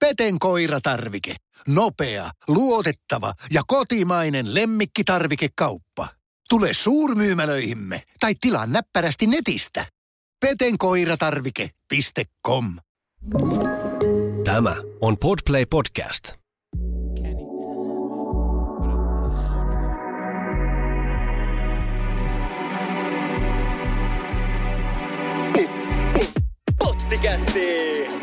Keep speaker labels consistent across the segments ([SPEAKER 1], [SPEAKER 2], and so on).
[SPEAKER 1] Peten koiratarvike. Nopea, luotettava ja kotimainen lemmikkitarvikekauppa. Tule suurmyymälöihimme tai tilaa näppärästi netistä. petenkoiratarvike.com
[SPEAKER 2] Tämä on Podplay Podcast.
[SPEAKER 3] Pottikästi!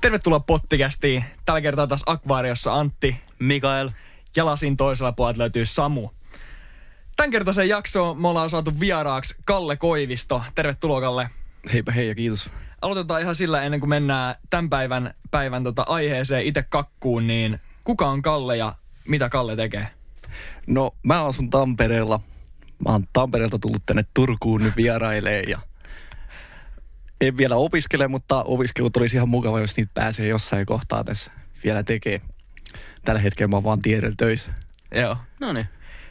[SPEAKER 4] Tervetuloa Pottikästiin. Tällä kertaa taas Akvaariossa Antti
[SPEAKER 3] Mikael.
[SPEAKER 4] ja lasin toisella puolella löytyy Samu. Tämän kertaisen jaksoon me ollaan saatu vieraaksi Kalle Koivisto. Tervetuloa Kalle.
[SPEAKER 5] Heipä hei ja kiitos.
[SPEAKER 4] Aloitetaan ihan sillä ennen kuin mennään tämän päivän, päivän tota aiheeseen itse kakkuun, niin kuka on Kalle ja mitä Kalle tekee?
[SPEAKER 5] No mä asun Tampereella. Mä oon Tampereelta tullut tänne Turkuun nyt vierailee ja en vielä opiskele, mutta opiskelut olisi ihan mukava, jos niitä pääsee jossain kohtaa tässä vielä tekee. Tällä hetkellä mä oon vaan tiedellä töissä.
[SPEAKER 4] Joo.
[SPEAKER 3] No niin.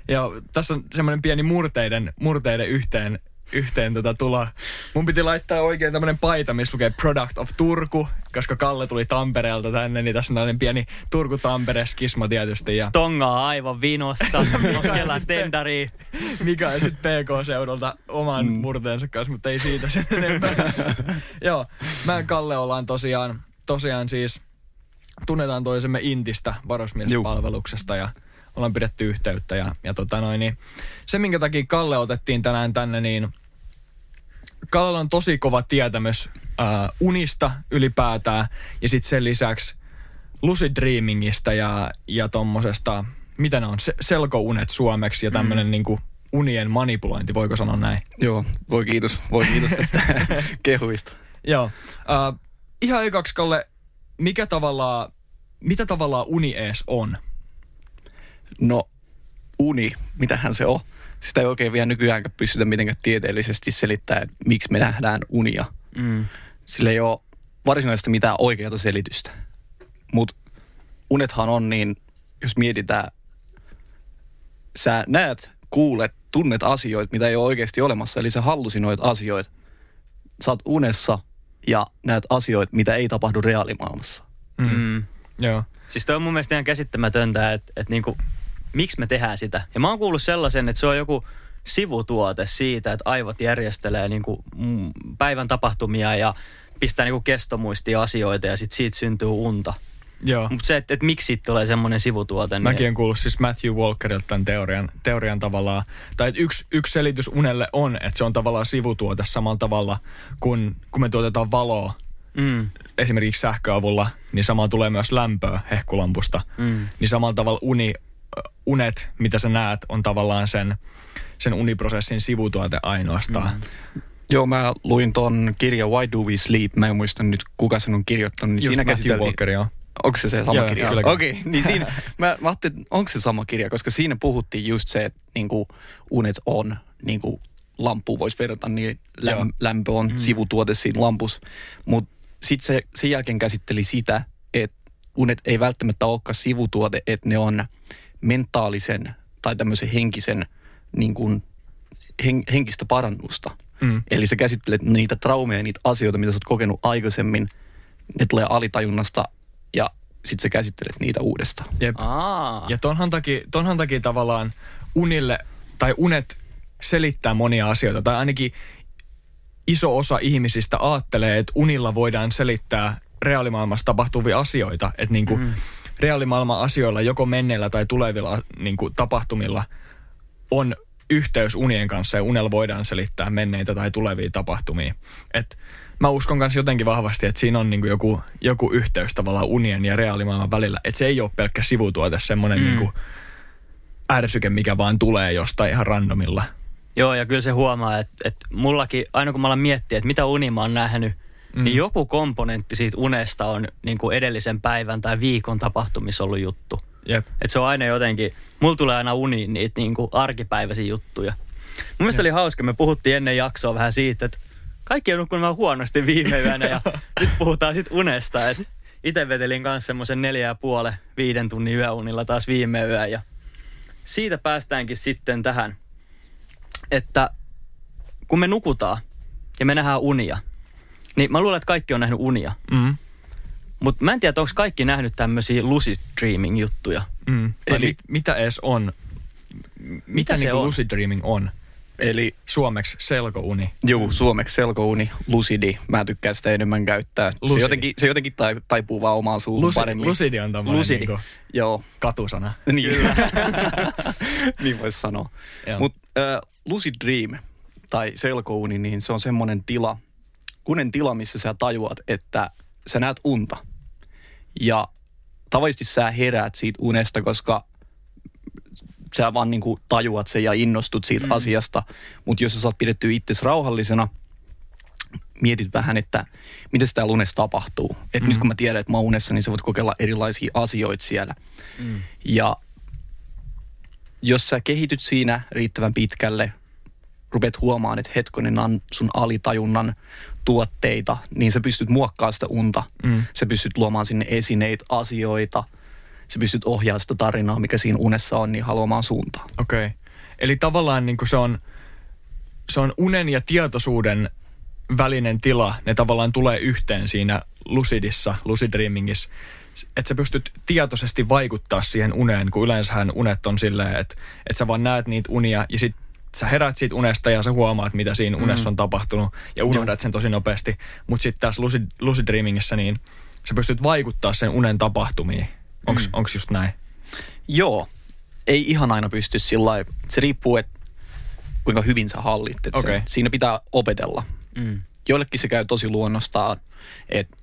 [SPEAKER 4] Joo, tässä on semmoinen pieni murteiden, murteiden yhteen, yhteen tota tulo. Mun piti laittaa oikein tämmöinen paita, missä lukee Product of Turku, koska Kalle tuli Tampereelta tänne, niin tässä on tällainen pieni Turku-Tampere-skisma tietysti. Ja
[SPEAKER 3] Stongaa aivan vinossa. Koskellaan stendariin.
[SPEAKER 4] mikä on sitten PK-seudulta oman mm. murteensa kanssa, mutta ei siitä sen enempää. Joo, mä ja Kalle ollaan tosiaan, tosiaan siis, tunnetaan toisemme Intistä varusmiespalveluksesta ja ollaan pidetty yhteyttä. Ja, ja tota noin, niin se, minkä takia Kalle otettiin tänään tänne, niin Kallella on tosi kova tietämys äh, unista ylipäätään ja sitten sen lisäksi lucid dreamingista ja, ja tommosesta, mitä ne on, se, selkounet suomeksi ja tämmöinen mm. niinku unien manipulointi, voiko sanoa näin?
[SPEAKER 5] Joo, voi kiitos. Voi kiitos tästä kehuista.
[SPEAKER 4] Joo. Äh, ihan ekaksi, Kalle, mikä tavallaan, mitä tavallaan uni ees on?
[SPEAKER 5] No uni, mitähän se on? Sitä ei oikein vielä nykyään pystytä mitenkään tieteellisesti selittämään, että miksi me nähdään unia.
[SPEAKER 3] Mm.
[SPEAKER 5] Sillä ei ole varsinaisesti mitään oikeaa selitystä. Mutta unethan on niin, jos mietitään, sä näet, kuulet, tunnet asioita, mitä ei ole oikeasti olemassa. Eli sä hallusinoit asioita. Sä oot unessa ja näet asioita, mitä ei tapahdu reaalimaailmassa.
[SPEAKER 4] Mm.
[SPEAKER 3] Mm.
[SPEAKER 4] Joo.
[SPEAKER 3] Siis toi on mun mielestä ihan käsittämätöntä, että, että niinku, miksi me tehdään sitä. Ja mä oon kuullut sellaisen, että se on joku sivutuote siitä, että aivot järjestelee niinku mm, päivän tapahtumia ja pistää niinku kestomuistia asioita ja sit siitä syntyy unta.
[SPEAKER 4] Joo.
[SPEAKER 3] Mutta se, että, että miksi siitä tulee semmoinen sivutuote.
[SPEAKER 4] Mäkin
[SPEAKER 3] niin,
[SPEAKER 4] kuullut siis Matthew Walkerilta tämän teorian, teorian tavallaan, tai että yksi, yksi selitys unelle on, että se on tavallaan sivutuote samalla tavalla, kun, kun me tuotetaan valoa
[SPEAKER 3] mm,
[SPEAKER 4] esimerkiksi sähköavulla, niin samalla tulee myös lämpöä hehkulampusta.
[SPEAKER 3] mm.
[SPEAKER 4] Niin samalla tavalla uni, unet, mitä sä näet, on tavallaan sen, sen uniprosessin sivutuote ainoastaan. Mm.
[SPEAKER 5] Joo, mä luin ton kirjan Why Do We Sleep. Mä en muista nyt, kuka sen on kirjoittanut. Niin
[SPEAKER 4] Just
[SPEAKER 5] siinä käsiteltiin...
[SPEAKER 4] Walker, joo.
[SPEAKER 5] Onko se se sama
[SPEAKER 4] Joo,
[SPEAKER 5] kirja? Okei, okay, niin siinä, mä, mä ajattelin, onko se sama kirja, koska siinä puhuttiin just se, että niinku, unet on, niinku, lampu voisi verrata, niin läm, lämpö on mm. sivutuote siinä lampussa. Mutta sitten se sen jälkeen käsitteli sitä, että unet ei välttämättä olekaan sivutuote, että ne on mentaalisen tai tämmöisen henkisen niin kuin, hen, henkistä parannusta.
[SPEAKER 4] Mm.
[SPEAKER 5] Eli sä käsittelet niitä traumeja, niitä asioita, mitä sä oot kokenut aikaisemmin. Ne tulee alitajunnasta ja sitten sä käsittelet niitä uudestaan.
[SPEAKER 4] Jep.
[SPEAKER 3] Aa.
[SPEAKER 4] Ja tonhan takia, tonhan takia tavallaan unille, tai unet selittää monia asioita, tai ainakin iso osa ihmisistä ajattelee, että unilla voidaan selittää reaalimaailmassa tapahtuvia asioita, että niinku mm. Reaalimaailman asioilla joko menneillä tai tulevilla niinku, tapahtumilla on yhteys unien kanssa ja unella voidaan selittää menneitä tai tulevia tapahtumia. Et mä uskon myös jotenkin vahvasti, että siinä on niinku joku, joku yhteys tavallaan unien ja reaalimaailman välillä. Että se ei ole pelkkä sivutuote, semmoinen mm. niinku ärsyke, mikä vaan tulee jostain ihan randomilla.
[SPEAKER 3] Joo, ja kyllä se huomaa, että, että mullakin, aina kun mä alan miettiä, että mitä uni mä oon nähnyt, mm. niin joku komponentti siitä unesta on niin kuin edellisen päivän tai viikon tapahtumissa ollut juttu.
[SPEAKER 4] Jep.
[SPEAKER 3] Et se on aina jotenkin, mulla tulee aina uniin niitä niin kuin arkipäiväisiä juttuja. Mun mielestä oli hauska, me puhuttiin ennen jaksoa vähän siitä, että kaikki on nukkunut vähän huonosti viime yönä ja nyt puhutaan sitten unesta. Itse vetelin kanssa semmoisen neljä ja puolen, viiden tunnin yöunilla taas viime yö ja siitä päästäänkin sitten tähän, että kun me nukutaan ja me nähdään unia, niin mä luulen, että kaikki on nähnyt unia.
[SPEAKER 4] Mm.
[SPEAKER 3] Mutta mä en tiedä, onko kaikki nähnyt tämmöisiä lucid dreaming juttuja.
[SPEAKER 4] Mm. Eli
[SPEAKER 3] Eli-
[SPEAKER 4] mitä edes on? Mitä,
[SPEAKER 3] Mitä se
[SPEAKER 4] niinku
[SPEAKER 3] on?
[SPEAKER 4] lucid dreaming on?
[SPEAKER 5] Eli
[SPEAKER 4] Suomeksi selkouni.
[SPEAKER 5] juu, suomeksi selkouni, lucidi. Mä tykkään sitä enemmän käyttää.
[SPEAKER 4] Lucidi.
[SPEAKER 5] Se jotenkin, se jotenkin tai- taipuu vaan omaan suuhun
[SPEAKER 4] Lucid,
[SPEAKER 5] paremmin.
[SPEAKER 4] lucidi on tommonen
[SPEAKER 3] Lucidi.
[SPEAKER 4] niinku
[SPEAKER 5] Joo,
[SPEAKER 4] katusana.
[SPEAKER 5] niin. niin voisi sanoa. Mutta äh, lucid dream tai selkouni, niin se on semmoinen tila, kunen tila, missä sä tajuat, että sä näet unta. Ja tavallisesti sä heräät siitä unesta, koska sä vaan niinku tajuat sen ja innostut siitä mm. asiasta. Mutta jos sä saat pidettyä itsesi rauhallisena, mietit vähän, että mitä sitä unessa tapahtuu. Et mm. nyt kun mä tiedän, että mä oon unessa, niin sä voit kokeilla erilaisia asioita siellä. Mm. Ja jos sä kehityt siinä riittävän pitkälle, rupeat huomaamaan, että hetkonen nämä on sun alitajunnan tuotteita, niin sä pystyt muokkaamaan sitä unta.
[SPEAKER 4] Mm.
[SPEAKER 5] Sä pystyt luomaan sinne esineitä, asioita. Sä pystyt ohjaamaan sitä tarinaa, mikä siinä unessa on, niin haluamaan suuntaan.
[SPEAKER 4] Okei. Okay. Eli tavallaan niin se, on, se on unen ja tietoisuuden välinen tila. Ne tavallaan tulee yhteen siinä lucidissa, lucid. Että sä pystyt tietoisesti vaikuttaa siihen uneen, kun yleensähän unet on silleen, että, että sä vaan näet niitä unia ja sit sä herät siitä unesta ja sä huomaat, mitä siinä unessa on tapahtunut ja unohdat sen tosi nopeasti. Mutta sitten tässä lucid, lucid dreamingissä niin sä pystyt vaikuttaa sen unen tapahtumiin. Onks, mm. onks just näin?
[SPEAKER 5] Joo, ei ihan aina pysty sillä lailla. Se riippuu, että kuinka hyvin sä hallit. Et
[SPEAKER 4] Okei.
[SPEAKER 5] se, siinä pitää opetella.
[SPEAKER 3] Mm.
[SPEAKER 5] Joillekin se käy tosi luonnostaan, että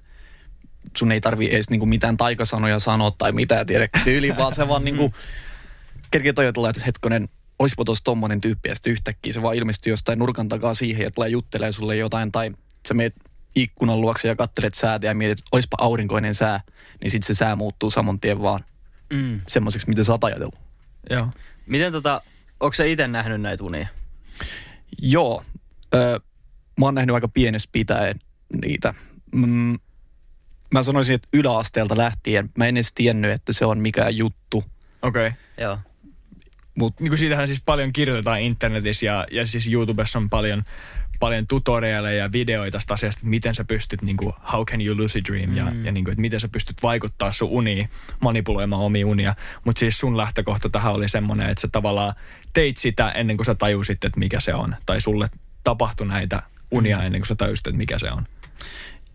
[SPEAKER 5] sun ei tarvi edes niinku mitään taikasanoja sanoa tai mitään tiedä tyyliin, vaan se vaan niinku kerkeä ajatella, että hetkonen, olisipa tuossa tommonen tyyppi ja sitten yhtäkkiä se vaan ilmestyy jostain nurkan takaa siihen ja tulee juttelee sulle jotain tai sä meet ikkunan luokse ja kattelet säätä ja mietit, että olisipa aurinkoinen sää, niin sitten se sää muuttuu saman tien vaan
[SPEAKER 3] Mm.
[SPEAKER 5] semmoiseksi, mitä sä oot ajatellut.
[SPEAKER 4] Joo.
[SPEAKER 3] Miten tota, onko sä itse nähnyt näitä unia?
[SPEAKER 5] Joo. Ö, mä oon nähnyt aika pienestä pitäen niitä. Mm, mä sanoisin, että yläasteelta lähtien mä en edes tiennyt, että se on mikään juttu.
[SPEAKER 4] Okei. Okay.
[SPEAKER 3] Joo.
[SPEAKER 5] Mut
[SPEAKER 4] niin siitähän siis paljon kirjoitetaan internetissä ja, ja siis YouTubessa on paljon, paljon tutorialeja ja videoita tästä asiasta, että miten sä pystyt, niin kuin, how can you lucid dream mm. ja, ja niin kuin, että miten sä pystyt vaikuttaa sun uniin, manipuloimaan omia unia. Mutta siis sun lähtökohta tähän oli semmoinen, että sä tavallaan teit sitä ennen kuin sä tajusit, että mikä se on. Tai sulle tapahtui näitä unia ennen kuin sä tajusit, että mikä se on.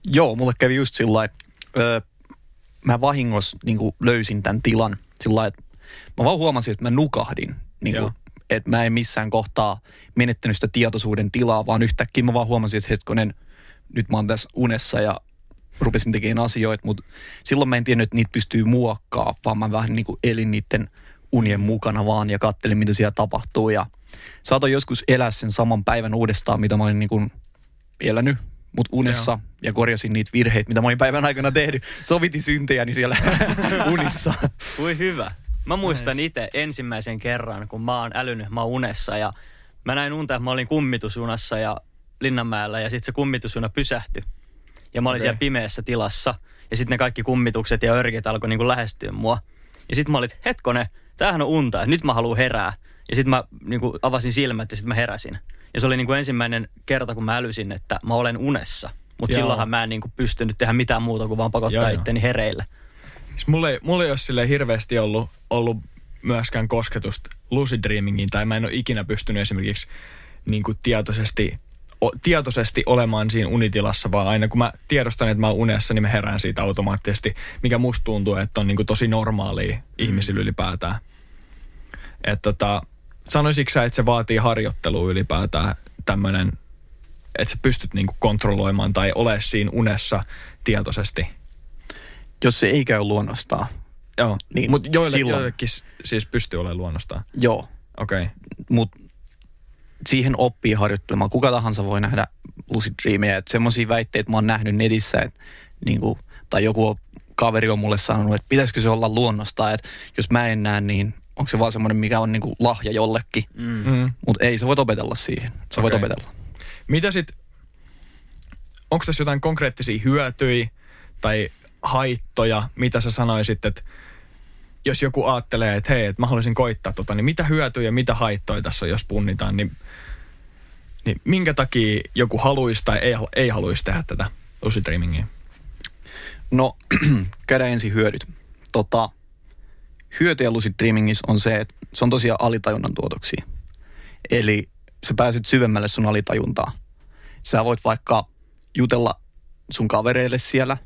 [SPEAKER 5] joo, mulle kävi just sillä lailla, mä vahingossa niin löysin tämän tilan sillä lailla, että mä vaan huomasin, että mä nukahdin. Niin kuin, että mä en missään kohtaa menettänyt sitä tietoisuuden tilaa, vaan yhtäkkiä mä vaan huomasin, että hetkonen, nyt mä oon tässä unessa ja rupesin tekemään asioita, mutta silloin mä en tiennyt, että niitä pystyy muokkaa, vaan mä vähän niin kuin elin niiden unien mukana vaan ja kattelin, mitä siellä tapahtuu. Ja saatoin joskus elää sen saman päivän uudestaan, mitä mä olin niin kuin elänyt, mutta unessa
[SPEAKER 4] Joo.
[SPEAKER 5] ja korjasin niitä virheitä, mitä mä olin päivän aikana tehnyt. Sovitin syntejäni siellä unissa.
[SPEAKER 3] Kui hyvä. Mä muistan itse ensimmäisen kerran, kun mä oon älynyt, mä oon unessa ja mä näin unta, että mä olin kummitusjunassa ja Linnanmäellä ja sitten se kummitusjuna pysähtyi. Ja mä olin
[SPEAKER 4] Okei.
[SPEAKER 3] siellä pimeässä tilassa ja sitten ne kaikki kummitukset ja örkit alkoi niinku lähestyä mua. Ja sitten mä olin, hetkone, tämähän on unta, nyt mä haluan herää. Ja sitten mä niinku avasin silmät ja sitten mä heräsin. Ja se oli niinku ensimmäinen kerta, kun mä älysin, että mä olen unessa. Mutta silloinhan mä en niinku pystynyt tehdä mitään muuta kuin vaan pakottaa
[SPEAKER 4] joo.
[SPEAKER 3] itteni hereille.
[SPEAKER 4] Siis mulla ei, mulla ei ole silleen hirveästi ollut, ollut myöskään kosketusta lucid dreamingiin, tai mä en ole ikinä pystynyt esimerkiksi niin kuin tietoisesti, o, tietoisesti olemaan siinä unitilassa, vaan aina kun mä tiedostan, että mä oon unessa, niin mä herään siitä automaattisesti, mikä musta tuntuu, että on niin kuin tosi normaalia mm. ihmisillä ylipäätään. Että tota, sanoisitko sä, että se vaatii harjoittelua ylipäätään tämmöinen, että sä pystyt niin kuin kontrolloimaan tai ole siinä unessa tietoisesti?
[SPEAKER 5] Jos se ei käy luonnostaan,
[SPEAKER 4] Joo,
[SPEAKER 5] Niin,
[SPEAKER 4] mutta joille,
[SPEAKER 5] silloin.
[SPEAKER 4] joillekin siis pystyy olemaan luonnostaan.
[SPEAKER 5] joo,
[SPEAKER 4] Okei. Okay.
[SPEAKER 5] mutta siihen oppii harjoittelemaan. Kuka tahansa voi nähdä lucid dreamia. Että semmoisia väitteitä mä oon nähnyt netissä, että niinku, tai joku kaveri on mulle sanonut, että pitäisikö se olla luonnosta, että jos mä en näe, niin onko se vaan semmoinen, mikä on niinku lahja jollekin.
[SPEAKER 3] Mm.
[SPEAKER 4] Mm.
[SPEAKER 5] Mutta ei, sä voit opetella siihen. Sä voit
[SPEAKER 4] Okei.
[SPEAKER 5] opetella.
[SPEAKER 4] Mitä sit, onko tässä jotain konkreettisia hyötyjä tai haittoja, mitä sä sanoisit, että jos joku ajattelee, että hei, että mä haluaisin koittaa tota, niin mitä hyötyjä mitä haittoja tässä on, jos punnitaan, niin, niin minkä takia joku haluaisi tai ei, ei haluaisi tehdä tätä lucid?
[SPEAKER 5] No, käydään ensin hyödyt. Tota, hyötyjä lucid on se, että se on tosiaan alitajunnan tuotoksia. Eli sä pääset syvemmälle sun alitajuntaa. Sä voit vaikka jutella sun kavereille siellä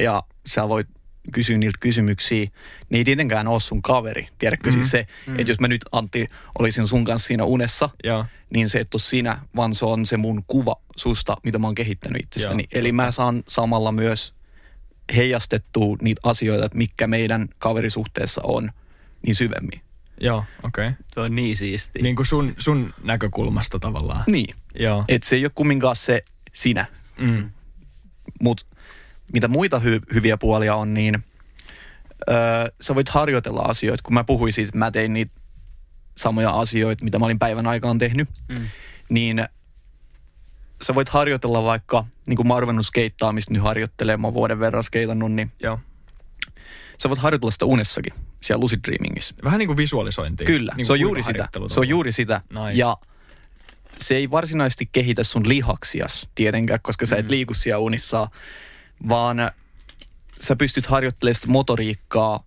[SPEAKER 5] ja sä voit kysyä niiltä kysymyksiä. Ne ei tietenkään ole sun kaveri. Tiedätkö mm. siis se, mm. että jos mä nyt Antti olisin sun kanssa siinä unessa,
[SPEAKER 4] Joo.
[SPEAKER 5] niin se et ole sinä, vaan se on se mun kuva susta, mitä mä oon kehittänyt itsestäni.
[SPEAKER 4] Joo,
[SPEAKER 5] Eli mä saan samalla myös heijastettua niitä asioita, että mikä meidän kaverisuhteessa on, niin syvemmin.
[SPEAKER 4] Joo, okei. Okay.
[SPEAKER 3] Tuo on niin siisti.
[SPEAKER 4] Niin kuin sun, sun näkökulmasta tavallaan.
[SPEAKER 5] Niin.
[SPEAKER 4] Joo.
[SPEAKER 5] Et se ei ole kumminkaan se sinä.
[SPEAKER 4] Mm.
[SPEAKER 5] Mutta mitä muita hy- hyviä puolia on, niin öö, sä voit harjoitella asioita. Kun mä puhuin siitä, että mä tein niitä samoja asioita, mitä mä olin päivän aikaan tehnyt,
[SPEAKER 3] Mm.
[SPEAKER 5] niin sä voit harjoitella vaikka, niin kuin mä oon skeittaamista nyt harjoittelemaan, mä oon vuoden verran skeitannut, niin
[SPEAKER 4] Joo.
[SPEAKER 5] sä voit harjoitella sitä unessakin, siellä lucid dreamingissa.
[SPEAKER 4] Vähän niin kuin visualisointi.
[SPEAKER 5] Kyllä,
[SPEAKER 4] niin
[SPEAKER 5] se on
[SPEAKER 4] kuin
[SPEAKER 5] juuri sitä. Se on juuri sitä.
[SPEAKER 4] Nice.
[SPEAKER 5] Ja se ei varsinaisesti kehitä sun lihaksias tietenkään, koska sä et
[SPEAKER 4] Mm.
[SPEAKER 5] liiku siellä unissa, vaan sä pystyt harjoittelemaan sitä motoriikkaa,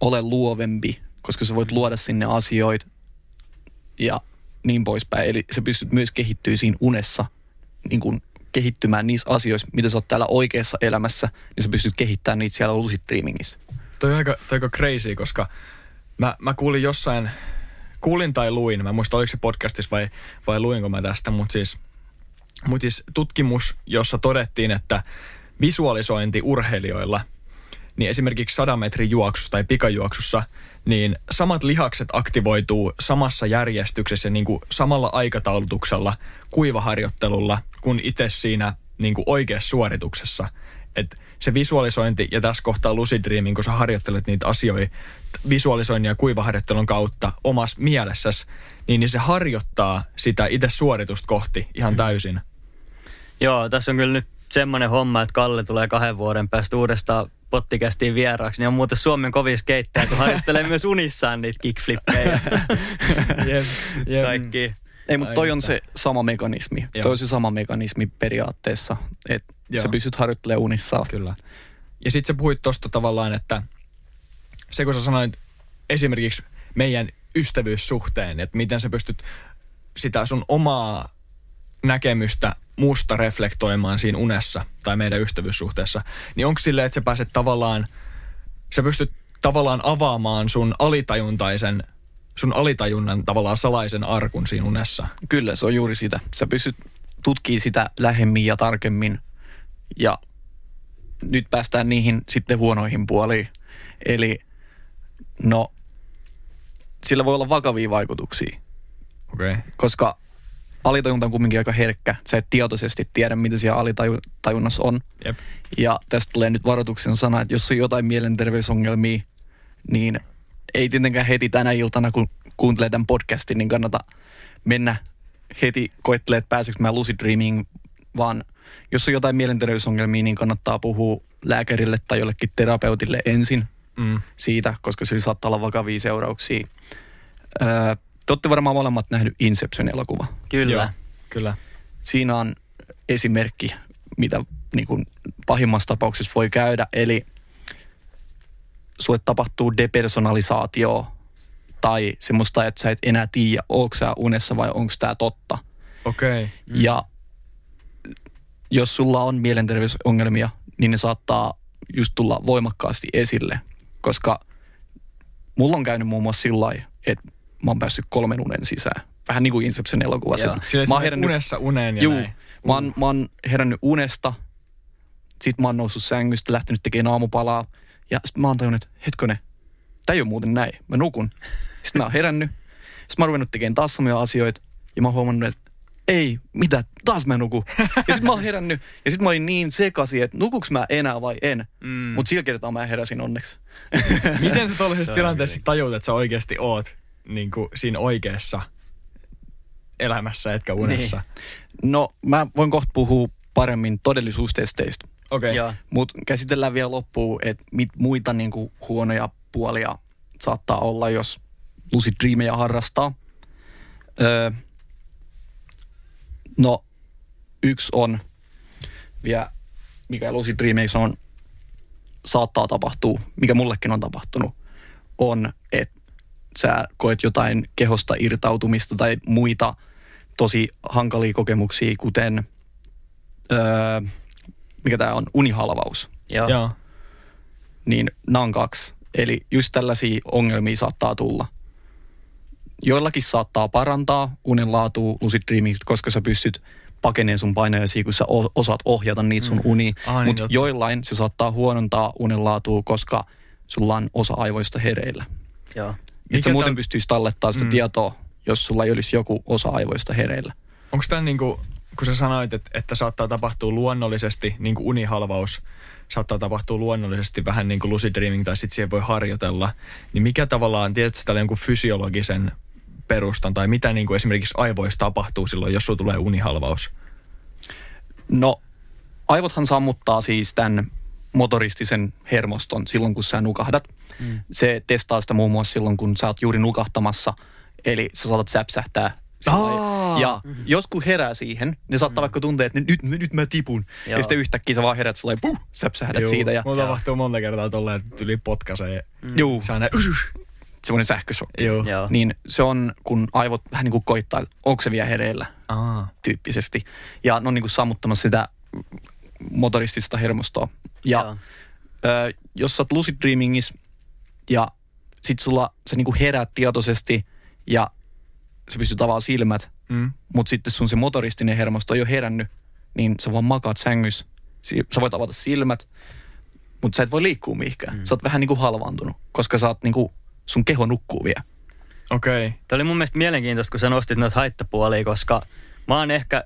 [SPEAKER 5] ole luovempi, koska sä voit luoda sinne asioita ja niin poispäin. Eli sä pystyt myös kehittyä siinä unessa, niin kuin kehittymään niissä asioissa, mitä sä oot täällä oikeassa elämässä, niin sä pystyt kehittämään niitä siellä lucid dreamingissä.
[SPEAKER 4] Toi on aika, toi aika crazy, koska mä, mä kuulin jossain, kuulin tai luin, mä muista oliko se podcastissa vai, vai luinko mä tästä, mutta siis, mut siis tutkimus, jossa todettiin, että visualisointi urheilijoilla, niin esimerkiksi 100 metrin juoksussa tai pikajuoksussa, niin samat lihakset aktivoituu samassa järjestyksessä niin kuin samalla aikataulutuksella kuivaharjoittelulla kuin itse siinä niin kuin oikeassa suorituksessa. Et se visualisointi ja tässä kohtaa lucid dreaming, kun sä harjoittelet niitä asioita visualisoinnin ja kuivaharjoittelun kautta omassa mielessäsi, niin, niin se harjoittaa sitä itse suoritusta kohti ihan täysin.
[SPEAKER 3] Joo, tässä on kyllä nyt semmoinen homma, että Kalle tulee kahden vuoden päästä uudestaan pottikästiin vieraaksi, niin on muuten Suomen kovin skeittejä, kun harjoittelee myös unissaan niitä kickflippejä
[SPEAKER 4] Jep,
[SPEAKER 3] ja kaikki.
[SPEAKER 5] Ei, mutta toi on se sama mekanismi.
[SPEAKER 4] Joo.
[SPEAKER 5] Toi on se sama mekanismi periaatteessa, että
[SPEAKER 4] Joo.
[SPEAKER 5] sä pystyt harjoittelemaan unissa.
[SPEAKER 4] Kyllä. Ja sitten sä puhuit tuosta tavallaan, että se kun sä sanoit esimerkiksi meidän ystävyyssuhteen, että miten sä pystyt sitä sun omaa näkemystä musta reflektoimaan siinä unessa tai meidän ystävyyssuhteessa, niin onko silleen, että sä pääset tavallaan, sä pystyt tavallaan avaamaan sun alitajuntaisen, sun alitajunnan tavallaan salaisen arkun siinä unessa?
[SPEAKER 5] Kyllä, se on juuri sitä. Sä pystyt tutkimaan sitä lähemmin ja tarkemmin. Ja nyt päästään niihin sitten huonoihin puoliin. Eli no, sillä voi olla vakavia vaikutuksia.
[SPEAKER 4] Okay.
[SPEAKER 5] koska alitajunta on kumminkin aika herkkä. Sä et tietoisesti tiedä, mitä siellä alitajunnassa on.
[SPEAKER 4] Jep.
[SPEAKER 5] Ja tästä tulee nyt varoituksen sana, että jos on jotain mielenterveysongelmia, niin ei tietenkään heti tänä iltana, kun kuuntelee tämän podcastin, niin kannata mennä heti koettelemaan, että pääseekö mä lucid dreaming, vaan jos on jotain mielenterveysongelmia, niin kannattaa puhua lääkärille tai jollekin terapeutille ensin
[SPEAKER 4] Mm.
[SPEAKER 5] siitä, koska sillä saattaa olla vakavia seurauksia. Öö, te olette varmaan molemmat nähnyt Inception-elokuva.
[SPEAKER 3] Kyllä.
[SPEAKER 4] Joo, kyllä.
[SPEAKER 5] Siinä on esimerkki, mitä niin kuin pahimmassa tapauksessa voi käydä. Eli sulle tapahtuu depersonalisaatio tai semmoista, että sä et enää tiedä, onko sä unessa vai onko tämä totta.
[SPEAKER 4] Okei. Okay.
[SPEAKER 5] Mm. Ja jos sulla on mielenterveysongelmia, niin ne saattaa just tulla voimakkaasti esille, koska mulla on käynyt muun muassa sillä että mä oon päässyt kolmen unen sisään. Vähän niin kuin Inception elokuvassa.
[SPEAKER 4] Silleen,
[SPEAKER 5] Mä oon herännyt-
[SPEAKER 4] unessa uneen ja
[SPEAKER 5] Juu,
[SPEAKER 4] näin.
[SPEAKER 5] mä oon, mä oon herännyt unesta, sit mä oon noussut sängystä, lähtenyt tekemään aamupalaa, ja sit mä oon tajunnut, että hetkonen, tää ei ole muuten näin, mä nukun. Sitten mä oon herännyt, sit mä oon ruvennut tekemään taas samoja asioita, ja mä oon huomannut, että ei, mitä, taas mä nuku. Ja sit mä oon herännyt, ja sit mä olin niin sekaisin, että nukuks mä enää vai en.
[SPEAKER 3] Mm.
[SPEAKER 5] Mut sillä kertaa mä heräsin onneksi.
[SPEAKER 4] Miten sä tuollaisessa
[SPEAKER 3] on
[SPEAKER 4] tilanteessa tajut, että sä oikeasti oot niin kuin siinä oikeassa elämässä, etkä unessa?
[SPEAKER 5] No, mä voin kohta puhua paremmin todellisuustesteistä.
[SPEAKER 4] Okei.
[SPEAKER 3] Joo.
[SPEAKER 5] Mutta käsitellään vielä loppuun, että mit muita niinku huonoja puolia saattaa olla, jos lucid dreameja harrastaa. Öö, no, yksi on vielä, mikä lucid dreameissa on, saattaa tapahtua, mikä mullekin on tapahtunut, on, että sä koet jotain kehosta irtautumista tai muita tosi hankalia kokemuksia, kuten, öö, mikä tämä on, unihalvaus.
[SPEAKER 3] Joo.
[SPEAKER 4] Joo.
[SPEAKER 5] Niin nämä on kaksi. Eli just tällaisia ongelmia saattaa tulla. Joillakin saattaa parantaa unen laatua lucid dreaming, koska sä pystyt pakeneen sun painajasi, kun sä osaat ohjata niitä sun uni.
[SPEAKER 4] Ah, niin
[SPEAKER 5] Mutta joillain se saattaa huonontaa unen laatua, koska sulla on osa aivoista hereillä.
[SPEAKER 3] Joo.
[SPEAKER 5] Et sä muuten
[SPEAKER 4] tää-
[SPEAKER 5] pystyisi tallettaa sitä
[SPEAKER 4] Mm.
[SPEAKER 5] tietoa, jos sulla ei olisi joku osa aivoista hereillä.
[SPEAKER 4] Onko tämä niinku, kun sä sanoit, että, että saattaa tapahtua luonnollisesti, niin kuin unihalvaus saattaa tapahtua luonnollisesti vähän niin kuin lucid dreaming tai sitten siihen voi harjoitella, niin mikä tavallaan, tiedätkö tällä jonkun fysiologisen perustan tai mitä niin kuin esimerkiksi aivoissa tapahtuu silloin, jos sulla tulee unihalvaus?
[SPEAKER 5] No, aivothan sammuttaa siis tämän motoristisen hermoston silloin, kun sä nukahdat. Mm. Se testaa sitä muun muassa silloin, kun sä oot juuri nukahtamassa. Eli sä saatat säpsähtää. sillä. Ja jos kun herää siihen, niin saattaa vaikka tuntea, että nyt, nyt mä tipun.
[SPEAKER 3] Joo.
[SPEAKER 5] Ja sitten yhtäkkiä sä vaan herät sellainen, puh, säpsähdät siitä. Ja,
[SPEAKER 4] Mulla tapahtuu monta kertaa tolleen, että yli potkaisee. Mm.
[SPEAKER 5] juu,
[SPEAKER 4] Saa näin,
[SPEAKER 5] semmoinen sähkösokki.
[SPEAKER 4] Joo.
[SPEAKER 3] Joo.
[SPEAKER 5] Niin se on, kun aivot vähän niin kuin koittaa, että onko se vielä hereillä
[SPEAKER 4] Aa.
[SPEAKER 5] tyyppisesti. Ja ne on niin kuin sammuttamassa sitä motoristista hermostoa. Ja
[SPEAKER 3] Joo.
[SPEAKER 5] ö, jos sä oot lucid dreamingissa ja sit sulla sä niinku heräät tietoisesti ja sä pystyt avaamaan silmät,
[SPEAKER 4] Mm.
[SPEAKER 5] mutta sitten sun se motoristinen hermosto ei ole herännyt, niin sä vaan makaat sängyssä. Si- Sä voit avata silmät, mutta sä et voi liikkua mihinkään. Mm. Sä oot vähän niinku halvaantunut, koska sä oot niinku, sun keho nukkuu vielä.
[SPEAKER 4] Okei. Okay.
[SPEAKER 3] Tämä oli mun mielestä mielenkiintoista, kun sä nostit noita haittapuolia, koska mä oon ehkä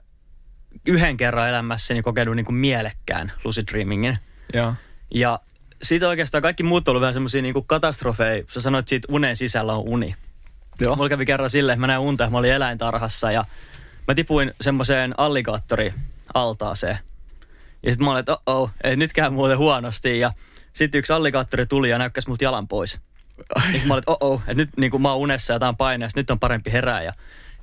[SPEAKER 3] yhden kerran elämässäni kokenut niin kuin mielekkään lucid dreamingin.
[SPEAKER 4] Joo.
[SPEAKER 3] Ja siitä oikeastaan kaikki muut on ollut vähän semmoisia niin katastrofeja. Sä sanoit, että siitä unen sisällä on uni.
[SPEAKER 5] Joo.
[SPEAKER 3] Mulla kävi kerran silleen, että mä näin unta, mä olin eläintarhassa ja mä tipuin semmoiseen alligaattori altaaseen. Ja sitten mä olin, että oh, ei nyt käy muuten huonosti. Ja sitten yksi alligaattori tuli ja näykkäsi multa jalan pois. Ja sitten mä olin, että oh, että nyt niin kuin mä oon unessa ja tää on paineessa, nyt on parempi herää. Ja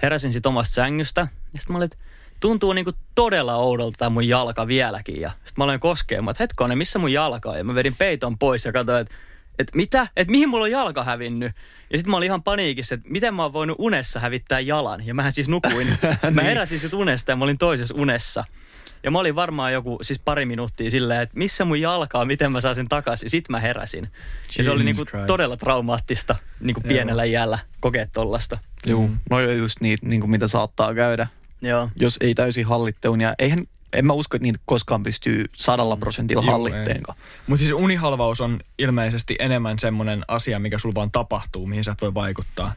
[SPEAKER 3] heräsin sitten omasta sängystä. Ja sitten mä olin, että tuntuu niin kuin todella oudolta tämä mun jalka vieläkin. Ja sitten mä aloin koskemaan, että hetkonen, missä mun jalka on? Ja mä vedin peiton pois ja katsoin, että että mitä? Että mihin mulla on jalka hävinnyt? Ja sitten mä olin ihan paniikissa, että miten mä oon voinut unessa hävittää jalan. Ja mähän siis nukuin. Mä heräsin sit unesta ja mä olin toisessa unessa. Ja mä olin varmaan joku siis pari minuuttia silleen, että missä mun jalka on, miten mä saan sen takaisin. Sitten mä heräsin. ja se oli
[SPEAKER 4] Jesus
[SPEAKER 3] niinku
[SPEAKER 4] Christ.
[SPEAKER 3] todella traumaattista niinku pienellä iällä kokea tollasta.
[SPEAKER 5] Juu,
[SPEAKER 4] Mm.
[SPEAKER 5] no just niitä, niin kuin mitä saattaa käydä,
[SPEAKER 3] Joo.
[SPEAKER 5] jos ei täysin hallitte unia. Eihän, en mä usko, että niitä koskaan pystyy sadalla prosentilla
[SPEAKER 4] Juu,
[SPEAKER 5] hallitteenkaan.
[SPEAKER 4] Mutta siis unihalvaus on ilmeisesti enemmän semmoinen asia, mikä sulla vaan tapahtuu, mihin sä et voi vaikuttaa.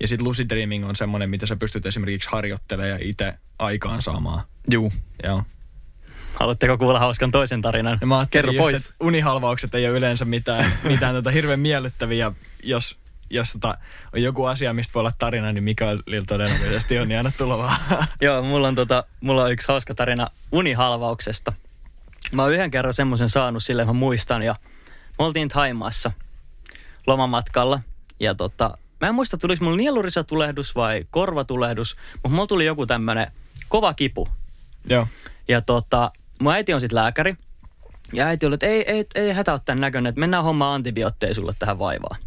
[SPEAKER 4] Ja sitten lucid dreaming on semmoinen, mitä sä pystyt esimerkiksi harjoittelemaan ja itse aikaan saamaan.
[SPEAKER 5] Juu.
[SPEAKER 4] Joo.
[SPEAKER 3] Haluatteko kuulla hauskan toisen tarinan?
[SPEAKER 4] Ja mä
[SPEAKER 5] Kerro
[SPEAKER 4] just,
[SPEAKER 5] pois.
[SPEAKER 4] että unihalvaukset ei ole yleensä mitään, mitään tota hirveän miellyttäviä. Jos, jos tota, on joku asia, mistä voi olla tarina, niin Mikaelilla todennäköisesti on, niin anna tulla vaan.
[SPEAKER 3] Joo, mulla on, tota, mulla on yksi hauska tarina unihalvauksesta. Mä oon yhden kerran semmoisen saanut silleen, mä muistan. Ja me oltiin Taimaassa lomamatkalla. Ja tota, mä en muista, tuliko mulla nielurisatulehdus vai korvatulehdus. Mutta mulla tuli joku tämmönen kova kipu.
[SPEAKER 4] Joo.
[SPEAKER 3] Ja tota, mun äiti on sitten lääkäri. Ja äiti oli, että ei, ei, ei hätä ole tämän näköinen, että mennään hommaan antibiootteja sulle tähän vaivaan.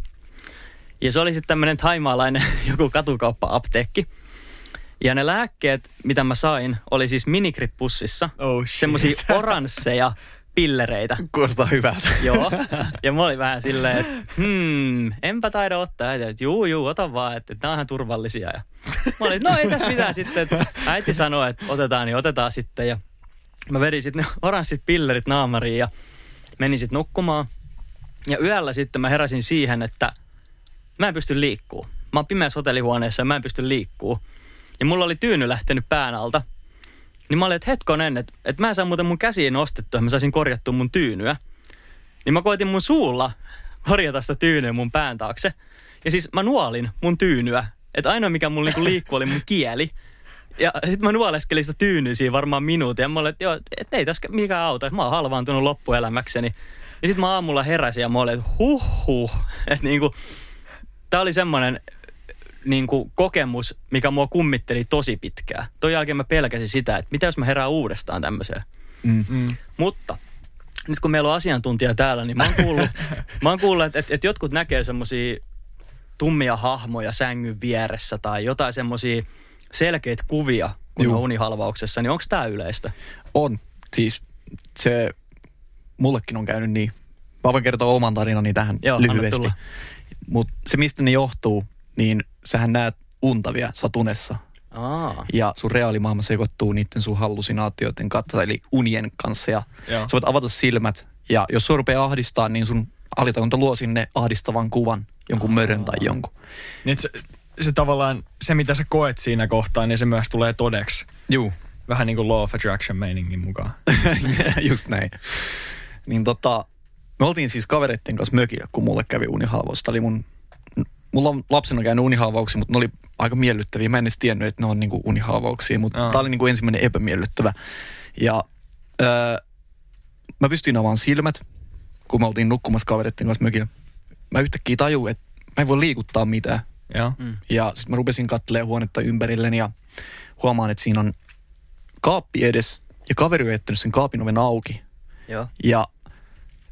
[SPEAKER 3] Ja se oli sitten tämmöinen taimaalainen joku katukauppa-apteekki. Ja ne lääkkeet, mitä mä sain, oli siis minikripussissa.
[SPEAKER 4] Oh shit.
[SPEAKER 3] Semmoisia oransseja pillereitä.
[SPEAKER 5] Kuulostaa hyvältä.
[SPEAKER 3] Joo. Ja mä olin vähän silleen, että hmm, enpä taida ottaa. Äiti, että juu, juu, ota vaan, että, että nämä on ihan turvallisia. Ja mä olin, että no ei tässä mitään sitten. Että äiti sanoi, että otetaan, niin otetaan sitten. Ja mä vedin sitten ne oranssit pillerit naamariin ja menin sitten nukkumaan. Ja yöllä sitten mä heräsin siihen, että mä en pysty liikkuu. Mä oon pimeässä hotellihuoneessa ja mä en pysty liikkuu. Ja mulla oli tyyny lähtenyt pään alta. Niin mä olin, että hetkonen, että, että mä en saa muuten mun käsiin nostettua, että mä saisin korjattua mun tyynyä. Niin mä koitin mun suulla korjata sitä tyynyä mun pään taakse. Ja siis mä nuolin mun tyynyä. Että ainoa mikä mulla niinku liikkuu oli mun kieli. Ja sit mä nuoleskelin sitä tyynyä siinä varmaan minuutin. Ja mä olin, että joo, et ei tässä mikään auta. Että mä oon halvaantunut loppuelämäkseni. Ja sitten mä aamulla heräsin ja mä olin, että huh huh. Että niinku, tää oli semmoinen niinku, kokemus, mikä mua kummitteli tosi pitkään. Toi jälkeen mä pelkäsin sitä, että mitä jos mä herään uudestaan tämmöiseen.
[SPEAKER 5] Mm.
[SPEAKER 4] Mm.
[SPEAKER 3] Mutta nyt kun meillä on asiantuntija täällä, niin mä oon kuullut, mä oon kuullut että, että, että jotkut näkee semmosia tummia hahmoja sängyn vieressä tai jotain semmosia selkeitä kuvia, kun
[SPEAKER 5] Juu.
[SPEAKER 3] on unihalvauksessa, niin onko tämä yleistä?
[SPEAKER 5] On. Siis se mullekin on käynyt niin. Mä voin kertoa oman tarinani tähän
[SPEAKER 3] Joo,
[SPEAKER 5] lyhyesti. Mutta se, mistä ne johtuu, niin sähän näet unta vielä satunessa.
[SPEAKER 3] Aa,
[SPEAKER 5] Ja sun reaalimaailma sekoittuu niiden sun hallusinaatioiden kanssa, eli unien kanssa. Ja
[SPEAKER 4] Joo.
[SPEAKER 5] sä voit avata silmät. Ja jos sua rupeaa ahdistaa, niin sun alitajunta luo sinne ahdistavan kuvan. Jonkun mörön tai jonkun.
[SPEAKER 4] Niin se, se tavallaan, se mitä sä koet siinä kohtaa, niin se myös tulee todeksi.
[SPEAKER 5] Juu.
[SPEAKER 4] Vähän niin kuin Law of Attraction meiningin mukaan.
[SPEAKER 5] Just näin. Niin tota, me oltiin siis kavereiden kanssa mökillä, kun mulle kävi unihalvaus. Tää oli mun, mulla on lapsena käynyt unihalvauksia, mutta ne oli aika miellyttäviä. Mä en edes tiennyt, että ne on niinku unihalvauksia, mutta tää oli niinku ensimmäinen epämiellyttävä. Ja öö, mä pystyin avaamaan silmät, kun me oltiin nukkumassa kavereiden kanssa mökillä. Mä yhtäkkiä tajuin, että mä en voi liikuttaa mitään.
[SPEAKER 4] Joo.
[SPEAKER 3] mm.
[SPEAKER 5] Ja sitten mä rupesin katselemaan huonetta ympärilleni ja huomaan, että siinä on kaappi edes. Ja kaveri on jättänyt sen kaapin oven auki.
[SPEAKER 3] joo.
[SPEAKER 5] Ja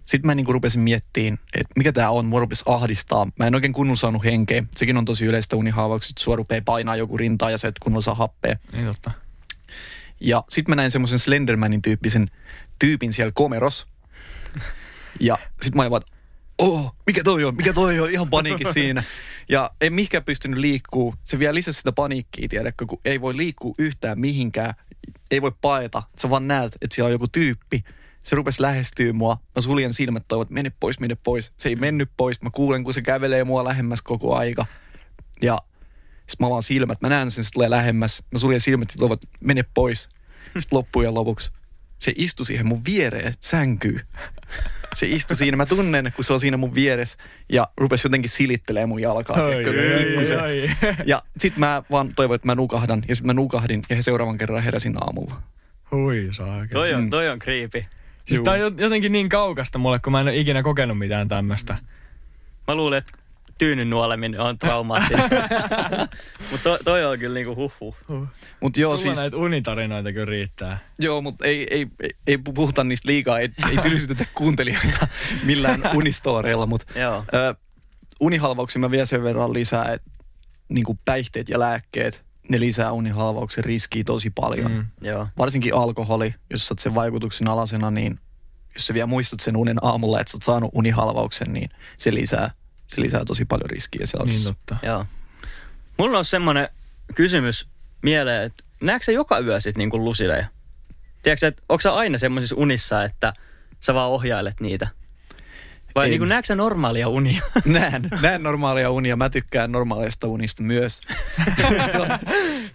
[SPEAKER 5] sitten mä niinku rupesin miettimään, että mikä tämä on, mua rupesi ahdistaa. Mä en oikein kunnolla saanut henkeä. Sekin on tosi yleistä unihaavaukset, sua rupeaa painaa joku rintaa ja se, että kunnolla saa happea.
[SPEAKER 4] Niin totta.
[SPEAKER 5] Ja sitten mä näin semmoisen Slendermanin tyyppisen tyypin siellä komeros. Ja sitten mä että, oh, mikä toi on, mikä toi on, ihan paniikki siinä. Ja en mihinkään pystynyt liikkuu. Se vielä lisäsi sitä paniikkiä, tiedätkö, kun ei voi liikkua yhtään mihinkään. Ei voi paeta. Sä vaan näet, että siellä on joku tyyppi. Se rupesi lähestyä mua. Mä suljen silmät toivon, että mene pois, mene pois. Se ei mennyt pois. Mä kuulen, kun se kävelee mua lähemmäs koko aika. Ja sitten mä avaan silmät. Mä näen sen, se tulee lähemmäs. Mä suljen silmät ja toivon, että mene pois. Sitten loppujen lopuksi se istui siihen mun viereen sänkyyn. Se istui siinä, mä tunnen, kun se on siinä mun vieressä ja rupesi jotenkin silittelee mun jalkaa. tiedätkö, pikkusen. Ja sit mä vaan toivon, että mä nukahdan. Ja sit mä nukahdin ja seuraavan kerran heräsin aamulla.
[SPEAKER 4] Hui saakeli.
[SPEAKER 3] Toi on,
[SPEAKER 5] Mm.
[SPEAKER 3] toi on creepy.
[SPEAKER 4] Siis
[SPEAKER 5] Juu.
[SPEAKER 4] tää on jo- jotenkin niin kaukasta mulle, kun mä en ole ikinä kokenut mitään tämmöstä.
[SPEAKER 3] Mä luulen, että tyynyn nuoleminen on traumaattista. Mutta toi, toi on kyllä niinku huh huh.
[SPEAKER 5] Mut joo,
[SPEAKER 4] Sulla
[SPEAKER 5] siis,
[SPEAKER 4] näitä unitarinoita kyllä riittää.
[SPEAKER 5] joo, mut ei, ei, ei, ei puhuta niistä liikaa, ei, ei tylsytetä kuuntelijoita millään unistoreilla, mut
[SPEAKER 3] Joo.
[SPEAKER 5] Ö, unihalvauksia mä vielä sen verran lisää, että niin päihteet ja lääkkeet, ne lisää unihalvauksen riskiä tosi paljon. Mm.
[SPEAKER 3] Joo.
[SPEAKER 5] Varsinkin alkoholi, jos sä oot sen vaikutuksen alasena, niin jos sä vielä muistat sen unen aamulla, että sä oot saanut unihalvauksen, niin se lisää, se lisää tosi paljon riskiä siellä.
[SPEAKER 4] Niin totta.
[SPEAKER 3] Joo. Mulla on semmoinen kysymys mieleen, että näetkö sä joka yö sit niinku lusileja? Tiedätkö, että onko sä aina semmoisissa unissa, että sä vaan ohjailet niitä? Vai
[SPEAKER 5] Ei.
[SPEAKER 3] niinku näetkö sä normaalia unia?
[SPEAKER 5] Näen, näen normaalia unia. Mä tykkään normaalista unista myös. se, on,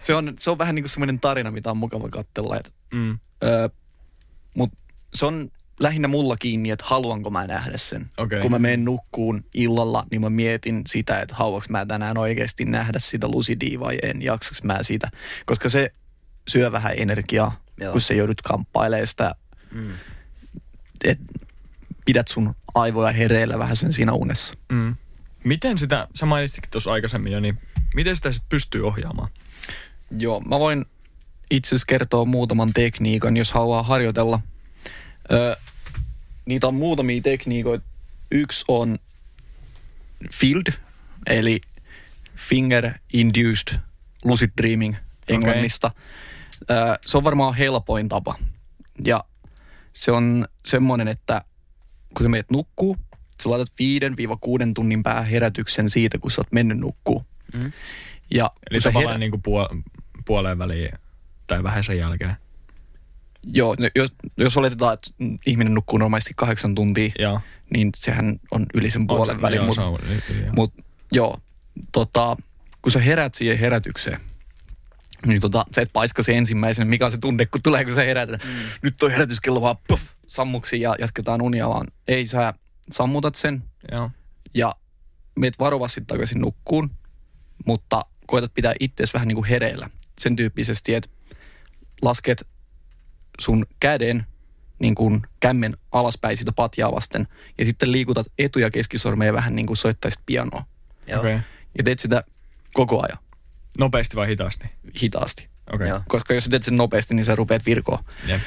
[SPEAKER 5] se, on, se on vähän niin kuin semmoinen tarina, mitä on mukava katsella. Et,
[SPEAKER 4] Mm.
[SPEAKER 5] ö, mut se on lähinnä mulla kiinni, että haluanko mä nähdä sen.
[SPEAKER 4] Okei.
[SPEAKER 5] Kun mä menen nukkuun illalla, niin mä mietin sitä, että haluanko mä tänään oikeasti nähdä sitä lusidia vai en, jaksaks mä sitä. Koska se syö vähän energiaa,
[SPEAKER 3] Joo.
[SPEAKER 5] kun sä joudut kamppailemaan sitä,
[SPEAKER 3] Mm.
[SPEAKER 5] että pidät sun aivoja hereillä vähän sen siinä unessa.
[SPEAKER 4] Mm. Miten sitä, sä mainitsitkin tuossa aikaisemmin jo, niin miten sitä sitten pystyy ohjaamaan?
[SPEAKER 5] Joo, mä voin itse asiassa kertoa muutaman tekniikan, jos haluaa harjoitella. Ö, niitä on muutamia tekniikoita. Yksi on FILD, eli Finger Induced Lucid Dreaming englannista. Ö, se on varmaan helpoin tapa. Ja se on semmoinen, että kun sä menet nukkuu, sä laitat 5-6 tunnin päähän herätyksen siitä, kun sä oot mennyt nukkuu.
[SPEAKER 3] Mm.
[SPEAKER 5] Ja
[SPEAKER 4] Eli tavallaan
[SPEAKER 5] herät-
[SPEAKER 4] niin kuin puol- puoleen väliin tai vähän sen jälkeen.
[SPEAKER 5] Joo, no jos, jos oletetaan, että ihminen nukkuu normaalisti kahdeksan tuntia,
[SPEAKER 4] Joo.
[SPEAKER 5] niin sehän on yli sen puolen
[SPEAKER 4] se-
[SPEAKER 5] välin. Mutta
[SPEAKER 4] se joo.
[SPEAKER 5] mut, joo, tota, kun sä herät siihen herätykseen, niin tota, sä et paiska se ensimmäisenä, mikä on se tunne, kun tulee, kun sä herät. Mm. Nyt toi herätyskello vaan puff, sammuksi ja jatketaan unia, vaan ei sä sammutat sen
[SPEAKER 4] Joo.
[SPEAKER 5] ja meet varovasti takaisin nukkuun, mutta koetat pitää itseäsi vähän niin kuin hereillä. Sen tyyppisesti, että lasket sun käden niin kuin kämmen alaspäin sitä patjaa vasten. Ja sitten liikutat etu- ja keskisormeja vähän niin kuin soittaisit pianoa.
[SPEAKER 3] Joo.
[SPEAKER 4] Okay.
[SPEAKER 5] Ja teet sitä koko ajan
[SPEAKER 4] Nopeasti vai hitaasti?
[SPEAKER 5] hitaasti.
[SPEAKER 4] Okei. Okay.
[SPEAKER 3] Joo.
[SPEAKER 5] Koska jos sä teet sen nopeasti, niin sä rupeat virkoa.
[SPEAKER 4] Jep.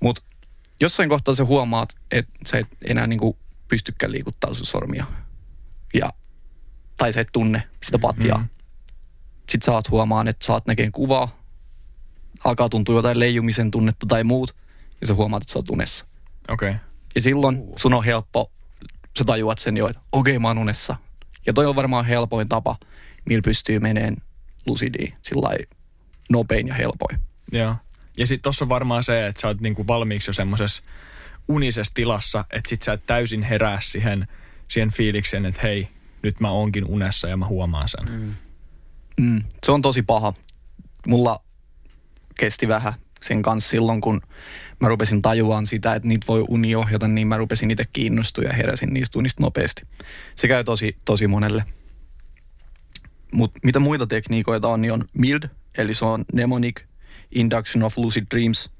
[SPEAKER 5] Mutta jossain kohtaa sä huomaat, että sä et enää niinku pystykään liikuttaa sun sormia. Ja, tai sä et tunne sitä patjaa.
[SPEAKER 4] Mm.
[SPEAKER 5] Mm. Sitten oot huomaan, että oot näkeen kuvaa, alkaa tuntua jotain leijumisen tunnetta tai muut, ja sä huomaat, että sä oot unessa.
[SPEAKER 4] Okei. Okay.
[SPEAKER 5] Ja silloin sun on helppo, sä tajuat sen jo, että okei okay, mä oon unessa. Ja toi on varmaan helpoin tapa, millä pystyy meneen lucidiin, sillä nopein ja helpoin.
[SPEAKER 4] Joo. Ja sitten tossa on varmaan se, että sä oot niinku valmiiksi jo semmoisessa unisessa tilassa, että sit sä et täysin herää siihen, siihen fiilikseen, että hei, nyt mä oonkin unessa ja mä huomaan sen. Mm.
[SPEAKER 5] Mm, se on tosi paha. Mulla kesti vähän sen kanssa silloin, kun mä rupesin tajuaan sitä, että niitä voi uni ohjata, niin mä rupesin itse kiinnostua ja heräsin niistä unista nopeasti. Se käy tosi, tosi monelle. Mutta mitä muita tekniikoita on, niin on MILD, eli se on Mnemonic Induction of Lucid Dreams.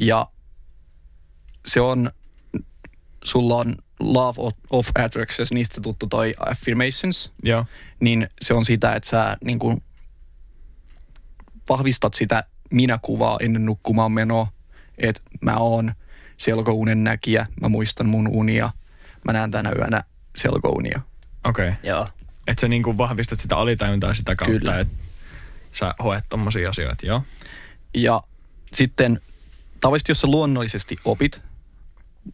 [SPEAKER 5] Ja se on, sulla on Love of- of Attractions, niistä tuttu toi Affirmations –
[SPEAKER 4] Joo.
[SPEAKER 5] niin se on sitä, että sä niin kuin vahvistat sitä minäkuvaa ennen nukkumaan menoa, että mä oon selkounen näkijä, mä muistan mun unia, mä näen tänä yönä selkounia.
[SPEAKER 4] Okei. Okay.
[SPEAKER 3] Joo.
[SPEAKER 4] Että sä niinku vahvistat sitä alitajuntaa sitä kautta, että sä hoet tommosia asioita, joo.
[SPEAKER 5] Ja sitten tavallisesti, jos sä luonnollisesti opit,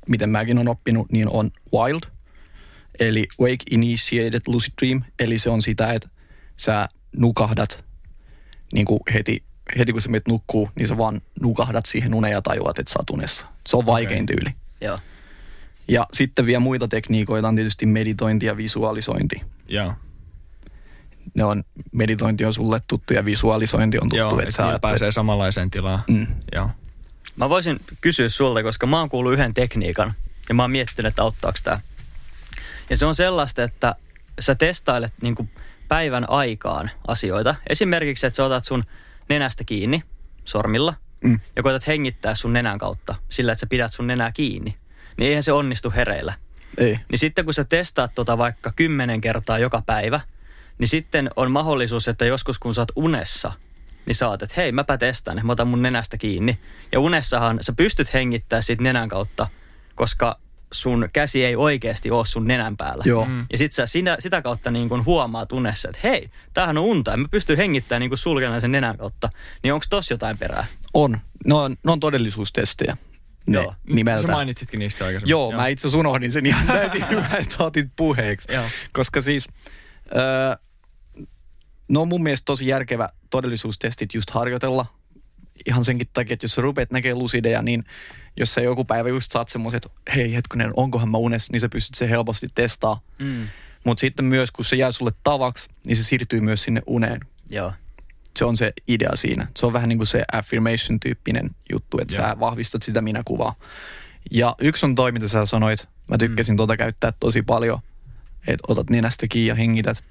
[SPEAKER 5] miten mäkin on oppinut, niin on wild, eli wake initiated lucid dream, eli se on sitä, että sä nukahdat niin kuin heti, heti kun sä menet nukkuu, niin sä vaan nukahdat siihen uneen ja tajuat, että sä oot unessa. Se on vaikein
[SPEAKER 4] Okei.
[SPEAKER 5] tyyli.
[SPEAKER 3] Joo.
[SPEAKER 5] Ja sitten vielä muita tekniikoita on tietysti meditointi ja visualisointi.
[SPEAKER 4] Joo.
[SPEAKER 5] Ne on, meditointi on sulle tuttu ja visualisointi on tuttu.
[SPEAKER 4] Joo,
[SPEAKER 5] että sä ajattelet-
[SPEAKER 4] pääsee samanlaiseen tilaan.
[SPEAKER 5] Mm.
[SPEAKER 4] Joo.
[SPEAKER 3] Mä voisin kysyä sulta, koska mä oon kuullut yhden tekniikan ja mä oon miettinyt, että auttaako tämä. Ja se on sellaista, että sä testailet niin päivän aikaan asioita. Esimerkiksi, että sä otat sun nenästä kiinni sormilla
[SPEAKER 5] Mm.
[SPEAKER 3] ja koetat hengittää sun nenän kautta sillä, että sä pidät sun nenää kiinni. Niin eihän se onnistu hereillä.
[SPEAKER 5] Ei.
[SPEAKER 3] Niin sitten kun sä testaat tota vaikka kymmenen kertaa joka päivä, niin sitten on mahdollisuus, että joskus kun sä oot unessa, niin sä oot, että hei, mäpä testaan, mä otan mun nenästä kiinni. Ja unessahan sä pystyt hengittämään siitä nenän kautta, koska sun käsi ei oikeasti ole sun nenän päällä.
[SPEAKER 5] Joo.
[SPEAKER 4] Mm.
[SPEAKER 3] Ja sit sä sinä, sitä kautta niin kun huomaat unessa, että hei, tämähän on unta, mä pystyn hengittämään niin sulkemaan sen nenän kautta. Niin onko tossa jotain perää?
[SPEAKER 5] On. Ne on, ne on todellisuustestejä. Ne
[SPEAKER 3] Joo.
[SPEAKER 5] nimeltä.
[SPEAKER 4] Sä mainitsitkin niistä aikaisemmin.
[SPEAKER 5] Joo, mä itse asiassa unohdin sen ihan täysin hyvä, että otit puheeksi.
[SPEAKER 4] Joo.
[SPEAKER 5] Koska siis, öö, no on mun mielestä tosi järkevä todellisuustestit just harjoitella. Ihan senkin takia, että jos sä rupeat näkemään lusideja, niin jos sä joku päivä just saat semmoiset, että hei hetkonen, onkohan mä unessa, niin sä pystyt se helposti testaa.
[SPEAKER 3] Mm.
[SPEAKER 5] Mutta sitten myös, kun se jää sulle tavaksi, niin se siirtyy myös sinne uneen.
[SPEAKER 3] Joo.
[SPEAKER 5] Se on se idea siinä. Se on vähän niin kuin se affirmation-tyyppinen juttu, että
[SPEAKER 4] Joo.
[SPEAKER 5] sä vahvistat sitä minäkuvaa. Ja yksi on toi, mitä sä sanoit. Mä tykkäsin mm. tota käyttää tosi paljon, että otat nenästä kiinni ja hengität.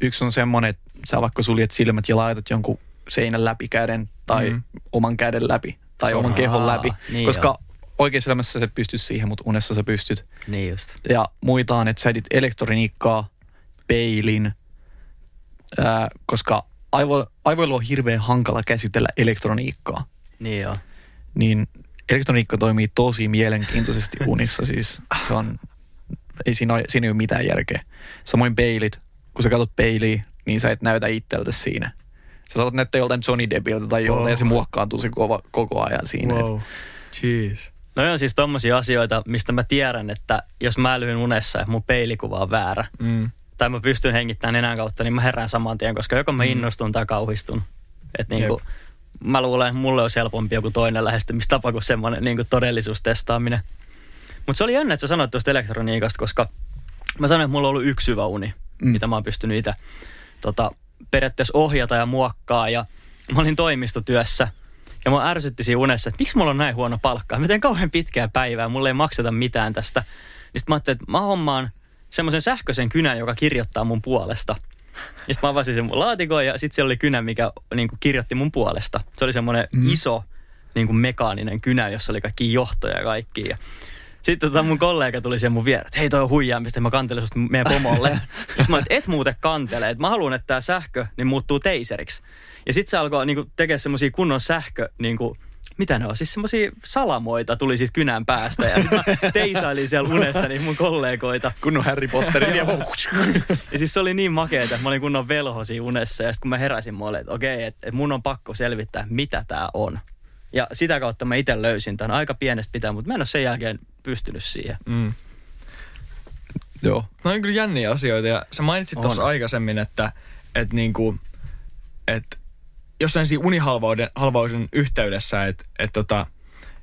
[SPEAKER 5] Yksi on semmoinen, että sä vaikka suljet silmät ja laitat jonkun seinän läpi käden tai
[SPEAKER 4] Mm.
[SPEAKER 5] oman käden läpi tai oman kehon
[SPEAKER 3] Aa,
[SPEAKER 5] läpi.
[SPEAKER 3] niin
[SPEAKER 5] koska oikeassa elämässä sä et pysty siihen, mutta unessa sä pystyt.
[SPEAKER 3] Niin just.
[SPEAKER 5] Ja muita on, että sä edit elektroniikkaa, peilin, ää, koska aivo, aivoilla on hirveän hankala käsitellä elektroniikkaa.
[SPEAKER 3] Niin joo.
[SPEAKER 5] Niin elektroniikka toimii tosi mielenkiintoisesti unissa siis. Se on, ei siinä, ole, siinä ei ole mitään järkeä. Samoin peilit, kun sä katsot peiliä, niin sä et näytä itseltä siinä. Sä saatat näyttää joltain Johnny Deppiltä tai joltain,
[SPEAKER 4] Wow.
[SPEAKER 5] ja se muokkaantuu se koko, koko ajan siinä.
[SPEAKER 4] Wow. Jeez.
[SPEAKER 3] No on siis tommosia asioita, mistä mä tiedän, että jos mä älyin unessa ja mun peilikuva on väärä,
[SPEAKER 4] Mm.
[SPEAKER 3] tai mä pystyn hengittämään nenän kautta, niin mä herään saman tien, koska joko mä innostun tai kauhistun. Et niinku, mä luulen, että mulle olisi helpompi joku toinen lähestymistapa kuin semmoinen niinku todellisuustestaaminen. Mutta se oli jännä, että sä sanoit tuosta elektroniikasta, koska mä sanoin, että mulla on ollut yksi hyvä uni, mm.
[SPEAKER 5] Mm.
[SPEAKER 3] mitä mä oon pystynyt itse tota, periaatteessa ohjata ja muokkaa. Ja mä olin toimistotyössä ja mä ärsytti siinä unessa, että miksi mulla on näin huono palkka. Mä teen kauhean pitkää päivää, mulle ei makseta mitään tästä. Niin sit mä ajattelin, että mä hommaan semmoisen sähköisen kynän, joka kirjoittaa mun puolesta. Ja sitten mä avasin sen mun laatikon ja sitten siellä oli kynä, mikä niin kirjoitti mun puolesta. Se oli semmoinen mm. iso niin kuin mekaaninen kynä, jossa oli kaikki johtoja ja kaikki. Ja sitten tota mun kollega tuli siihen mun viereen, että hei toi on huijaamista, mä kantelen susta meidän pomolle. Sitten mä että et muuten kantele, että mä haluan, että tämä sähkö niin muuttuu teiseriksi. Ja sitten se alkoi niinku tekemään semmoisia kunnon sähkö, niinku, mitä ne on, siis semmoisia salamoita tuli siitä kynän päästä. Ja sit mä teisailin siellä unessa niin mun kollegoita.
[SPEAKER 5] Kunnon Harry Potteri.
[SPEAKER 3] Ja, ja siis se oli niin makeeta, että mä olin kunnon velhosi unessa. Ja sitten kun mä heräsin, mä olin, että okei, että, että mun on pakko selvittää, mitä tää on. Ja sitä kautta mä itse löysin tämän aika pienestä pitää, mutta mä en ole sen jälkeen pystynyt siihen.
[SPEAKER 4] Mm.
[SPEAKER 5] Joo.
[SPEAKER 4] No on kyllä jänniä asioita ja sä mainitsit
[SPEAKER 3] On.
[SPEAKER 4] tuossa aikaisemmin, että, että, niinku, että jossain siinä unihalvauden halvauden yhteydessä, että, että, tota,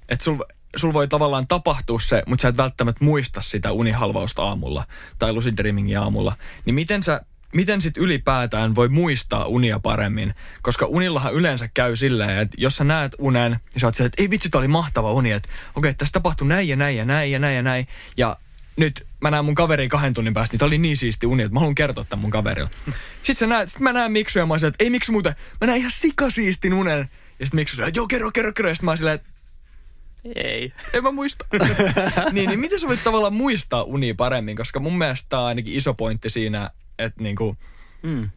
[SPEAKER 4] että sul, sul voi tavallaan tapahtua se, mutta sä et välttämättä muista sitä unihalvausta aamulla tai lucid dreamingia aamulla. Niin miten sä Miten sit ylipäätään voi muistaa unia paremmin? Koska unillahan yleensä käy silleen, että jos sä näet unen, niin sä oot se, että ei vitsi, tää oli mahtava uni, että okei, tässä tapahtui näin ja näin ja näin ja näin ja näin. Ja nyt mä näen mun kaverin kahden tunnin päästä, niin tää oli niin siisti uni, että mä haluan kertoa tämän mun kaverille. Sitten sä näet, sit mä näen Miksu ja mä oon silleen, että ei Miksu muuten, mä näen ihan sikasiistin unen. Ja sitten Miksu sanoo, että joo kerro, kerro, kerro. Ja sit mä oon silleen, että
[SPEAKER 3] Ei.
[SPEAKER 4] en mä muista. niin, niin miten sä voit tavallaan muistaa unia paremmin? Koska mun mielestä tää on ainakin iso pointti siinä, että niinku,
[SPEAKER 3] Mm.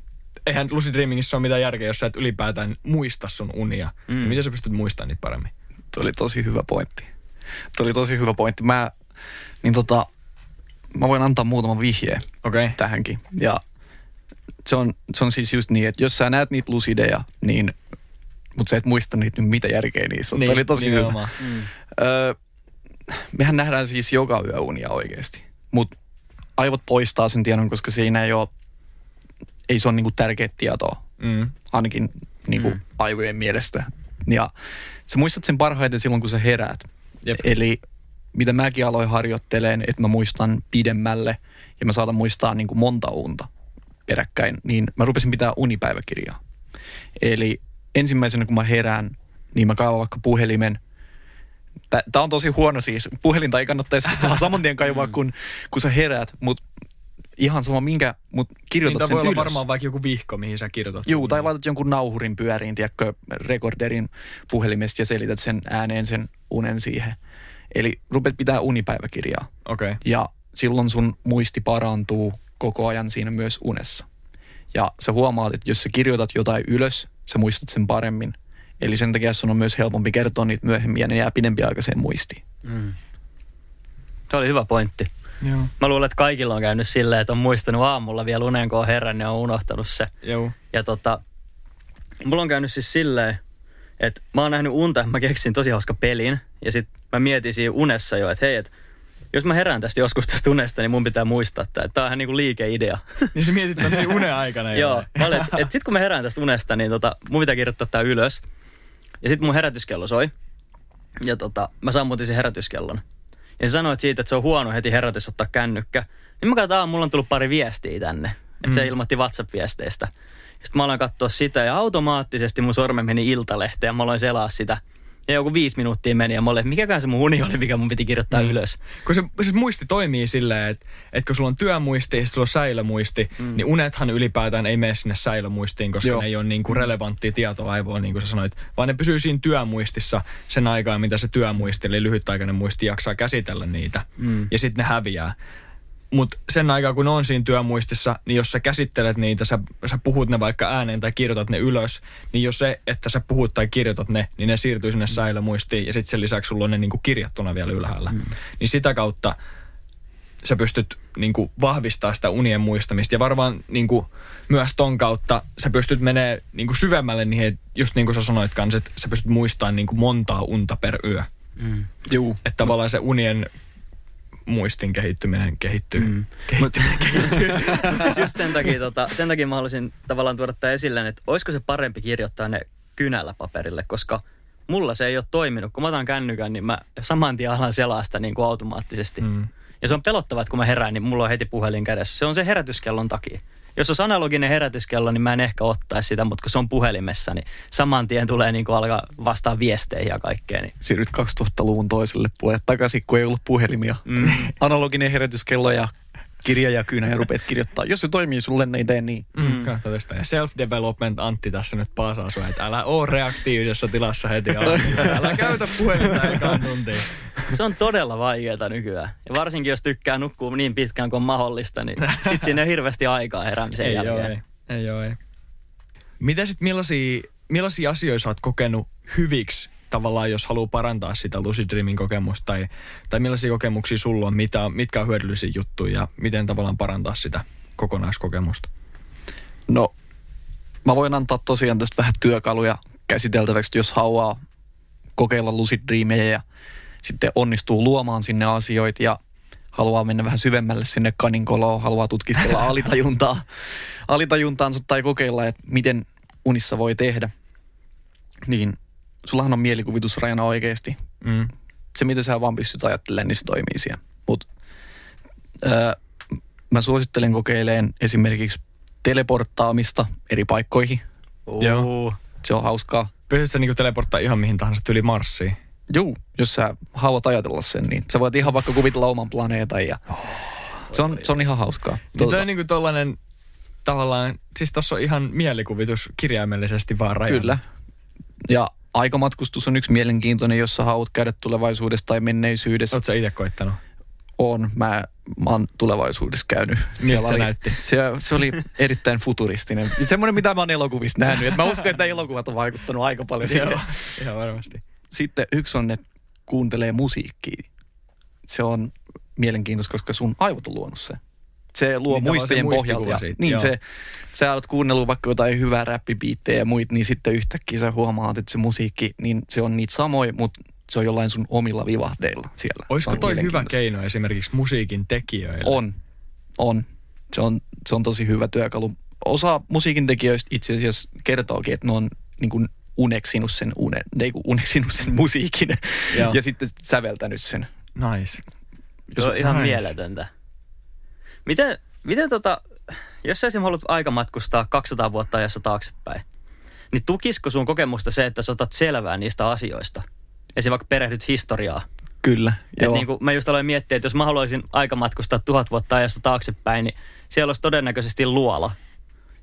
[SPEAKER 4] eihän lucid dreamingissa ole mitään järkeä, jos sä et ylipäätään muista sun unia. Mm. Niin miten sä pystyt muistamaan niitä paremmin?
[SPEAKER 5] Tuo oli tosi hyvä pointti. Tuo oli tosi hyvä pointti. Mä, niin tota, mä voin antaa muutaman vihjeen.
[SPEAKER 4] Okay.
[SPEAKER 5] tähänkin. Ja se on, se on siis just niin, että jos sä näet niitä lusideja, niin, mutta sä et muista niitä, niin mitä järkeä niissä on. Niin, oli tosi hyvä.
[SPEAKER 4] nimenomaan.
[SPEAKER 3] Mm.
[SPEAKER 5] Öö, mehän nähdään siis joka yö unia oikeasti. Mutta aivot poistaa sen tiedon, koska siinä ei ole, ei se ole niinku tärkeä tietoa,
[SPEAKER 4] Mm.
[SPEAKER 5] ainakin niinku
[SPEAKER 3] Mm.
[SPEAKER 5] mm. aivojen mielestä. Ja sä muistat sen parhaiten silloin, kun sä heräät.
[SPEAKER 4] Jep.
[SPEAKER 5] Eli mitä mäkin aloin harjoitteleen, että mä muistan pidemmälle ja mä saatan muistaa niin kuin monta unta peräkkäin, niin mä rupesin pitää unipäiväkirjaa. Eli ensimmäisenä kun mä herään, niin mä kaivan vaikka puhelimen. Tämä on tosi huono siis. Puhelinta ei kannattaisi saman tien kaivaa, kun, kun sä heräät, mutta ihan sama minkä, mutta
[SPEAKER 4] Niin
[SPEAKER 5] kirjoitat
[SPEAKER 4] tää
[SPEAKER 5] sen
[SPEAKER 4] voi olla
[SPEAKER 5] ylös.
[SPEAKER 4] varmaan vaikka joku vihko, mihin sä kirjoitat.
[SPEAKER 5] Juu,
[SPEAKER 4] sun
[SPEAKER 5] tai laitat jonkun nauhurin pyöriin, tiedätkö, rekorderin puhelimesta ja selität sen ääneen sen unen siihen. Eli rupeat pitää unipäiväkirjaa.
[SPEAKER 4] Okei. Okay.
[SPEAKER 5] Ja silloin sun muisti parantuu koko ajan siinä myös unessa. Ja sä huomaat, että jos sä kirjoitat jotain ylös, sä muistat sen paremmin. Eli sen takia sun on myös helpompi kertoa niitä myöhemmin ja ne jää pidempiaikaiseen muistiin.
[SPEAKER 3] Mm. Se oli hyvä pointti.
[SPEAKER 4] Joo.
[SPEAKER 3] Mä luulen, että kaikilla on käynyt silleen, että on muistanut aamulla vielä unen, kun on herännyt ja on unohtanut se.
[SPEAKER 4] Joo.
[SPEAKER 3] Ja tota, mulla on käynyt siis silleen, että mä oon nähnyt unta, mä keksin tosi hauska pelin. Ja sit mä mietin siinä unessa jo, että hei, että jos mä herään tästä joskus tästä unesta, niin mun pitää muistaa tämä. Tää on ihan niinku liikeidea.
[SPEAKER 4] Niin sä mietit tämän siinä unen aikana. jo.
[SPEAKER 3] Joo, mä olin, että et sit kun mä herään tästä unesta, niin tota, mun pitää kirjoittaa tää ylös. Ja sitten mun herätyskello soi. Ja tota, mä sammutin sen herätyskellon. Ja se sanoit siitä, että se on huono heti herätys ottaa kännykkä. Niin mä katsoin, mulla on tullut pari viestiä tänne. Että
[SPEAKER 4] Mm.
[SPEAKER 3] se ilmoitti WhatsApp-viesteistä. Sitten mä aloin katsoa sitä ja automaattisesti mun sormen meni iltalehteen ja mä aloin selaa sitä. Ja joku viisi minuuttia meni ja mä olin, että mikäkään se mun uni oli, mikä mun piti kirjoittaa
[SPEAKER 4] Mm.
[SPEAKER 3] ylös.
[SPEAKER 4] Kun se siis muisti toimii silleen, että, että kun sulla on työmuisti ja sulla on säilömuisti, mm. niin unethan ylipäätään ei mene sinne säilömuistiin, koska Joo.
[SPEAKER 5] Joo.
[SPEAKER 4] ne ei ole niin kuin relevanttia tietoa aivoon, niin kuin sä sanoit, vaan ne pysyy siinä työmuistissa sen aikaa, mitä se työmuisti, eli lyhytaikainen muisti jaksaa käsitellä niitä,
[SPEAKER 3] Mm.
[SPEAKER 4] ja sitten ne häviää. Mutta sen aikaa, kun on siinä työmuistissa, niin jos sä käsittelet niitä, sä, sä puhut ne vaikka ääneen tai kirjoitat ne ylös, niin jos se, että sä puhut tai kirjoitat ne, niin ne siirtyy sinne säilömuistiin ja sitten sen lisäksi sulla on ne niinku kirjattuna vielä ylhäällä. Mm. Niin sitä kautta sä pystyt niinku vahvistaa sitä unien muistamista ja varmaan niinku myös ton kautta sä pystyt menee niinku syvemmälle niihin, just niin kuin sä sanoit kanssa, että sä pystyt muistamaan niinku montaa unta per yö.
[SPEAKER 3] Mm.
[SPEAKER 5] Juu.
[SPEAKER 4] Että tavallaan se unien muistin kehittyminen kehittyy.
[SPEAKER 3] Mm.
[SPEAKER 4] Mm. Kehittyminen kehittyy.
[SPEAKER 3] siis just sen takia, tota, sen takia mä haluaisin tavallaan tuoda tämän esille, että olisiko se parempi kirjoittaa ne kynällä paperille, koska mulla se ei ole toiminut. Kun mä otan kännykän, niin mä saman tien alan selaa sitä niin kuin automaattisesti. Mm. Ja se on pelottavaa, että kun mä herään, niin mulla on heti puhelin kädessä. Se on se herätyskellon takia. Jos olisi analoginen herätyskello, niin mä en ehkä ottaisi sitä, mutta kun se on puhelimessa, niin saman tien tulee niin kuin alkaa vastaa viesteihin ja kaikkea. Niin.
[SPEAKER 5] Siirryt 2000-luvun toiselle puolelle takaisin, kun ei ollut puhelimia.
[SPEAKER 3] Mm.
[SPEAKER 5] Analoginen herätyskello ja kirja ja kyynä ja rupeat kirjoittaa. Jos se toimii sulle, niin tee niin.
[SPEAKER 4] Mm. Tästä. Ja self-development Antti tässä nyt paasaa sua, että älä oo reaktiivisessa tilassa heti aamulla. Älä käytä puhelinta ekaan tuntiin.
[SPEAKER 3] Se on todella vaikeaa nykyään. Ja varsinkin jos tykkää nukkua niin pitkään kuin on mahdollista, niin sit siinä on hirveästi aikaa heräämisen
[SPEAKER 4] Ei
[SPEAKER 3] jälkeen.
[SPEAKER 4] oo, ei. Ei oo, ei. Mitä sit millaisia, millaisia asioita sä oot kokenut hyviksi tavallaan, jos haluaa parantaa sitä Lucid Dreamin kokemusta, tai, tai millaisia kokemuksia sulla on, mitä, mitkä on hyödyllisiä juttuja, ja miten tavallaan parantaa sitä kokonaiskokemusta?
[SPEAKER 5] No, mä voin antaa tosiaan tästä vähän työkaluja käsiteltäväksi, jos haluaa kokeilla lucid dreamejä ja sitten onnistuu luomaan sinne asioita ja haluaa mennä vähän syvemmälle sinne kaninkoloon, haluaa tutkiskella alitajuntaa, alitajuntaansa tai kokeilla, että miten unissa voi tehdä. Niin sullahan on mielikuvitusrajana oikeasti.
[SPEAKER 4] Mm.
[SPEAKER 5] Se, mitä sä vaan pystyt ajattelemaan, niin se toimii siellä. Mutta mä suosittelen kokeileen esimerkiksi teleporttaamista eri paikkoihin.
[SPEAKER 3] Joo.
[SPEAKER 5] Se on hauskaa.
[SPEAKER 4] Pystytkö sä niinku teleporttaa ihan mihin tahansa tyli Marsiin?
[SPEAKER 5] Juu, jos sä haluat ajatella sen, niin sä voit ihan vaikka kuvitella oman planeetan ja se on, se on ihan hauskaa.
[SPEAKER 4] Niin toi on niinku tollanen tavallaan, siis tossa on ihan mielikuvitus kirjaimellisesti vaan rajana.
[SPEAKER 5] Kyllä. Ja aikamatkustus on yksi mielenkiintoinen, jos sä haluat käydä tulevaisuudessa tai menneisyydessä.
[SPEAKER 4] Oot sä itse koittanut?
[SPEAKER 5] On. Mä, mä oon tulevaisuudessa käynyt.
[SPEAKER 4] Miltä se
[SPEAKER 5] oli,
[SPEAKER 4] näytti?
[SPEAKER 5] Se, se oli erittäin futuristinen. Semmoinen, mitä mä oon elokuvista nähnyt. Et mä uskon, että elokuvat on vaikuttanut aika paljon siihen.
[SPEAKER 4] Joo, ihan varmasti.
[SPEAKER 5] Sitten yksi on, että kuuntelee musiikkia. Se on mielenkiintoista, koska sun aivot on luonut se. Se luo
[SPEAKER 4] Niin,
[SPEAKER 5] muistien pohjalta. Ja,
[SPEAKER 4] siitä,
[SPEAKER 5] niin
[SPEAKER 4] joo.
[SPEAKER 5] se, sä oot kuunnellut vaikka jotain hyvää räppibiittejä ja muit, niin sitten yhtäkkiä sä huomaat, että se musiikki, niin se on niitä samoja, mutta se on jollain sun omilla vivahdeilla siellä.
[SPEAKER 4] Olisiko toi hyvä keino esimerkiksi musiikin tekijöille?
[SPEAKER 5] On. On. Se on, se on tosi hyvä työkalu. Osa musiikin tekijöistä itse asiassa kertookin, että ne on niin kuin uneksinut sen, une, niin kuin uneksinut sen musiikin
[SPEAKER 4] Joo.
[SPEAKER 5] ja sitten säveltänyt sen.
[SPEAKER 4] Nice.
[SPEAKER 3] Se on ihan
[SPEAKER 4] Nice.
[SPEAKER 3] mieletöntä. Miten, miten tota, jos sä esimerkiksi haluat aikamatkustaa 200 vuotta ajassa taaksepäin, niin tukisiko sun kokemusta se, että sä otat selvää niistä asioista? Esimerkiksi vaikka perehdyt historiaa.
[SPEAKER 5] Kyllä,
[SPEAKER 3] Et
[SPEAKER 5] joo.
[SPEAKER 3] niin kuin mä just aloin miettiä, että jos mä haluaisin aikamatkustaa tuhat vuotta ajassa taaksepäin, niin siellä olisi todennäköisesti luola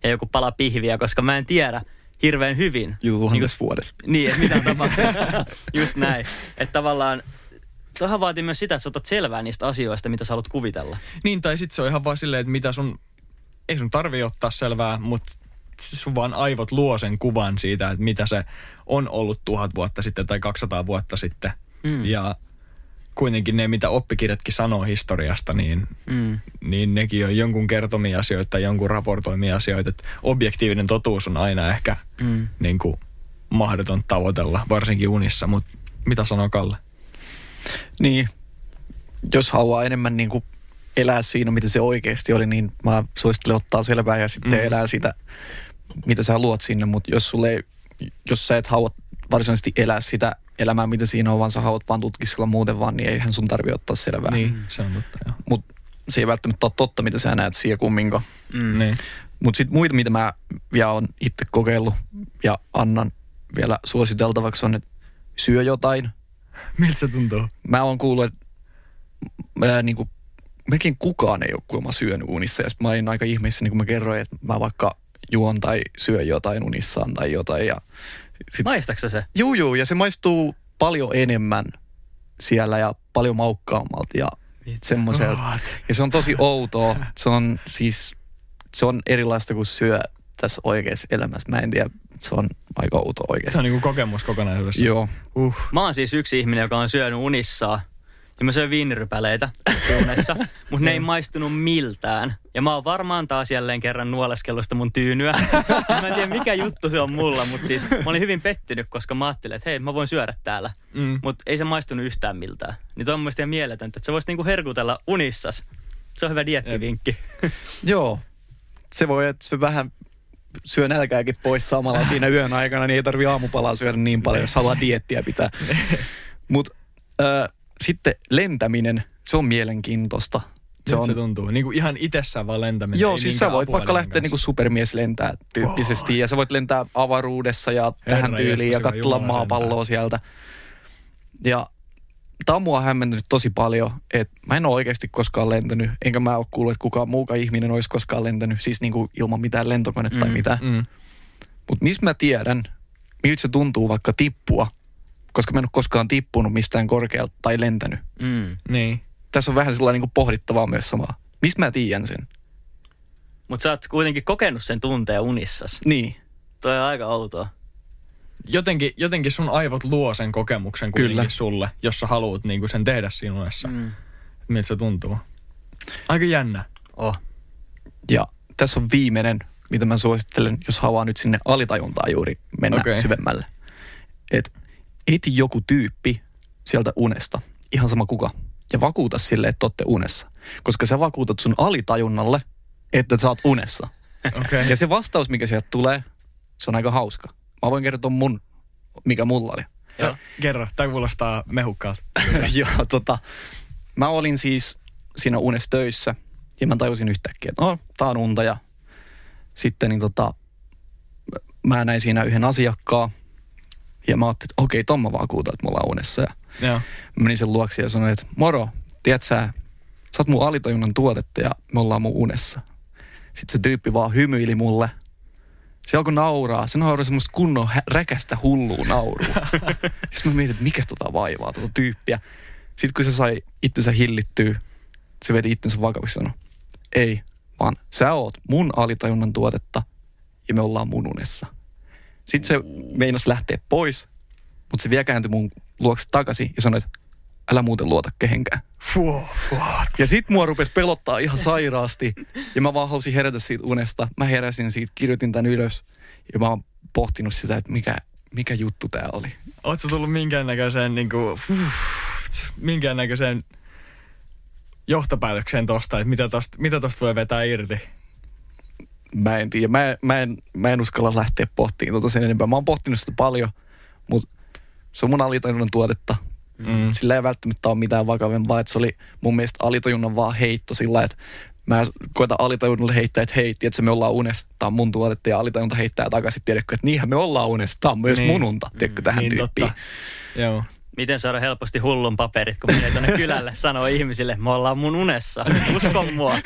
[SPEAKER 3] ja joku pala pihviä, koska mä en tiedä hirveän hyvin.
[SPEAKER 5] Juu,
[SPEAKER 3] niin,
[SPEAKER 5] tuhannessa vuodessa.
[SPEAKER 3] niin että mitä on tapahtunut. just näin. Että tavallaan Tuohan vaatii myös sitä, että sä otat selvää niistä asioista, mitä sä haluat kuvitella.
[SPEAKER 4] Niin, tai sit se on ihan vaan silleen, että mitä sun, ei sun tarvii ottaa selvää, mutta sun vaan aivot luo sen kuvan siitä, että mitä se on ollut tuhat vuotta sitten tai 200 vuotta sitten.
[SPEAKER 3] Mm.
[SPEAKER 4] Ja kuitenkin ne, mitä oppikirjatkin sanoo historiasta, niin,
[SPEAKER 3] Mm.
[SPEAKER 4] niin nekin on jonkun kertomia asioita tai jonkun raportoimia asioita. Että objektiivinen totuus on aina ehkä
[SPEAKER 3] Mm.
[SPEAKER 4] niin kuin mahdoton tavoitella, varsinkin unissa. Mutta mitä sanoo Kalle?
[SPEAKER 5] Niin, jos haluaa enemmän niin kuin elää siinä, mitä se oikeasti oli, niin mä suosittelen ottaa selvää ja sitten
[SPEAKER 4] Mm.
[SPEAKER 5] mm. elää sitä, mitä sä luot sinne. Mutta jos, sulle ei, jos sä et halua varsinaisesti elää sitä elämää, mitä siinä on, vaan sä haluat vaan tutkiskella muuten vaan, niin eihän sun tarvi ottaa selvää.
[SPEAKER 4] Niin, se on totta, joo.
[SPEAKER 5] Mutta se ei välttämättä ole totta, mitä sä näet siellä kumminkaan.
[SPEAKER 3] Mm.
[SPEAKER 4] Niin.
[SPEAKER 5] Mutta sitten muita, mitä mä vielä on itse kokeillut ja annan vielä suositeltavaksi on, että syö jotain.
[SPEAKER 4] Miltä se tuntuu?
[SPEAKER 5] Mä oon kuullut, että mä, niin kuin, mekin kukaan ei ole kuulemma syönyt unissa. Ja sit mä olin aika ihmeessä, niin kuin mä kerroin, että mä vaikka juon tai syön jotain unissaan tai jotain. Ja sit,
[SPEAKER 3] Maistaksä se?
[SPEAKER 5] juu, juu, ja se maistuu paljon enemmän siellä ja paljon maukkaammalta ja semmoiselta. Ja se on tosi outoa. Se on siis, se on erilaista kuin syö tässä oikeassa elämässä. Mä en tiedä, se on aika outo oikeasti.
[SPEAKER 4] Se on niinku kokemus kokonaisuudessa.
[SPEAKER 5] Joo.
[SPEAKER 4] Uh.
[SPEAKER 3] Mä oon siis yksi ihminen, joka on syönyt unissaan. Ja mä söin viinirypäleitä unessa, mutta ne ei maistunut miltään. Ja mä oon varmaan taas jälleen kerran nuoleskellut sitä mun tyynyä. mä en tiedä mikä juttu se on mulla, mutta siis mä olin hyvin pettynyt, koska mä ajattelin, että hei mä voin syödä täällä.
[SPEAKER 4] Mm.
[SPEAKER 3] Mutta ei se maistunut yhtään miltään. Niin toi on mun mielestä ihan mieletöntä, että sä voisit niinku herkutella unissas. Se on hyvä diettivinkki.
[SPEAKER 5] Joo. Se voi, että se vähän syö nälkääkin pois samalla siinä yön aikana, niin ei tarvi aamupalaa syödä niin paljon, jos haluaa diettiä pitää. Mutta äh, sitten lentäminen, se on mielenkiintoista.
[SPEAKER 4] Se, on... se tuntuu? Niin kuin ihan itsessään vaan lentäminen.
[SPEAKER 5] Joo, siis sä voit vaikka lähteä niinku
[SPEAKER 4] kanssa.
[SPEAKER 5] supermies lentää tyyppisesti. Ja sä voit lentää avaruudessa ja
[SPEAKER 4] Herra
[SPEAKER 5] tähän tyyliin ja katsella
[SPEAKER 4] Jumala
[SPEAKER 5] maapalloa sieltä. Ja tämä on mua hämmentynyt tosi paljon, että mä en ole oikeasti koskaan lentänyt, enkä mä ole kuullut, että kukaan muukaan ihminen olisi koskaan lentänyt, siis niin kuin ilman mitään lentokonetta mm, tai mitään.
[SPEAKER 4] Mm.
[SPEAKER 5] Mutta missä mä tiedän, miltä se tuntuu vaikka tippua, koska mä en ole koskaan tippunut mistään korkealta tai lentänyt.
[SPEAKER 3] Mm.
[SPEAKER 4] Niin.
[SPEAKER 5] Tässä on vähän sellainen niin pohdittavaa myös samaa. Mistä mä tiedän sen?
[SPEAKER 3] Mutta sä oot kuitenkin kokenut sen tunteen unissas.
[SPEAKER 5] Niin.
[SPEAKER 3] Toi on aika outoa.
[SPEAKER 4] Jotenkin, jotenkin sun aivot luo sen kokemuksen kuitenkin
[SPEAKER 5] Kyllä.
[SPEAKER 4] sulle, jos sä haluat niinku sen tehdä siinä unessa. Mm. Miltä se tuntuu. Aika jännä.
[SPEAKER 3] Oh.
[SPEAKER 5] Ja tässä on viimeinen, mitä mä suosittelen, jos haluaa nyt sinne alitajuntaan juuri mennä okay. syvemmälle. Et eti joku tyyppi sieltä unesta, ihan sama kuka, ja vakuuta sille, että olette unessa. Koska sä vakuutat sun alitajunnalle, että sä oot unessa.
[SPEAKER 4] Okei. Okay.
[SPEAKER 5] Ja se vastaus, mikä sieltä tulee, se on aika hauska. Mä voin kertoa mun, mikä mulla oli.
[SPEAKER 3] Joo.
[SPEAKER 4] Kerro, tämä kuulostaa mehukkaalta.
[SPEAKER 5] Joo, tota, mä olin siis siinä unessa töissä ja mä tajusin yhtäkkiä, että no, tää on unta ja sitten niin tota, mä näin siinä yhden asiakkaan ja mä ajattelin, että okei, ton mä vakuutan, että me ollaan unessa. Ja
[SPEAKER 4] Joo.
[SPEAKER 5] mä menin sen luokse ja sanoin, että moro, tiedät sä, sä oot mun alitajunnan tuotetta ja me ollaan mun unessa. Sitten se tyyppi vaan hymyili mulle. Se alkoi nauraa. Se nauraa semmoista kunnon hä- räkästä hullua naurua. Sitten mä mietin, että mikä tota vaivaa, tota tyyppiä. Sitten kun se sai itsensä hillittyä, se veti itsensä vakavasti ja sanoi, ei, vaan sä oot mun alitajunnan tuotetta ja me ollaan mun unessa. Sitten se meinasi lähteä pois, mutta se vielä kääntyi mun luokse takaisin ja sanoi, että älä muuten luota kehenkään.
[SPEAKER 4] Fuh, what?
[SPEAKER 5] Ja sit mua rupesi pelottaa ihan sairaasti. Ja mä vaan halusin herätä siitä unesta. Mä heräsin siitä, kirjoitin tän ylös. Ja mä oon pohtinut sitä, että mikä, mikä juttu tää oli.
[SPEAKER 4] Ootko tullut minkäännäköiseen, niinku, fuh, minkäännäköiseen johtopäätökseen tosta, että mitä tosta, mitä tosta voi vetää irti?
[SPEAKER 5] Mä en tiedä. Mä, mä, en, mä en uskalla lähteä pohtimaan tota sen enempää. Mä oon pohtinut sitä paljon, mutta se on mun alitajunnan tuotetta.
[SPEAKER 4] Mm.
[SPEAKER 5] Sillä ei välttämättä ole mitään vakavempaa, että se oli mun mielestä alitajunnan vaan heitto sillä, että mä koitan alitajunnalle heittää, että hei, tiedätkö, me ollaan unessa, tää on mun tuotetta, ja alitajunta heittää takaisin, tiedätkö, että niinhän me ollaan unessa, tää on myös
[SPEAKER 4] Niin.
[SPEAKER 5] niin. mun unta, tiedätkö, tähän
[SPEAKER 4] niin
[SPEAKER 5] tyyppiin.
[SPEAKER 4] totta. Joo.
[SPEAKER 3] Miten saada helposti hullun paperit, kun menee tuonne kylälle sanoo ihmisille, me ollaan mun unessa. Usko mua.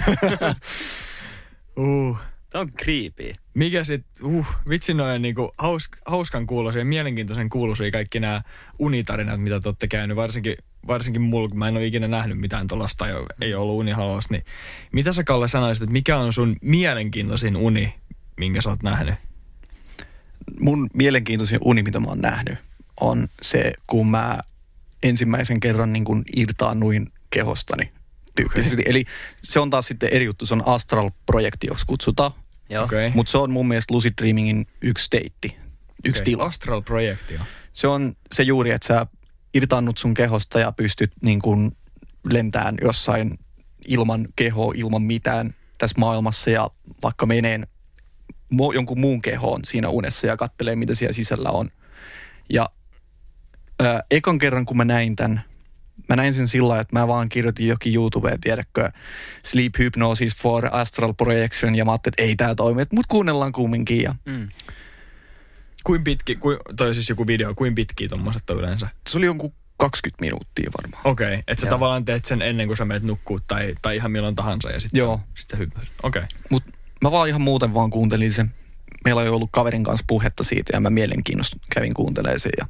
[SPEAKER 4] Uh.
[SPEAKER 3] Tämä on creepy.
[SPEAKER 4] Mikä sit, uh, vitsi noin niinku haus, hauskan kuulosia ja mielenkiintoisen kuulosia kaikki nämä unitarinat, mitä te olette käynyt, varsinkin, varsinkin mulla, kun mä en ole ikinä nähnyt mitään tuollaista tai ei ole ollut unihaluas, niin mitä sä Kalle sanoisit, että mikä on sun mielenkiintoisin uni, minkä sä oot nähnyt?
[SPEAKER 5] mun mielenkiintoisin uni, mitä mä oon nähnyt, on se, kun mä ensimmäisen kerran niin kuin irtaannuin kehostani tyyppisesti. Okay. Eli se on taas sitten eri juttu, se on Astral-projekti, jos kutsutaan.
[SPEAKER 4] Okei.
[SPEAKER 5] Mutta se on mun mielestä Lucid Dreamingin yksi steitti, yksi
[SPEAKER 4] Okei.
[SPEAKER 5] tila.
[SPEAKER 4] Astral-projekti, joo.
[SPEAKER 5] Se on se juuri, että sä irtaannut sun kehosta ja pystyt niin kuin lentään jossain ilman kehoa, ilman mitään tässä maailmassa ja vaikka meneen jonkun muun kehoon siinä unessa ja kattelee, mitä siellä sisällä on. Ja ää, ekan kerran, kun mä näin tämän, mä näin sen sillä että mä vaan kirjoitin jokin YouTubeen, tiedätkö, Sleep Hypnosis for Astral Projection, ja mä ajattelin, että ei tää toimi, mutta kuunnellaan kumminkin. Ja
[SPEAKER 3] Mm.
[SPEAKER 4] Kuin pitki, kuin, toi on siis joku video, kuin pitkiä tommoset on yleensä?
[SPEAKER 5] se oli jonkun 20 minuuttia varmaan.
[SPEAKER 4] Okei, okay. että sä
[SPEAKER 3] Joo.
[SPEAKER 4] tavallaan teet sen ennen kuin sä menet nukkuu tai, tai ihan milloin tahansa ja sitten
[SPEAKER 5] Joo.
[SPEAKER 4] sä, sit sä. Okei. Okay.
[SPEAKER 5] Mutta mä vaan ihan muuten vaan kuuntelin sen. Meillä oli ollut kaverin kanssa puhetta siitä ja mä mielenkiinnosta kävin kuuntelemaan sen. Ja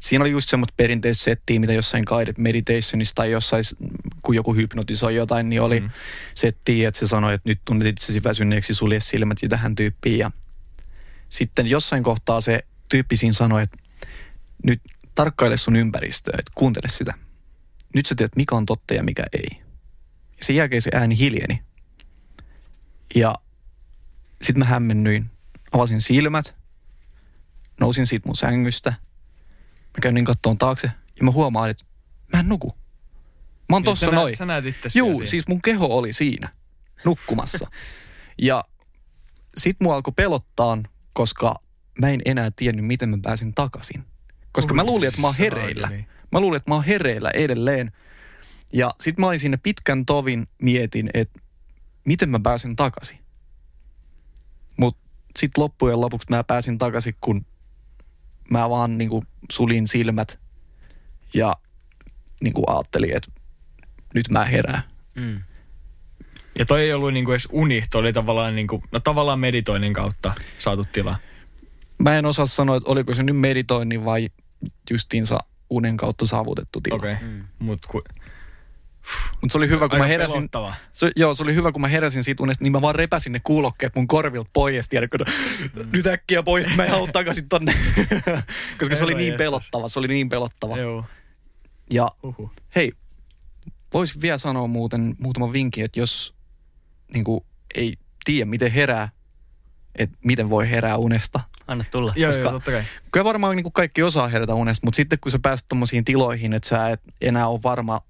[SPEAKER 5] siinä oli just semmoista perinteistä settiä, mitä jossain guided meditationissa tai jossain, kun joku hypnotisoi jotain, niin oli
[SPEAKER 4] Mm.
[SPEAKER 5] mm. settiä, että se sanoi, että nyt tunnet itsesi väsyneeksi, sulje silmät ja tähän tyyppiin. Ja sitten jossain kohtaa se tyyppi siinä sanoi, että nyt tarkkaile sun ympäristöä, että kuuntele sitä. Nyt sä tiedät, mikä on totta ja mikä ei. Ja sen jälkeen se ääni hiljeni. Ja sitten mä hämmennyin, avasin silmät, nousin siitä mun sängystä. Mä käyn niin kattoon taakse ja mä huomaan, että mä en nuku. Mä oon tossa
[SPEAKER 4] sä,
[SPEAKER 5] noin.
[SPEAKER 4] sä näet
[SPEAKER 5] Juu, siis mun keho oli siinä nukkumassa. ja sit mua alkoi pelottaa, koska mä en enää tiennyt, miten mä pääsin takaisin. Koska mä luulin, että mä oon hereillä. Mä luulin, että mä oon hereillä edelleen. Ja sit mä olin siinä pitkän tovin mietin, että miten mä pääsen takaisin. Mut sit loppujen lopuksi mä pääsin takaisin, kun mä vaan niinku suljin silmät ja niin kuin ajattelin, että nyt mä herään.
[SPEAKER 3] Mm.
[SPEAKER 4] Ja toi ei ollut niinku edes uni, toi oli tavallaan, niinku, no tavallaan meditoinnin kautta saatu tila.
[SPEAKER 5] Mä en osaa sanoa, että oliko se nyt meditoinnin vai justiinsa unen kautta saavutettu tila.
[SPEAKER 4] Okei, okay.
[SPEAKER 3] Mm.
[SPEAKER 4] mut ku,
[SPEAKER 5] Mutta se oli hyvä, kun
[SPEAKER 4] aika
[SPEAKER 5] mä heräsin.
[SPEAKER 4] pelottava.
[SPEAKER 5] Se, joo, se oli hyvä, kun mä heräsin siitä unesta, niin mä vaan repäsin ne kuulokkeet mun korvilta pois. Tiedätkö, mm. nyt äkkiä pois, mä en halua takaisin tonne. Koska se oli niin pelottava, se oli niin pelottava.
[SPEAKER 4] Joo,
[SPEAKER 5] Ja
[SPEAKER 4] uhu.
[SPEAKER 5] hei, vois vielä sanoa muuten muutaman vinkin, että jos niin kuin, ei tiedä, miten herää, että miten voi herää unesta.
[SPEAKER 3] Anna tulla.
[SPEAKER 4] Joo,
[SPEAKER 5] Koska-
[SPEAKER 4] joo, totta kai.
[SPEAKER 5] Kyllä varmaan niin kuin kaikki osaa herätä unesta, mutta sitten kun sä pääset tommosiin tiloihin, että sä et enää ole varma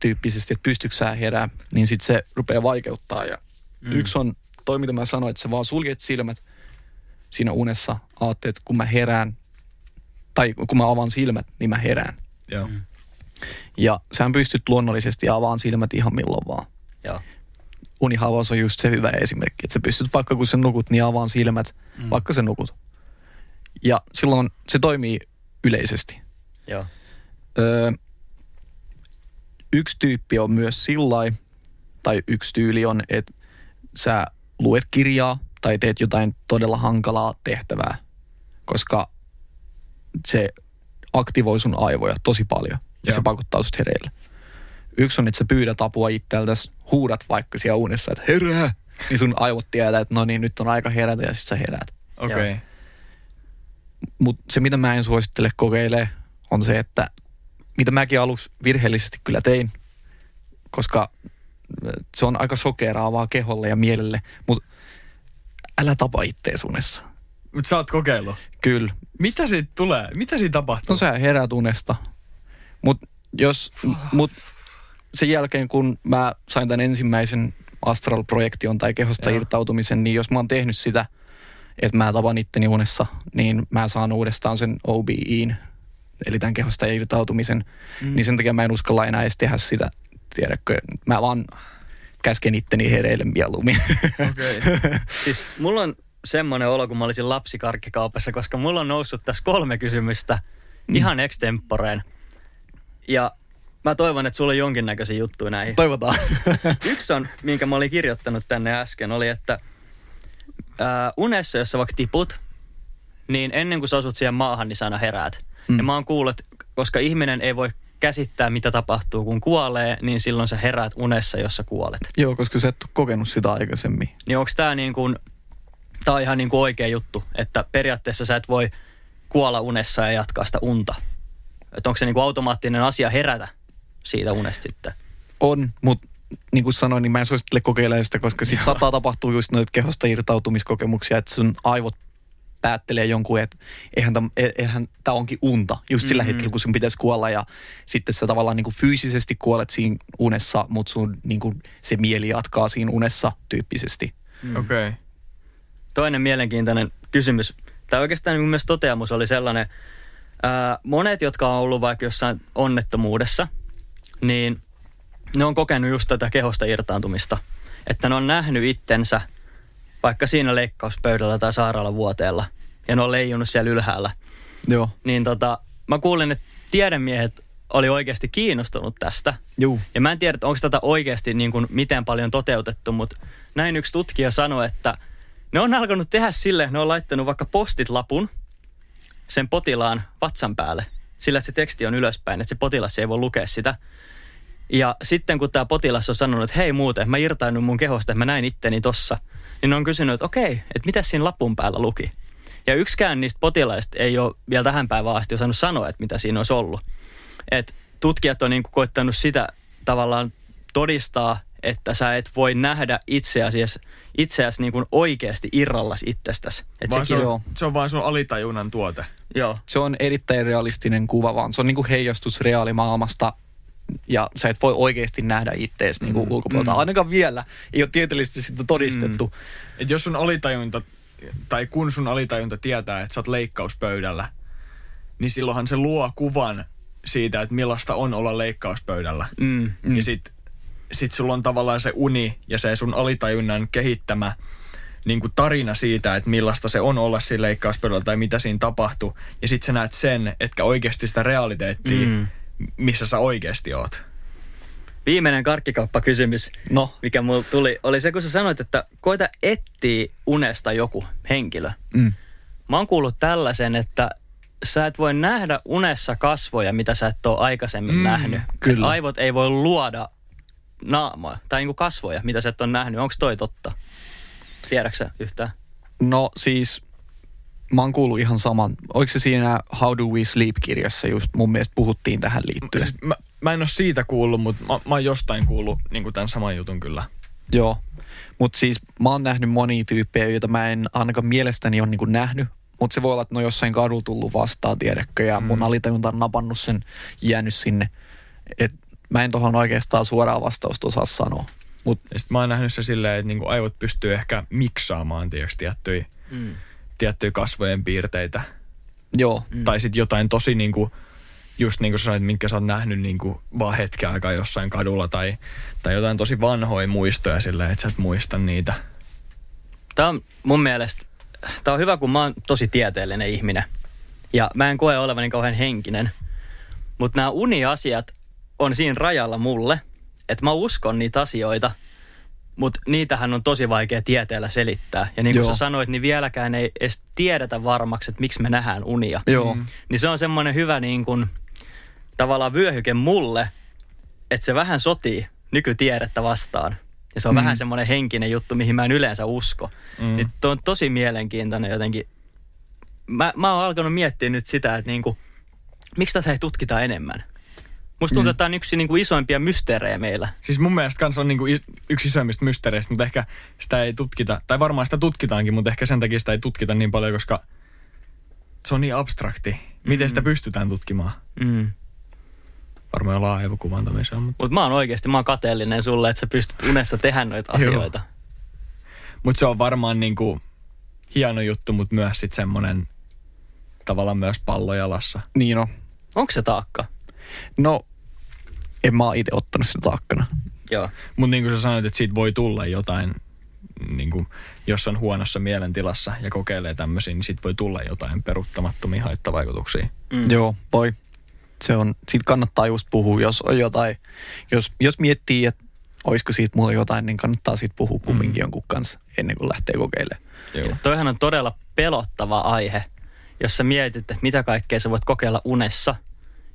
[SPEAKER 5] tyyppisesti, että pystyykö sä herää, niin sitten se rupeaa vaikeuttaa. Ja mm. yksi on toi, mitä mä sanoin, että sä vaan suljet silmät siinä unessa, ajattelet, että kun mä herään, tai kun mä avaan silmät, niin mä herään.
[SPEAKER 4] Joo.
[SPEAKER 3] Mm.
[SPEAKER 5] Ja sä pystyt luonnollisesti avaan silmät ihan milloin vaan.
[SPEAKER 3] Joo.
[SPEAKER 5] Unihavaus on just se hyvä esimerkki, että sä pystyt vaikka kun sä nukut, niin avaan silmät, mm. vaikka sä nukut. Ja silloin se toimii yleisesti.
[SPEAKER 3] Joo.
[SPEAKER 5] Öö, yksi tyyppi on myös sillai, tai yksi tyyli on, että sä luet kirjaa tai teet jotain todella hankalaa tehtävää, koska se aktivoi sun aivoja tosi paljon ja
[SPEAKER 4] Joo.
[SPEAKER 5] se pakottaa sut hereille. Yksi on, että sä pyydät apua itseltäsi, huudat vaikka siellä unessa, että herää, niin sun aivot tietää, että no niin, nyt on aika herätä ja sitten sä heräät.
[SPEAKER 4] Okei. Okay.
[SPEAKER 5] Mutta se, mitä mä en suosittele kokeilee, on se, että mitä mäkin aluksi virheellisesti kyllä tein, koska se on aika sokeraavaa keholle ja mielelle, mutta älä tapa ittees unessa.
[SPEAKER 4] Mut sä oot kokeillut.
[SPEAKER 5] Kyllä.
[SPEAKER 4] Mitä siitä tulee? Mitä siinä tapahtuu?
[SPEAKER 5] No sä heräät unesta. Mutta jos, mut sen jälkeen kun mä sain tämän ensimmäisen Astral-projektion tai kehosta
[SPEAKER 4] Joo.
[SPEAKER 5] irtautumisen, niin jos mä oon tehnyt sitä, että mä tapan itteni unessa, niin mä saan uudestaan sen OBEin, eli tämän kehosta irtautumisen, mm. niin sen takia mä en uskalla enää edes tehdä sitä, tiedätkö, mä vaan käsken itteni hereille mieluummin.
[SPEAKER 4] Okei.
[SPEAKER 3] Siis mulla on semmoinen olo, kun mä olisin lapsikarkkikaupassa, koska mulla on noussut tässä kolme kysymystä ihan extemporeen. Ja mä toivon, että sulla on jonkinnäköisiä juttuja näihin.
[SPEAKER 5] Toivotaan.
[SPEAKER 3] Yksi on, minkä mä olin kirjoittanut tänne äsken, oli, että ää, unessa, jos sä vaikka tiput, niin ennen kuin sä asut siihen maahan, niin sä aina heräät. Mm. Ja mä oon kuullut, että koska ihminen ei voi käsittää, mitä tapahtuu, kun kuolee, niin silloin sä heräät unessa, jos sä kuolet.
[SPEAKER 5] Joo, koska sä et ole kokenut sitä aikaisemmin.
[SPEAKER 3] Niin onko tämä niin kuin, tää on ihan niin kuin oikea juttu, että periaatteessa sä et voi kuolla unessa ja jatkaa sitä unta. Että onko se niin kuin automaattinen asia herätä siitä unesta sitten?
[SPEAKER 5] On, mutta niin kuin sanoin, niin mä en suosittele kokeilemaan sitä, koska sit saattaa tapahtua just noita kehosta irtautumiskokemuksia, että sun aivot päättelee jonkun, että eihän tämä eihän tää onkin unta just sillä
[SPEAKER 3] Mm-hmm.
[SPEAKER 5] hetkellä, kun sun pitäisi kuolla ja sitten sä tavallaan niin kuin fyysisesti kuolet siinä unessa, mutta sun niin kuin se mieli jatkaa siinä unessa tyyppisesti.
[SPEAKER 4] Okei.
[SPEAKER 3] Toinen mielenkiintoinen kysymys, tai oikeastaan niin myös toteamus oli sellainen, ää, monet, jotka on ollut vaikka jossain onnettomuudessa, niin ne on kokenut just tätä kehosta irtaantumista. Että ne on nähnyt itsensä vaikka siinä leikkauspöydällä tai sairaalavuoteella, ja ne on leijunut siellä ylhäällä.
[SPEAKER 5] Joo.
[SPEAKER 3] Niin tota, mä kuulin, että tiedemiehet oli oikeasti kiinnostunut tästä.
[SPEAKER 5] Juu.
[SPEAKER 3] Ja mä en tiedä, onko tätä oikeasti niin kuin miten paljon toteutettu, mutta näin yksi tutkija sanoi, että ne on alkanut tehdä sille, ne on laittanut vaikka postit-lapun sen potilaan vatsan päälle, sillä että se teksti on ylöspäin, että se potilas ei voi lukea sitä. Ja sitten kun tämä potilas on sanonut, että hei muuten, mä irtaannut mun kehosta, että mä näin itteni tossa, niin on kysynyt, että okei, että mitä siinä lapun päällä luki. Ja yksikään niistä potilaista ei ole vielä tähän päivään asti osannut sanoa, että mitä siinä olisi ollut. Et tutkijat on niinku koittanut sitä tavallaan todistaa, että sä et voi nähdä itseäsi, itseäsi niinku oikeasti irrallas itsestäsi. Et
[SPEAKER 4] Vaan se,
[SPEAKER 5] Joo.
[SPEAKER 4] on, se on vaan sun alitajunnan tuote.
[SPEAKER 3] Joo.
[SPEAKER 5] Se on erittäin realistinen kuva, vaan se on niin kuin heijastus reaalimaailmasta ja sä et voi oikeasti nähdä ittees niin kuin ulkopuolelta. Ainakaan vielä. Ei ole tieteellisesti sitä todistettu. Mm.
[SPEAKER 4] Et jos sun alitajunta, tai kun sun alitajunta tietää, että sä oot leikkauspöydällä, niin silloinhan se luo kuvan siitä, että millaista on olla leikkauspöydällä.
[SPEAKER 3] Mm.
[SPEAKER 4] Mm. Ja sit, sit sulla on tavallaan se uni ja se sun alitajunnan kehittämä niin kuin tarina siitä, että millaista se on olla siinä leikkauspöydällä tai mitä siinä tapahtuu. Ja sit sä näet sen, etkä oikeasti sitä realiteettia, mm. Missä sä oikeasti oot.
[SPEAKER 3] Viimeinen karkkikauppakysymys,
[SPEAKER 5] No,
[SPEAKER 3] mikä mulla tuli, oli se, kun sä sanoit, että koita etsiä unesta joku henkilö.
[SPEAKER 5] mm,
[SPEAKER 3] Mä oon kuullut tällaisen, että sä et voi nähdä unessa kasvoja, mitä sä et ole aikaisemmin
[SPEAKER 4] Mm,
[SPEAKER 3] nähnyt.
[SPEAKER 5] kyllä.
[SPEAKER 3] Et aivot ei voi luoda naamoja tai niinku kasvoja, mitä sä et ole nähnyt. Onko toi totta? Tiedäksä yhtään?
[SPEAKER 5] no siis mä oon kuullut ihan saman. Oliko se siinä How Do We Sleep-kirjassa just mun mielestä puhuttiin tähän liittyen?
[SPEAKER 4] Siis mä, mä en ole siitä kuullut, mutta mä, mä oon jostain kuullut niin tämän saman jutun kyllä.
[SPEAKER 5] Joo, mutta siis mä oon nähnyt monia tyyppejä, joita mä en ainakaan mielestäni ole niinku nähnyt. Mutta se voi olla, että ne on jossain kadulla tullut vastaan, tiedätkö, ja mun alitajunta on napannut sen, jäänyt sinne. Et mä en tohon oikeastaan suoraan vastausta osaa sanoa. Mut
[SPEAKER 4] Ja sit mä oon nähnyt se silleen, että niinku aivot pystyy ehkä miksaamaan tiiäks, tiettyjä,
[SPEAKER 3] Mm.
[SPEAKER 4] Tiettyjä kasvojen piirteitä.
[SPEAKER 5] joo,
[SPEAKER 4] Mm. Tai sitten jotain tosi niinku, just niin kuin sanoit, mitkä sä oot nähnyt niinku vaan hetken aikaa jossain kadulla tai, tai jotain tosi vanhoja muistoja silleen, että sä et muista niitä.
[SPEAKER 3] Tämä on mun mielestä, tämä on hyvä, kun mä oon tosi tieteellinen ihminen. Ja mä en koe olevani kauhean henkinen. Mutta nämä uniasiat on siinä rajalla mulle, että mä uskon niitä asioita, mutta niitähän on tosi vaikea tieteellä selittää. Ja niin kuin
[SPEAKER 5] Joo.
[SPEAKER 3] sä sanoit, niin vieläkään ei edes tiedetä varmaksi, että miksi me nähdään unia.
[SPEAKER 5] joo,
[SPEAKER 4] Mm.
[SPEAKER 3] Niin se on semmoinen hyvä niin kuin, tavallaan vyöhyke mulle, että se vähän sotii nykytiedettä vastaan. Ja se on mm. vähän semmoinen henkinen juttu, mihin mä en yleensä usko.
[SPEAKER 4] Mm.
[SPEAKER 3] Niin tuo on tosi mielenkiintoinen jotenkin. Mä, mä oon alkanut miettiä nyt sitä, että niinku, miksi tätä ei tutkita enemmän. Musta tuntuu, mm. että tämä on yksi niinku isoimpia mysteerejä meillä.
[SPEAKER 4] Siis mun mielestä kans on niinku i- yksi isoimmista mysteereistä, mutta ehkä sitä ei tutkita, tai varmaan sitä tutkitaankin, mutta ehkä sen takia sitä ei tutkita niin paljon, koska se on niin abstrakti. Miten
[SPEAKER 3] Mm.
[SPEAKER 4] sitä pystytään tutkimaan?
[SPEAKER 3] Mm.
[SPEAKER 4] Varmaan jollain aivokuvantamisella, mutta
[SPEAKER 3] Mutta mä oon oikeasti, mä oon kateellinen sulle, että sä pystyt unessa tehdä noita asioita.
[SPEAKER 4] mut se on varmaan niinku hieno juttu, mutta myös sit semmonen tavallaan myös pallo jalassa.
[SPEAKER 5] niin on.
[SPEAKER 3] Onko se taakka?
[SPEAKER 5] No, en mä itse ottanut sitä taakkana.
[SPEAKER 3] Joo.
[SPEAKER 4] Mutta niin kuin sä sanoit, että siitä voi tulla jotain, niin kuin, jos on huonossa mielentilassa ja kokeilee tämmöisiä, niin siitä voi tulla jotain peruuttamattomia haittavaikutuksia.
[SPEAKER 3] Mm.
[SPEAKER 5] Joo, voi. Se on, siitä kannattaa just puhua, jos on jotain, jos, jos miettii, että olisiko siitä mulla jotain, niin kannattaa siitä puhua kumminkin jonkun kanssa ennen kuin lähtee kokeilemaan.
[SPEAKER 4] Joo.
[SPEAKER 3] Toihan on todella pelottava aihe, jos sä mietit, että mitä kaikkea sä voit kokeilla unessa.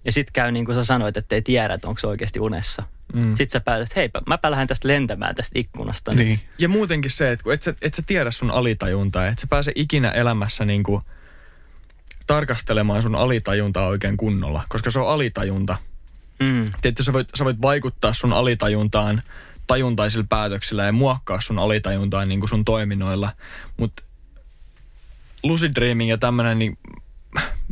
[SPEAKER 3] Ja sit käy niin kuin sä sanoit, että ei tiedä, että onko se oikeasti unessa.
[SPEAKER 4] Mm.
[SPEAKER 3] Sitten sä päätät, että hei, mäpä lähden tästä lentämään tästä ikkunasta. nyt.
[SPEAKER 5] Niin.
[SPEAKER 4] Ja muutenkin se, että kun et sä, et sä tiedä sun alitajuntaa, et sä pääse ikinä elämässä niin kuin tarkastelemaan sun alitajuntaa oikein kunnolla, koska se on alitajunta.
[SPEAKER 3] Mm.
[SPEAKER 4] Tietysti sä voit, sä voit vaikuttaa sun alitajuntaan tajuntaisilla päätöksillä ja muokkaa sun alitajuntaa niin kuin sun toiminnoilla, mutta lucid dreaming ja tämmöinen, niin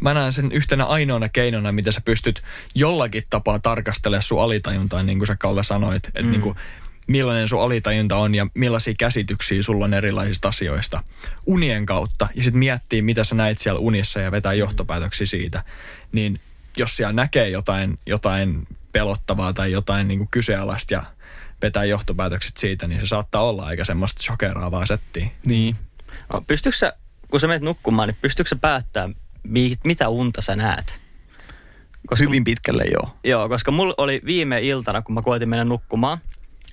[SPEAKER 4] mä näen sen yhtenä ainoana keinona, mitä sä pystyt jollakin tapaa tarkastelemaan sun alitajuntaa, niin kuin sä Kalle sanoit, että
[SPEAKER 3] Mm.
[SPEAKER 4] niin kuin, millainen sun alitajunta on ja millaisia käsityksiä sulla on erilaisista asioista unien kautta ja sitten miettii, mitä sä näit siellä unissa ja vetää johtopäätöksiä siitä, niin jos siellä näkee jotain, jotain pelottavaa tai jotain niin kuin kyseenalaista ja vetää johtopäätökset siitä, niin se saattaa olla aika semmoista shokeraavaa settiä.
[SPEAKER 5] Niin.
[SPEAKER 3] No, pystytkö sä, kun sä menet nukkumaan, niin pystytkö sä päättämään, mi- mitä unta sä näet? Koska,
[SPEAKER 5] Hyvin pitkälle joo.
[SPEAKER 3] Joo, koska mulla oli viime iltana, kun mä koitin mennä nukkumaan.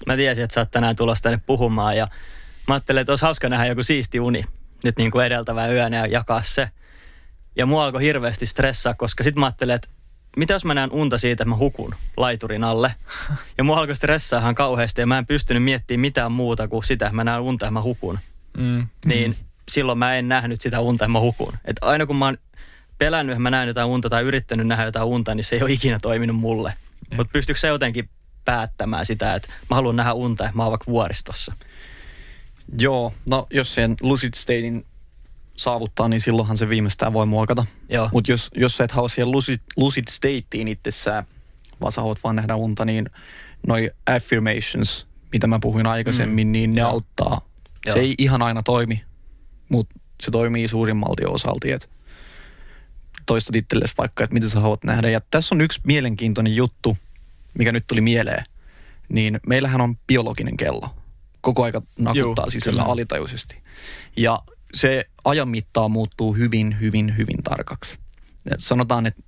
[SPEAKER 3] Mä tiesin, että sä oot tänään tulossa tänne puhumaan ja mä ajattelin, että olisi hauska nähdä joku siisti uni nyt niin kuin edeltävän yön ja jakaa se. Ja mua alkoi hirveästi stressaa, koska sit mä ajattelin, että mitä jos mä näen unta siitä, että mä hukun laiturin alle. Ja mua alkoi stressaa ihan kauheasti ja mä en pystynyt miettimään mitään muuta kuin sitä, että mä näen unta ja mä hukun.
[SPEAKER 4] Mm.
[SPEAKER 3] Niin silloin mä en nähnyt sitä unta ja mä hukun. Et aina kun mä oon pelännyt, että mä näen jotain unta tai yrittänyt nähdä jotain unta, niin se ei ole ikinä toiminut mulle. Mutta pystyykö se jotenkin päättämään sitä, että mä haluan nähdä unta ja mä oon vaikka vuoristossa?
[SPEAKER 5] Joo, no jos sen lucid statein saavuttaa, niin silloinhan se viimeistään voi muokata. Mutta jos, jos sä et halua siihen lucid, lucid stateen itsessään, vaan sä haluat vaan nähdä unta, niin noi affirmations, mitä mä puhuin aikaisemmin, mm. niin ne
[SPEAKER 3] Joo.
[SPEAKER 5] auttaa.
[SPEAKER 3] Joo.
[SPEAKER 5] Se ei ihan aina toimi, mutta se toimii suurimmalti osalti, että toistat itsellesi vaikka, että mitä sä haluat nähdä. Ja tässä on yksi mielenkiintoinen juttu, mikä nyt tuli mieleen. Niin meillähän on biologinen kello. Koko aika nakuttaa sisällä
[SPEAKER 4] kyllä.
[SPEAKER 5] alitajuisesti. Ja se ajan mittaa muuttuu hyvin, hyvin, hyvin tarkaksi. Ja sanotaan, että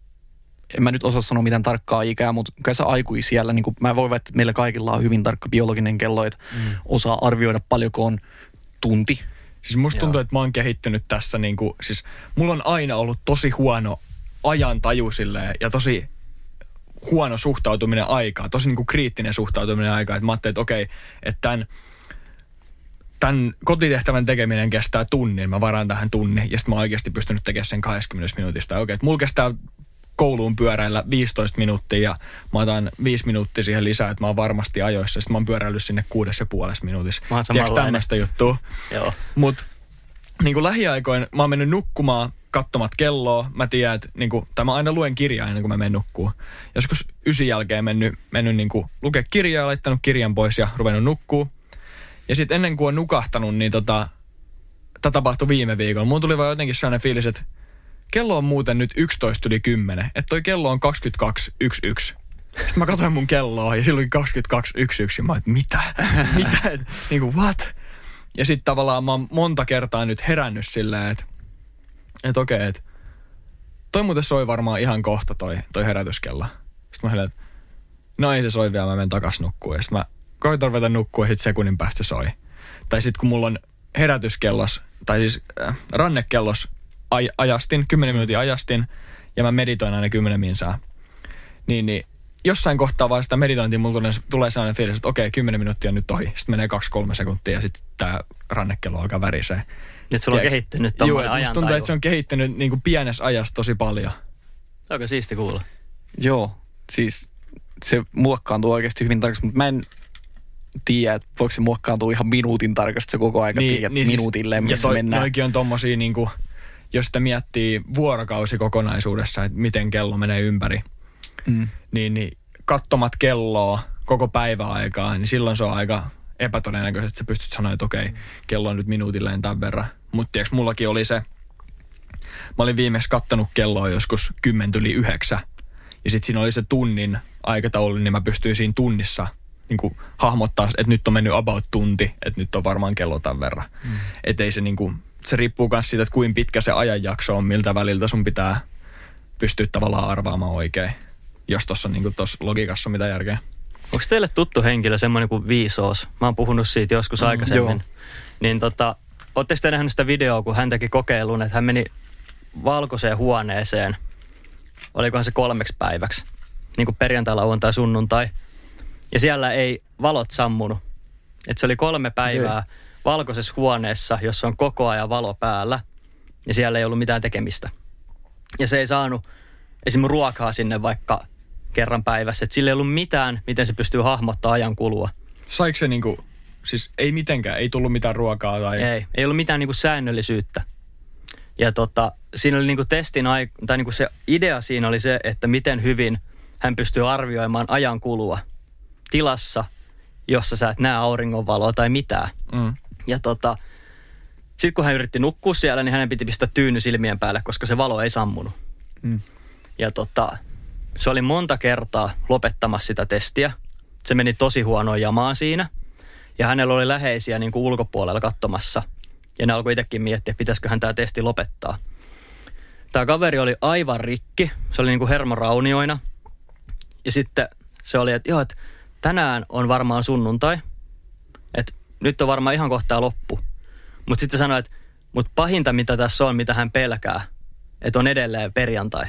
[SPEAKER 5] en mä nyt osaa sanoa mitään tarkkaa ikää, mutta kai sä aikuisiellä, niin mä voin väittää, että meillä kaikilla on hyvin tarkka biologinen kello, että mm. osaa arvioida paljonko on tunti.
[SPEAKER 4] Siis musta tuntuu, että mä oon kehittynyt tässä niin kuin, siis mulla on aina ollut tosi huono ajantaju silleen, ja tosi huono suhtautuminen aikaa, tosi niin kuin kriittinen suhtautuminen aikaa. Että mä ajattelin, että okei, että tämän, tämän kotitehtävän tekeminen kestää tunnin, mä varaan tähän tunnin, ja sitten mä oon oikeasti pystynyt tekemään sen 20 minuutista. Okei, että mulla kestää kouluun pyöräillä 15 minuuttia ja mä otan 5 minuuttia siihen lisää, että mä oon varmasti ajoissa. Sitten mä oon pyöräillyt sinne kuudessa ja puolessa minuutissa.
[SPEAKER 3] Mä oon
[SPEAKER 4] tämmöistä juttua?
[SPEAKER 3] Joo.
[SPEAKER 4] Mutta niin kuin lähiaikoin mä oon mennyt nukkumaan kattomat kelloa. Mä tiedän, että niin kuin, tai mä aina luen kirjaa ennen kuin mä menen nukkuun. Joskus ysin jälkeen mennyt, mennyt niin kuin, lukea kirjaa, laittanut kirjan pois ja ruvennut nukkuu. Ja sitten ennen kuin on nukahtanut, niin tota, tämä tapahtui viime viikolla. Mulla tuli vaan jotenkin sellainen fiilis, että kello on muuten nyt 11 yli 10. Että toi kello on 22.11. Sitten mä katsoin mun kelloa ja silloin 22.11 ja mä että mitä? mitä? Et, niin kuin what? Ja sitten tavallaan mä oon monta kertaa nyt herännyt silleen, että että okei, että toi muuten soi varmaan ihan kohta toi, toi herätyskello. Sitten mä silleen, että no ei se soi vielä, mä menen takas nukkuun. Ja sitten mä koitan ruveta nukkua ja sitten sekunnin päästä se soi. Tai sitten kun mulla on herätyskellos, tai siis äh, rannekellos aj- ajastin, 10 minuutin ajastin, ja mä meditoin aina 10 minsaa. Niin, niin jossain kohtaa vaan sitä meditointia mulla tulee, tulee sellainen fiilis, että okei, 10 minuuttia on nyt ohi. Sitten menee 2-3 sekuntia ja sitten tämä rannekello alkaa värisee.
[SPEAKER 3] Nyt sulla on
[SPEAKER 4] Tiedätkö?
[SPEAKER 3] kehittynyt tommoinen ajantaju.
[SPEAKER 4] tuntuu, että se on kehittynyt niin kuin pienessä ajassa tosi paljon.
[SPEAKER 3] Aika siisti kuulla.
[SPEAKER 5] Joo, siis se muokkaantuu oikeasti hyvin tarkasti, mutta mä en tiedä, että voiko se muokkaantua ihan minuutin tarkasti se koko aika niin, tiedät, niin minuutille,
[SPEAKER 4] ja
[SPEAKER 5] missä
[SPEAKER 4] toi,
[SPEAKER 5] mennään.
[SPEAKER 4] Noikin on tommosia niinku, jos sitä miettii vuorokausi kokonaisuudessa, että miten kello menee ympäri,
[SPEAKER 5] Mm.
[SPEAKER 4] niin, niin kattomat kelloa koko päiväaikaa, niin silloin se on aika epätodennäköistä, että sä pystyt sanoa, että okei, kello on nyt minuutilleen tämän verran. Mutta tiedätkö, mullakin oli se, mä olin viimeksi kattanut kelloa joskus 10 yli 9, ja sitten siinä oli se tunnin aikataulu, niin mä pystyin siinä tunnissa niin kuin hahmottaa, että nyt on mennyt about tunti, että nyt on varmaan kello tämän verran. Mm. Että ei se niin kuin, se riippuu myös siitä, että kuinka pitkä se ajanjakso on, miltä väliltä sun pitää pystyä tavallaan arvaamaan oikein, jos tuossa niin logiikassa on mitä järkeä.
[SPEAKER 3] Onko teille tuttu henkilö semmoinen kuin Viisoos? Mä oon puhunut siitä joskus aikaisemmin.
[SPEAKER 5] joo.
[SPEAKER 3] Niin tota, ootteko te nähnyt sitä videoa, kun hän teki kokeilun, että hän meni valkoiseen huoneeseen, olikohan se kolmeksi päiväksi, niin kuin perjantai, lauantai, sunnuntai. Ja siellä ei valot sammunut. Et se oli kolme päivää valkoisessa huoneessa, jossa on koko ajan valo päällä, ja siellä ei ollut mitään tekemistä. Ja se ei saanut esim. ruokaa sinne vaikka kerran päivässä. Et sillä ei ollut mitään, miten se pystyy hahmottaa ajan kulua.
[SPEAKER 4] Saiko se niin kuin, siis ei mitenkään, ei tullut mitään ruokaa tai...
[SPEAKER 3] Ei, ei ollut mitään niinku säännöllisyyttä. Ja tota, siinä oli niinku testin, ai- tai niinku se idea siinä oli se, että miten hyvin hän pystyy arvioimaan ajan kulua tilassa, jossa sä et näe auringonvaloa tai mitään.
[SPEAKER 4] Mm.
[SPEAKER 3] Ja tota, sitten kun hän yritti nukkua siellä, niin hänen piti pistää tyyny silmien päälle, koska se valo ei sammunut.
[SPEAKER 5] Mm.
[SPEAKER 3] Ja tota, se oli monta kertaa lopettamassa sitä testiä. Se meni tosi huonoon jamaan siinä. Ja hänellä oli läheisiä niin kuin ulkopuolella katsomassa. Ja ne alkoi itsekin miettiä, pitäisiköhän tämä testi lopettaa. Tämä kaveri oli aivan rikki. Se oli niin kuin hermoraunioina. Ja sitten se oli, että joo, että tänään on varmaan sunnuntai. Että nyt on varmaan ihan kohtaa loppu. Mutta sitten se sanoi, että mutta pahinta mitä tässä on, mitä hän pelkää, että on edelleen perjantai.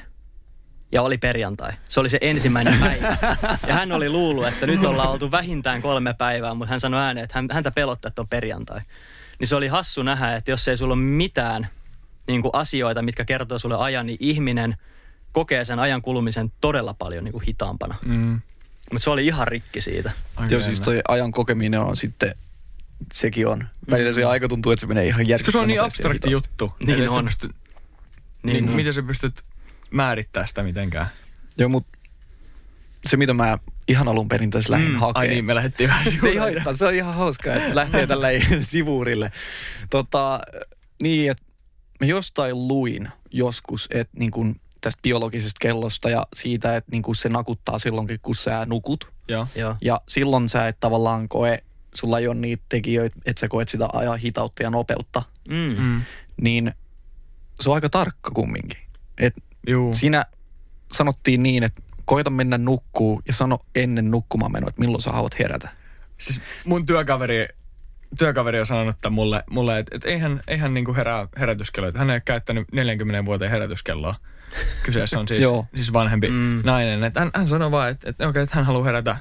[SPEAKER 3] Ja oli perjantai. Se oli se ensimmäinen päivä. Ja hän oli luullut, että nyt ollaan oltu vähintään kolme päivää, mutta hän sanoi ääneen, että hän, häntä pelottaa, että on perjantai. Niin se oli hassu nähdä, että jos ei sulla ole mitään niin kuin asioita, mitkä kertoo sulle ajan, niin ihminen kokee sen ajan kulumisen todella paljon niin kuin hitaampana.
[SPEAKER 4] Mm.
[SPEAKER 3] Mutta se oli ihan rikki siitä.
[SPEAKER 4] Aika
[SPEAKER 5] Joo, siis toi ajan kokeminen on sitten, sekin on. Välillä se aika tuntuu, että se menee ihan
[SPEAKER 4] Koska se
[SPEAKER 5] järkyttävän
[SPEAKER 4] on niin abstrakti juttu.
[SPEAKER 3] Niin on.
[SPEAKER 4] Pystyt,
[SPEAKER 3] Niin
[SPEAKER 4] niin,
[SPEAKER 3] on.
[SPEAKER 4] miten sä pystyt määrittämään sitä mitenkään?
[SPEAKER 5] Joo, mutta se mitä mä ihan alun perin tässä lähdin
[SPEAKER 3] Mm,
[SPEAKER 5] mm,
[SPEAKER 4] Ai
[SPEAKER 5] hakemaan.
[SPEAKER 4] niin, me lähdettiin vähän
[SPEAKER 5] se, ei haittaa, se on ihan hauskaa, että lähtee tällä sivuurille. Tota, niin, että mä jostain luin joskus, että niin kun tästä biologisesta kellosta ja siitä, että niin kun se nakuttaa silloinkin, kun sä nukut.
[SPEAKER 4] Joo.
[SPEAKER 3] Joo.
[SPEAKER 5] Ja silloin sä et tavallaan koe, sulla ei ole niitä tekijöitä, että sä koet sitä ajan hitautta ja nopeutta.
[SPEAKER 3] Mm.
[SPEAKER 4] Mm.
[SPEAKER 5] Niin se on aika tarkka kumminkin. Et
[SPEAKER 4] Juu.
[SPEAKER 5] siinä sanottiin niin, että koita mennä nukkuu ja sano ennen nukkumaan menoa, että milloin sä haluat herätä.
[SPEAKER 4] Siis mun työkaveri, työkaveri on sanonut että mulle, mulle että, että eihän, eihän niinku herää herätyskello. Että hän ei ole käyttänyt 40 vuoteen herätyskelloa. Kyseessä on siis, siis vanhempi mm. nainen. Että hän, hän sanoi vaan, että, että, okay, että hän haluaa herätä.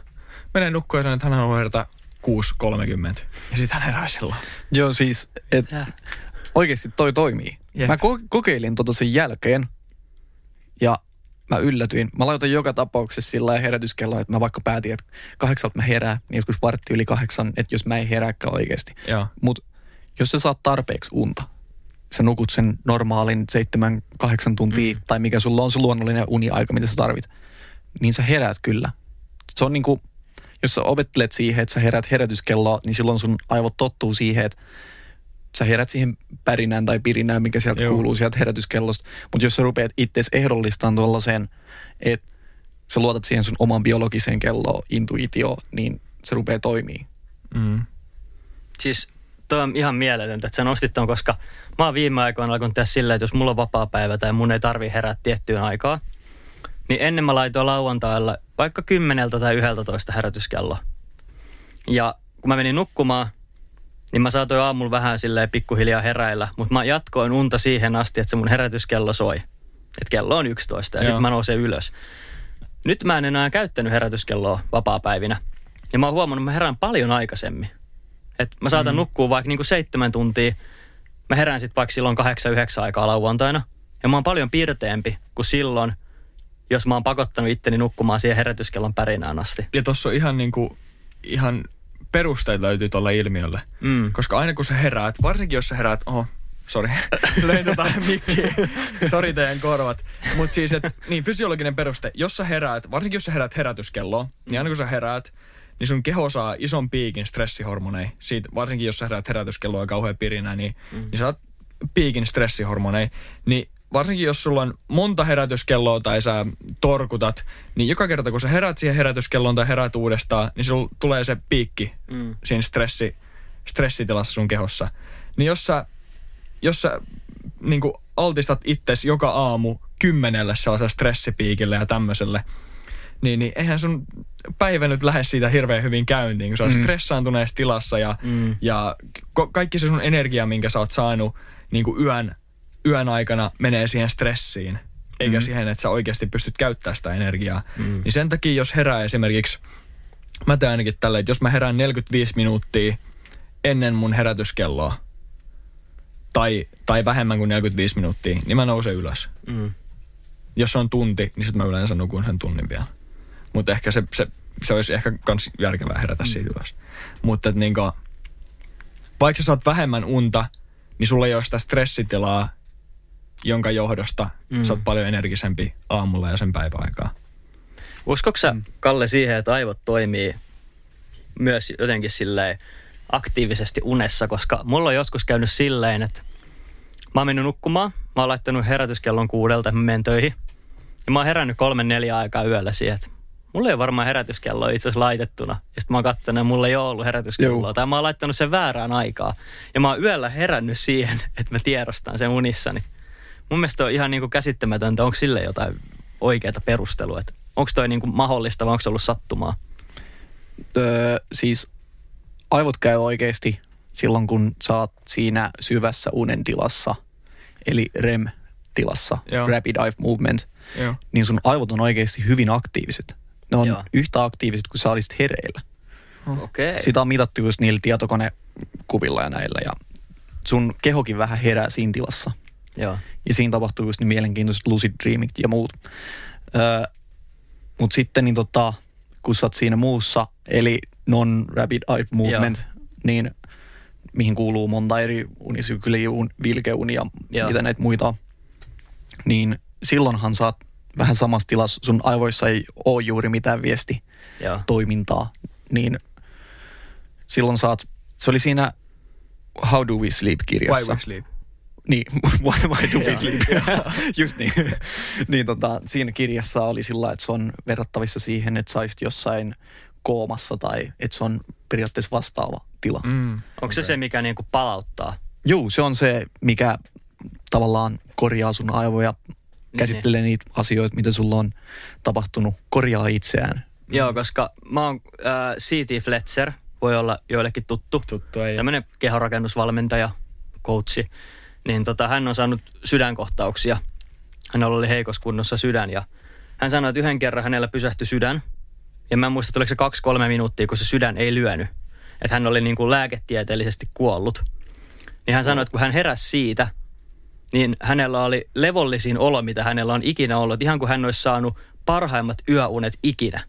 [SPEAKER 4] Menee nukkua ja sanoo, että hän haluaa herätä 6.30. Ja sitten hän herää silloin.
[SPEAKER 5] Joo, siis, että
[SPEAKER 3] Tää.
[SPEAKER 5] oikeasti toi toimii.
[SPEAKER 4] Jep.
[SPEAKER 5] Mä ko- kokeilin tota sen jälkeen ja mä yllätyin. Mä laitoin joka tapauksessa sillä lailla herätyskello, että mä vaikka päätin, että kahdeksalta mä herään, niin joskus vartti yli kahdeksan, että jos mä en herääkään oikeasti. Mutta jos sä saat tarpeeksi unta, sä nukut sen normaalin seitsemän, kahdeksan tuntia, mm. tai mikä sulla on se luonnollinen uniaika, mitä sä tarvit, niin sä heräät kyllä. Se on niinku, jos sä opettelet siihen, että sä herät herätyskelloa, niin silloin sun aivot tottuu siihen, että sä herät siihen pärinään tai pirinään, mikä sieltä
[SPEAKER 4] Joo.
[SPEAKER 5] kuuluu sieltä herätyskellosta. Mutta jos sä rupeat itse ehdollistamaan tuollaiseen, että sä luotat siihen sun oman biologiseen kelloon, intuitioon, niin se rupeaa toimii.
[SPEAKER 4] Mm.
[SPEAKER 3] Siis toi on ihan mieletöntä, että sä nostit ton, koska mä oon viime aikoina alkanut tehdä silleen, että jos mulla on vapaa päivä tai mun ei tarvi herää tiettyyn aikaan, niin ennen mä laitoin lauantailla vaikka kymmeneltä tai yhdeltä toista herätyskello. Ja kun mä menin nukkumaan, niin mä saatoin aamulla vähän silleen pikkuhiljaa heräillä, mutta mä jatkoin unta siihen asti, että se mun herätyskello soi. Että kello on 11 ja sitten mä nousen ylös. Nyt mä en enää käyttänyt herätyskelloa vapaa-päivinä. Ja mä oon huomannut, että mä herään paljon aikaisemmin. Et mä saatan mm. nukkua vaikka niinku seitsemän tuntia. Mä herään sitten vaikka silloin kahdeksan, yhdeksän aikaa lauantaina. Ja mä oon paljon piirteempi kuin silloin, jos mä oon pakottanut itteni nukkumaan siihen herätyskellon pärinään asti.
[SPEAKER 4] Ja tossa on ihan niinku, ihan perusteet löytyy tuolle ilmiölle.
[SPEAKER 3] Mm.
[SPEAKER 4] Koska aina kun sä heräät, varsinkin jos sä heräät, oho, sori, löin tota mikkiä, sori teidän korvat. Mutta siis, että niin fysiologinen peruste, jos sä heräät, varsinkin jos sä heräät herätyskelloon, niin aina kun sä heräät, niin sun keho saa ison piikin stressihormonei. Siitä, varsinkin jos sä heräät herätyskelloa kauhean pirinä, niin, mm. niin saat piikin stressihormonei. Niin varsinkin jos sulla on monta herätyskelloa tai sä torkutat, niin joka kerta kun sä herät siihen herätyskelloon tai herät uudestaan, niin sulla tulee se piikki
[SPEAKER 3] Mm.
[SPEAKER 4] siinä stressi, stressitilassa sun kehossa. Niin jos sä, jos sä niin altistat itsesi joka aamu kymmenelle sellaiselle stressipiikille ja tämmöiselle, niin, niin eihän sun päivä nyt lähde siitä hirveän hyvin käyntiin, kun sä oot mm. stressaantuneessa tilassa ja, mm. ja ko- kaikki se sun energia, minkä sä oot saanut niin kuin yön, yön aikana menee siihen stressiin, eikä mm. siihen, että sä oikeasti pystyt käyttämään sitä energiaa. Mm. Niin sen takia, jos herää esimerkiksi, mä teen ainakin tälleen, että jos mä herään 45 minuuttia ennen mun herätyskelloa, tai, tai vähemmän kuin 45 minuuttia, niin mä nousen ylös
[SPEAKER 3] Mm.
[SPEAKER 4] jos se on tunti, niin sitten mä yleensä nukun sen tunnin vielä. Mutta ehkä se, se, se olisi ehkä kans järkevää herätä siitä ylös. Mutta et niinku, vaikka sä saat vähemmän unta, niin sulla ei ole sitä stressitilaa, jonka johdosta mm. sä oot paljon energisempi aamulla ja sen päiväaikaa.
[SPEAKER 3] Uskoiko sä, Kalle, siihen, että aivot toimii myös jotenkin silleen aktiivisesti unessa, koska mulla on joskus käynyt silleen, että mä oon mennyt nukkumaan, mä oon laittanut herätyskellon kuudelta, että mä menen töihin. Ja mä oon herännyt kolmen neljä aikaa yöllä siihen, että mulla ei ole varmaan herätyskello itse asiassa laitettuna. Ja sitten mä oon katsonut, että mulla ei ole ollut herätyskelloa.
[SPEAKER 5] Joo.
[SPEAKER 3] Tai mä oon laittanut sen väärään aikaa. Ja mä oon yöllä herännyt siihen, että mä tiedostan sen unissani. Mun mielestä on ihan niin kuin käsittämätöntä, onko sille jotain oikeaa perustelua, että onko toi niin kuin mahdollista vai onko se ollut sattumaa?
[SPEAKER 5] Öö, siis aivot käy oikeasti silloin, kun sä oot siinä syvässä unen tilassa, eli REM-tilassa,
[SPEAKER 4] Joo.
[SPEAKER 5] Rapid Eye Movement,
[SPEAKER 4] Joo.
[SPEAKER 5] niin sun aivot on oikeasti hyvin aktiiviset. Ne on
[SPEAKER 3] Joo.
[SPEAKER 5] Yhtä aktiiviset kuin sä olisit hereillä.
[SPEAKER 3] Okei. Okay.
[SPEAKER 5] Sitä on mitattu just niillä tietokonekuvilla ja näillä. Ja sun kehokin vähän herää siinä tilassa.
[SPEAKER 3] Joo.
[SPEAKER 5] Ja siinä tapahtuu just ne mielenkiintoiset lucid dreamit ja muut. Öö, Mutta sitten niin tota, kun sä oot siinä muussa, eli non-rapid eye movement, Joo. niin mihin kuuluu monta eri unisykliä, un, vilkeuni ja
[SPEAKER 3] Joo.
[SPEAKER 5] mitä näitä muita niin silloinhan sä oot vähän samassa tilassa, sun aivoissa ei ole juuri mitään viesti
[SPEAKER 3] Joo.
[SPEAKER 5] toimintaa, niin silloin saat, se oli siinä How Do We
[SPEAKER 4] Why
[SPEAKER 5] Sleep-kirjassa.
[SPEAKER 4] we sleep?
[SPEAKER 5] Niin, why, why do we
[SPEAKER 3] Joo.
[SPEAKER 5] sleep? Just niin. niin tota, siinä kirjassa oli sillä, että se on verrattavissa siihen, että saisit jossain koomassa tai että se on periaatteessa vastaava tila. Mm.
[SPEAKER 3] Onko okay. se se, mikä niin kuin palauttaa?
[SPEAKER 5] Juu, se on se, mikä tavallaan korjaa sun aivoja käsittelee niitä asioita, mitä sulla on tapahtunut, korjaa itseään.
[SPEAKER 3] Joo, koska mä oon äh, C.T. Fletcher, voi olla joillekin tuttu.
[SPEAKER 4] Tuttu ei.
[SPEAKER 3] Tämmöinen kehorakennusvalmentaja, coachi. Niin tota, hän on saanut sydänkohtauksia. Hänellä oli heikossa kunnossa sydän ja hän sanoi, että yhden kerran hänellä pysähtyi sydän. Ja mä en muista, että oliko se kaksi-kolme minuuttia, kun se sydän ei lyönyt. Että hän oli niin kuin lääketieteellisesti kuollut. Niin hän sanoi, että kun hän heräsi siitä, niin hänellä oli levollisin olo, mitä hänellä on ikinä ollut. Ihan kuin hän olisi saanut parhaimmat yöunet ikinä.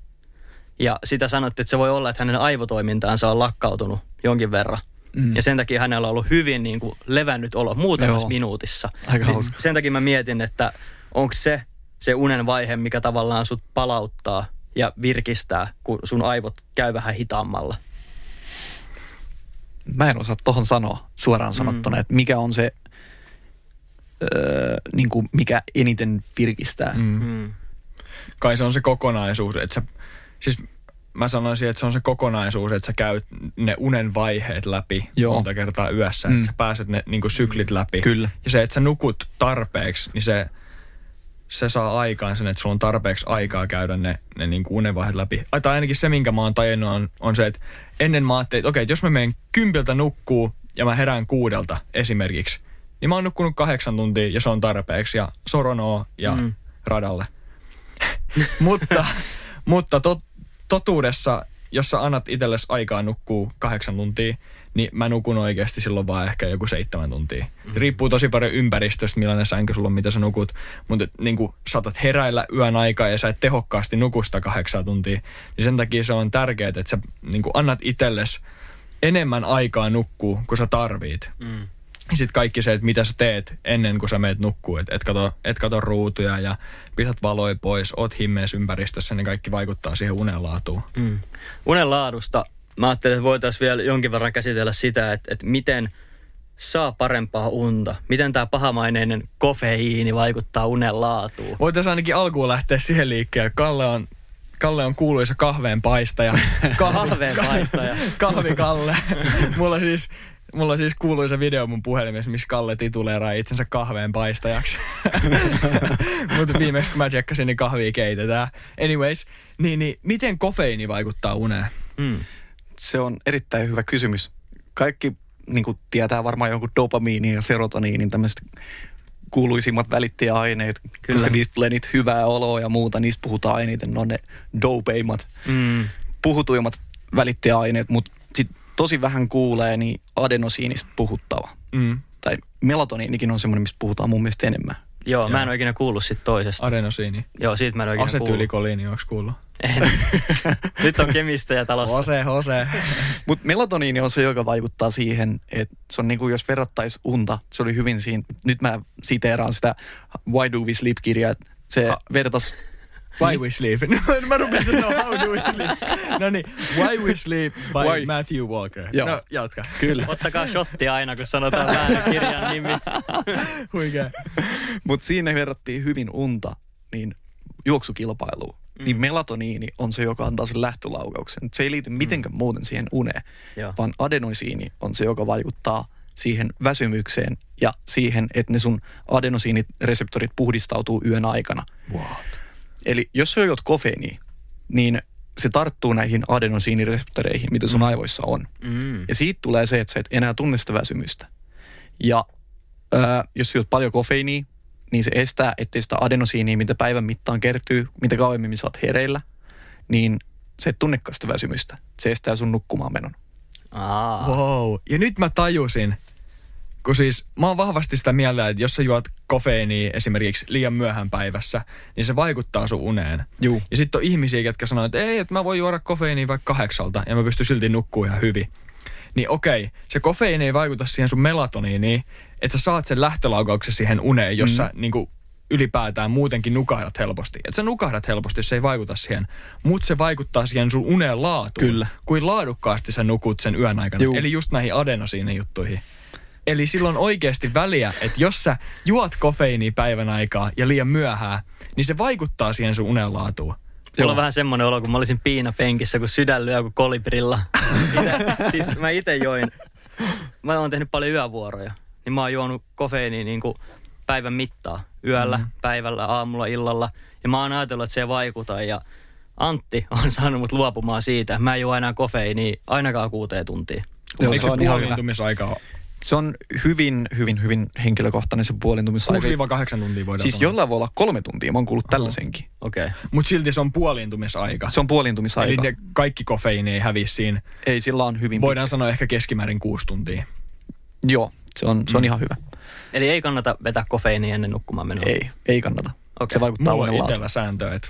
[SPEAKER 3] Ja sitä sanottiin, että se voi olla, että hänen aivotoimintaansa on lakkautunut jonkin verran. Mm. Ja sen takia hänellä on ollut hyvin niin kuin levännyt olo muutamassa
[SPEAKER 5] Joo.
[SPEAKER 3] minuutissa.
[SPEAKER 5] Aika
[SPEAKER 3] Niin
[SPEAKER 5] hauska.
[SPEAKER 3] Sen takia mä mietin, että onko se se unen vaihe, mikä tavallaan sut palauttaa ja virkistää, kun sun aivot käy vähän hitaammalla.
[SPEAKER 5] Mä en osaa tohon sanoa suoraan sanottuna, että mikä on se, öö, niin kuin mikä eniten virkistää.
[SPEAKER 4] Mm.
[SPEAKER 3] Mm.
[SPEAKER 4] Kai se on se kokonaisuus, että sä, siis mä sanoisin, että se on se kokonaisuus, että sä käyt ne unen vaiheet läpi
[SPEAKER 5] Joo.
[SPEAKER 4] monta kertaa yössä,
[SPEAKER 5] Mm.
[SPEAKER 4] että sä pääset ne niin kuin syklit läpi.
[SPEAKER 5] Kyllä.
[SPEAKER 4] Ja se, että sä nukut tarpeeksi, niin se, se saa aikaan sen, että sulla on tarpeeksi aikaa käydä ne, ne niin kuin unenvaiheet läpi. Ai, Tai ainakin se, minkä mä oon tajunnut, on, on se, että ennen mä ajattelin, että okei, että jos mä menen kympiltä nukkuu ja mä herään kuudelta esimerkiksi, niin mä oon nukkunut kahdeksan tuntia ja se on tarpeeksi ja soronoo ja mm.
[SPEAKER 3] Mm.
[SPEAKER 4] radalle. mutta mutta tot, totuudessa, jos sä annat itsellesi aikaa nukkuu kahdeksan tuntia, niin mä nukun oikeasti silloin vaan ehkä joku seitsemän tuntia. Mm-hmm. Riippuu tosi paljon ympäristöstä, millainen sänky sulla on, mitä sä nukut. Mutta niin kuin saatat heräillä yön aikaa ja sä et tehokkaasti nukusta kahdeksan tuntia, niin sen takia se on tärkeää, että sä niin annat itsellesi enemmän aikaa nukkuu, kun sä tarvit.
[SPEAKER 3] Mm.
[SPEAKER 4] Ja sitten kaikki se, että mitä sä teet ennen kuin sä meet nukkuu, että et kato, et kato ruutuja ja pistät valoja pois, oot himmeessä ympäristössä, niin kaikki vaikuttaa siihen unenlaatuun.
[SPEAKER 3] Mm. Unen laadusta mä ajattelin, että voitaisiin vielä jonkin verran käsitellä sitä, että, että miten saa parempaa unta. Miten tämä pahamaineinen kofeiini vaikuttaa unen laatuun.
[SPEAKER 4] Voitaisiin ainakin alkuun lähteä siihen liikkeelle. Kalle on, Kalle on kuuluisa kahveen paistaja.
[SPEAKER 3] Kahveen paistaja.
[SPEAKER 4] Kahvi Kalle. mulla siis, mulla on siis kuuluisa video mun puhelimessa, missä Kalle tituleeraa itsensä kahveen paistajaksi. Mutta viimeksi kun mä tsekkasin, niin kahvia keitetään. Anyways, niin, niin miten kofeiini vaikuttaa uneen?
[SPEAKER 3] Mm.
[SPEAKER 5] Se on erittäin hyvä kysymys. Kaikki niin kuin tietää varmaan jonkun dopamiinin ja serotoniinin tämmöiset kuuluisimmat välittäjäaineet,
[SPEAKER 3] Kyllä.
[SPEAKER 5] Kyllä. koska niistä tulee niitä hyvää oloa ja muuta, niistä puhutaan eniten, ne on ne dopeimmat,
[SPEAKER 3] Mm.
[SPEAKER 5] puhutuimmat välittäjäaineet, mutta sitten tosi vähän kuulee niin adenosiinista puhuttava.
[SPEAKER 4] Mm.
[SPEAKER 5] Tai melatoniinikin on semmoinen, mistä puhutaan mun mielestä enemmän.
[SPEAKER 3] Joo, mä en ole ikinä kuullut sit toisesta.
[SPEAKER 4] Adenosiini.
[SPEAKER 3] Joo, siitä mä en ole ikinä kuullut.
[SPEAKER 4] Asetyylikoliini, onko kuullut?
[SPEAKER 3] En. Nyt on kemistä ja talossa.
[SPEAKER 4] Hose, hose.
[SPEAKER 5] Mutta melatoniini on se, joka vaikuttaa siihen, että se on niin kuin jos verrattaisi unta, se oli hyvin siinä, nyt mä siteeraan sitä Why Do We Sleep-kirjaa, että se
[SPEAKER 4] Ha.
[SPEAKER 5] vertas
[SPEAKER 4] Why We Sleep. No, mä rupesin sanoa How Do We Sleep. No niin, Why We Sleep by
[SPEAKER 5] Why?
[SPEAKER 4] Matthew Walker.
[SPEAKER 5] Joo.
[SPEAKER 4] No, jatka.
[SPEAKER 5] Kyllä.
[SPEAKER 3] Ottakaa shotti aina, kun sanotaan väärin kirjan nimi.
[SPEAKER 4] Huikea.
[SPEAKER 5] Mutta siinä verrattiin hyvin unta niin juoksukilpailuun. Mm. Niin melatoniini on se, joka antaa sen lähtölaukauksen. Se ei liity mitenkään muuten siihen uneen,
[SPEAKER 3] Joo.
[SPEAKER 5] vaan adenosiini on se, joka vaikuttaa siihen väsymykseen ja siihen, että ne sun adenosiinireseptorit puhdistautuu yön aikana.
[SPEAKER 4] What?
[SPEAKER 5] Eli jos sä juot kofeiiniä, niin se tarttuu näihin adenosiinireseptoreihin, mitä sun mm. aivoissa on.
[SPEAKER 3] Mm.
[SPEAKER 5] Ja siitä tulee se, että sä et enää tunne sitä väsymystä. Ja ää, jos syöt paljon kofeiiniä, niin se estää, ettei sitä adenosiinia, mitä päivän mittaan kertyy, mitä kauemmin sä oot hereillä, niin se et tunnekaan sitä väsymystä. Se estää sun nukkumaan menon.
[SPEAKER 3] Aa.
[SPEAKER 4] Wow. Ja nyt mä tajusin, kun siis mä oon vahvasti sitä mieltä, että jos sä juot kofeiiniä esimerkiksi liian myöhään päivässä, niin se vaikuttaa sun uneen.
[SPEAKER 5] Juu.
[SPEAKER 4] Ja sitten on ihmisiä, jotka sanoo, että ei, että mä voin juoda kofeiiniä vaikka kahdeksalta ja mä pystyn silti nukkuu ihan hyvin. Niin okei, se kofeiini ei vaikuta siihen sun melatoniiniin, että sä saat sen lähtölaukauksen siihen uneen, jossa mm. niin ylipäätään muutenkin nukahdat helposti. Että sä nukahdat helposti, se ei vaikuta siihen, mutta se vaikuttaa siihen sun uneen laatuun.
[SPEAKER 5] Kyllä.
[SPEAKER 4] Kuin laadukkaasti sä nukut sen yön aikana.
[SPEAKER 5] Juu.
[SPEAKER 4] Eli just näihin adenosiinijuttuihin. Eli silloin oikeasti väliä, että jos sä juot kofeiiniä päivän aikaa ja liian myöhään, niin se vaikuttaa siihen sun unen laatuun.
[SPEAKER 3] Mulla on vähän semmoinen olo, kun mä olisin piinapenkissä, kun sydän lyö kuin kolibrilla. Ite, siis mä itse join, mä oon tehnyt paljon yövuoroja, niin mä oon juonut kofeiiniä niin kuin päivän mittaa. Yöllä, mm. päivällä, aamulla, illalla. Ja mä oon ajatellut, että se ei vaikuta. Ja Antti on saanut mut luopumaan siitä. Mä en juo enää kofeiiniä ainakaan kuuteen tuntiin.
[SPEAKER 5] Joo,
[SPEAKER 4] Eikö
[SPEAKER 5] se
[SPEAKER 4] se
[SPEAKER 5] on ihan hyvä. Se on hyvin, hyvin, hyvin henkilökohtainen se puolintumisaika.
[SPEAKER 4] 6-8 tuntia voidaan
[SPEAKER 5] Siis
[SPEAKER 4] sanoa.
[SPEAKER 5] jollain voi olla kolme tuntia, mä oon kuullut tällaisenkin.
[SPEAKER 3] Okei. Okay.
[SPEAKER 4] Mutta silti se on puolintumisaika.
[SPEAKER 5] Se on puolintumisaika.
[SPEAKER 4] Eli ne kaikki kofeiini ei häviä siinä.
[SPEAKER 5] Ei, sillä on hyvin
[SPEAKER 4] Voidaan sanoa ehkä keskimäärin kuusi tuntia.
[SPEAKER 5] pitkä. Joo, se on, se on
[SPEAKER 4] Mm.
[SPEAKER 5] ihan hyvä.
[SPEAKER 3] Eli ei kannata vetää kofeiiniä ennen nukkumaan menoa.
[SPEAKER 5] Ei, ei kannata.
[SPEAKER 3] Okei.
[SPEAKER 5] Se vaikuttaa
[SPEAKER 4] Mulla on
[SPEAKER 5] unen laatuun.
[SPEAKER 4] itsellä sääntö, että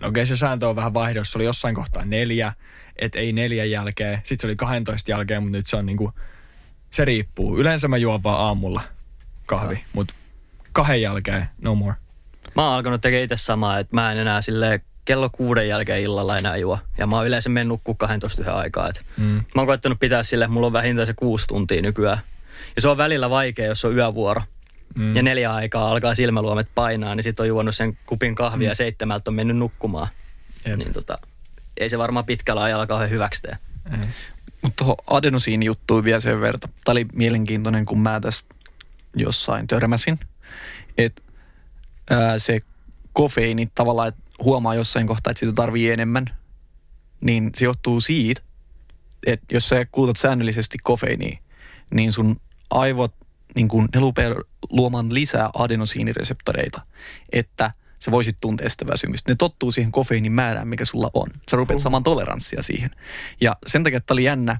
[SPEAKER 4] no okei se sääntö on vähän vaihdossa. Se oli jossain kohtaa neljä, että ei neljän jälkeen. Sitten se oli 12 jälkeen, mutta nyt se on niinku, se riippuu. Yleensä mä juon vaan aamulla kahvi, mutta kahden jälkeen no more.
[SPEAKER 3] Mä oon alkanut tekemään itse samaa, että mä en enää sille kello kuuden jälkeen illalla enää juo. Ja mä oon yleensä mennyt nukkua 12 yhden aikaa. Et
[SPEAKER 4] Mm.
[SPEAKER 3] Mä oon koettanut pitää sille, että mulla on vähintään se kuusi tuntia nykyään. Ja se on välillä vaikea, jos on yövuoro.
[SPEAKER 4] Mm.
[SPEAKER 3] Ja neljä aikaa alkaa silmäluomet painaa, niin sit on juonut sen kupin kahvia mm. ja seitsemältä on mennyt nukkumaan.
[SPEAKER 4] Jep.
[SPEAKER 3] Niin tota, ei se varmaan pitkällä ajalla kauhean hyväksi tee.
[SPEAKER 5] Mutta tuohon adenosiinijuttuun vielä sen verran. Tämä oli mielenkiintoinen, kun mä tästä jossain törmäsin. Että se kofeiini tavallaan, että huomaa jossain kohtaa, että siitä tarvii enemmän. Niin se johtuu siitä, että jos sä kulutat säännöllisesti kofeiiniä, niin sun aivot, niin kun ne luomaan lisää adenosiinireseptoreita, että sä voisit tuntea sitä väsymystä. Ne tottuu siihen kofeiinin määrään, mikä sulla on. Sä rupeat saamaan toleranssia siihen. Ja sen takia tämä oli jännä,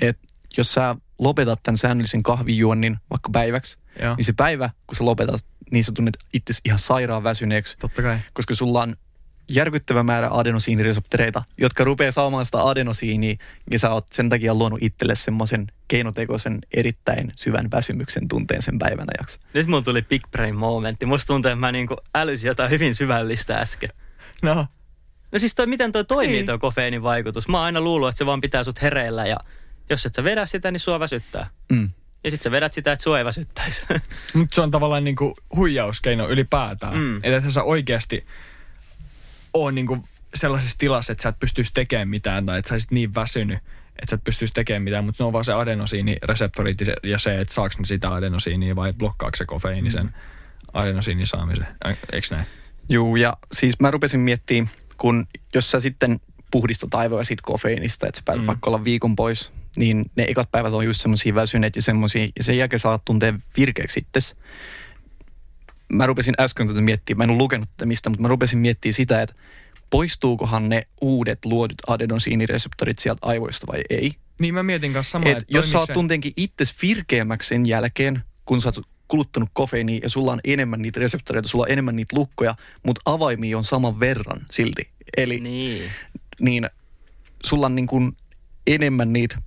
[SPEAKER 5] että jos sä lopetat tämän säännöllisen kahvijuonnin vaikka päiväksi,
[SPEAKER 4] Joo.
[SPEAKER 5] niin se päivä, kun sä lopetat, niin sä tunnet itse ihan sairaan väsyneeksi,
[SPEAKER 4] Totta kai.
[SPEAKER 5] koska sulla on järkyttävä määrä adenosiinireseptoreita, jotka rupeaa saamaan sitä adenosiinia, ja sä oot sen takia luonut itselle semmoisen keinotekoisen erittäin syvän väsymyksen tunteen sen päivän ajaksi.
[SPEAKER 3] Nyt mulla tuli big brain momentti. Musta tuntuu, että mä niinku älysin jotain hyvin syvällistä äsken.
[SPEAKER 4] No,
[SPEAKER 3] No siis toi, miten toi toimii
[SPEAKER 4] Niin.
[SPEAKER 3] toi kofeiinin vaikutus? Mä oon aina luullut, että se vaan pitää sut hereillä ja jos et sä vedä sitä, niin sua väsyttää.
[SPEAKER 5] Mm.
[SPEAKER 3] Ja sit sä vedät sitä, että sua ei väsyttäisi.
[SPEAKER 4] mutta se on tavallaan niinku huijauskeino ylipäätään.
[SPEAKER 3] Mm.
[SPEAKER 4] Että et sä oikeasti on niinku sellaisessa tilassa, että sä et pystyisi tekemään mitään tai että sä olisit niin väsynyt, että sä et pystyisi tekemään mitään, mutta ne on vaan se adenosiinireseptorit ja se- se, että saaks ne sitä adenosiinia vai blokkaako se kofeiini sen adenosiinin saamisen. Eikö näin?
[SPEAKER 5] Juu, ja siis mä rupesin miettimään, kun jos sä sitten puhdistat aivoja siitä kofeiinista, että sä päätät
[SPEAKER 4] Mm.
[SPEAKER 5] vaikka olla viikon pois, niin ne ekat päivät on just semmoisia väsyneet ja semmoisia, ja sen jälkeen sä alat tuntea virkeäksi itses. Mä rupesin äsken tätä miettimään, mä en ole lukenut tätä mistä, mutta mä rupesin miettimään sitä, että poistuukohan ne uudet luodut adenosiinireseptorit sieltä aivoista vai ei.
[SPEAKER 4] Niin mä mietin kanssa samaa,
[SPEAKER 5] Et jos sä oot tunteenkin itses virkeämmäksi sen jälkeen, kun sä oot kuluttanut kofeiiniä ja sulla on enemmän niitä reseptoreita, sulla on enemmän niitä lukkoja, mutta avaimia on saman verran silti. Eli niin,
[SPEAKER 3] niin.
[SPEAKER 5] niin sulla on niin kuin enemmän niitä,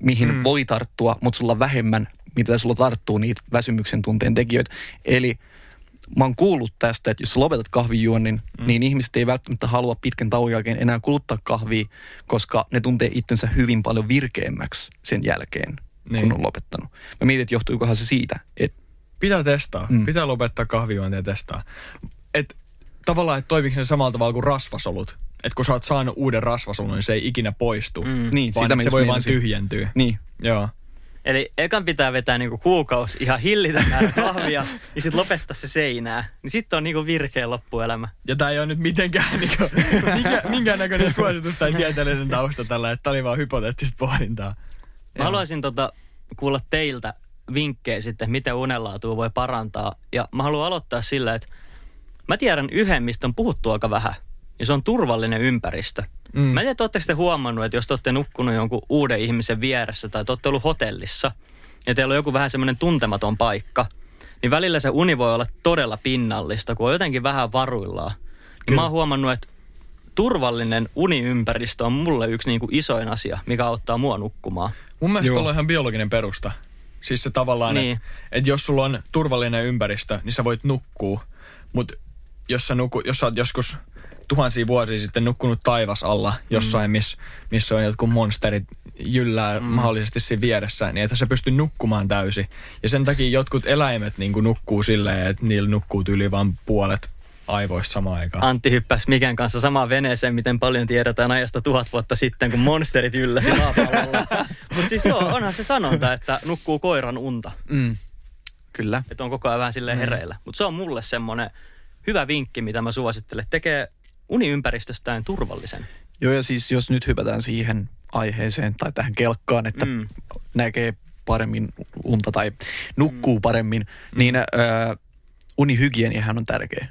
[SPEAKER 5] mihin
[SPEAKER 4] mm.
[SPEAKER 5] voi tarttua, mutta sulla on vähemmän, mitä sulla tarttuu niitä väsymyksen tunteen tekijöitä. Eli mä oon kuullut tästä, että jos sä lopetat kahvijuonnin, mm. niin ihmiset ei välttämättä halua pitkän tauon jälkeen enää kuluttaa kahvia, koska ne tuntee itsensä hyvin paljon virkeämmäksi sen jälkeen, niin. Kun on lopettanut. Mä mietin, että johtuukohan se siitä, että
[SPEAKER 4] Pitää testaa.
[SPEAKER 5] Mm.
[SPEAKER 4] Pitää lopettaa kahvijuontia ja testaa. Et, tavallaan, että toimiko ne samalla tavalla kuin rasvasolut. Että kun sä oot saanut uuden rasvasolun, niin se ei ikinä poistu.
[SPEAKER 3] Mm.
[SPEAKER 5] niin,
[SPEAKER 4] Vaan
[SPEAKER 5] sitä
[SPEAKER 4] se voi
[SPEAKER 5] meinasin.
[SPEAKER 4] tyhjentyä.
[SPEAKER 5] Niin,
[SPEAKER 4] Joo.
[SPEAKER 3] Eli ekan pitää vetää niinku kuukausi ihan hillitä kahvia ja sit lopettaa se seinää. Niin sitten on niinku virkeä loppuelämä.
[SPEAKER 4] Ja tää ei ole nyt mitenkään niinku, minkä, minkään näköinen suositus tai tieteellinen tausta tällä, että tää oli vaan hypoteettista pohdintaa.
[SPEAKER 3] Mä haluaisin tota, kuulla teiltä vinkkejä sitten, miten unenlaatua voi parantaa. Ja mä haluan aloittaa sillä, että mä tiedän yhden, mistä on puhuttu aika vähän. Ja se on turvallinen ympäristö.
[SPEAKER 4] Mm.
[SPEAKER 3] Mä en tiedä, että ootteko te huomannut, että jos te olette nukkunut jonkun uuden ihmisen vieressä tai te olette ollut hotellissa ja teillä on joku vähän semmoinen tuntematon paikka, niin välillä se uni voi olla todella pinnallista, kun on jotenkin vähän varuillaan. Niin mä oon huomannut, että turvallinen uniympäristö on mulle yksi niin kuin isoin asia, mikä auttaa mua nukkumaan.
[SPEAKER 4] Mun mielestä
[SPEAKER 5] Joo.
[SPEAKER 4] tuolla on ihan biologinen perusta. Siis se tavallaan,
[SPEAKER 3] Niin.
[SPEAKER 4] niin. että et jos sulla on turvallinen ympäristö, niin sä voit nukkua. Mutta jos sä, nuku, jos sä oot joskus tuhansia vuosia sitten nukkunut taivas alla jossain, mm. missä miss on jotkut monsterit jyllää mm. mahdollisesti siinä vieressä, niin että sä pysty nukkumaan täysin. Ja sen takia jotkut eläimet niin nukkuu silleen, että niillä nukkuu yli vain puolet aivoista samaan aikaan.
[SPEAKER 3] Antti hyppäsi Miken kanssa samaan veneeseen, miten paljon tiedetään ajasta tuhat vuotta sitten, kun monsterit ylläsi maapallolla. Mutta siis joo, onhan se sanonta, että nukkuu koiran unta.
[SPEAKER 5] mm. Kyllä.
[SPEAKER 3] Että on koko ajan vähän silleen hereillä. Mutta se on mulle semmoinen hyvä vinkki, mitä mä suosittelen. Tekee uniympäristöstään turvallisen.
[SPEAKER 5] Joo, ja siis jos nyt hypätään siihen aiheeseen tai tähän kelkkaan, että
[SPEAKER 3] Mm.
[SPEAKER 5] mm. näkee paremmin unta tai nukkuu mm. paremmin, niin äh, unihygieniahan on tärkeä.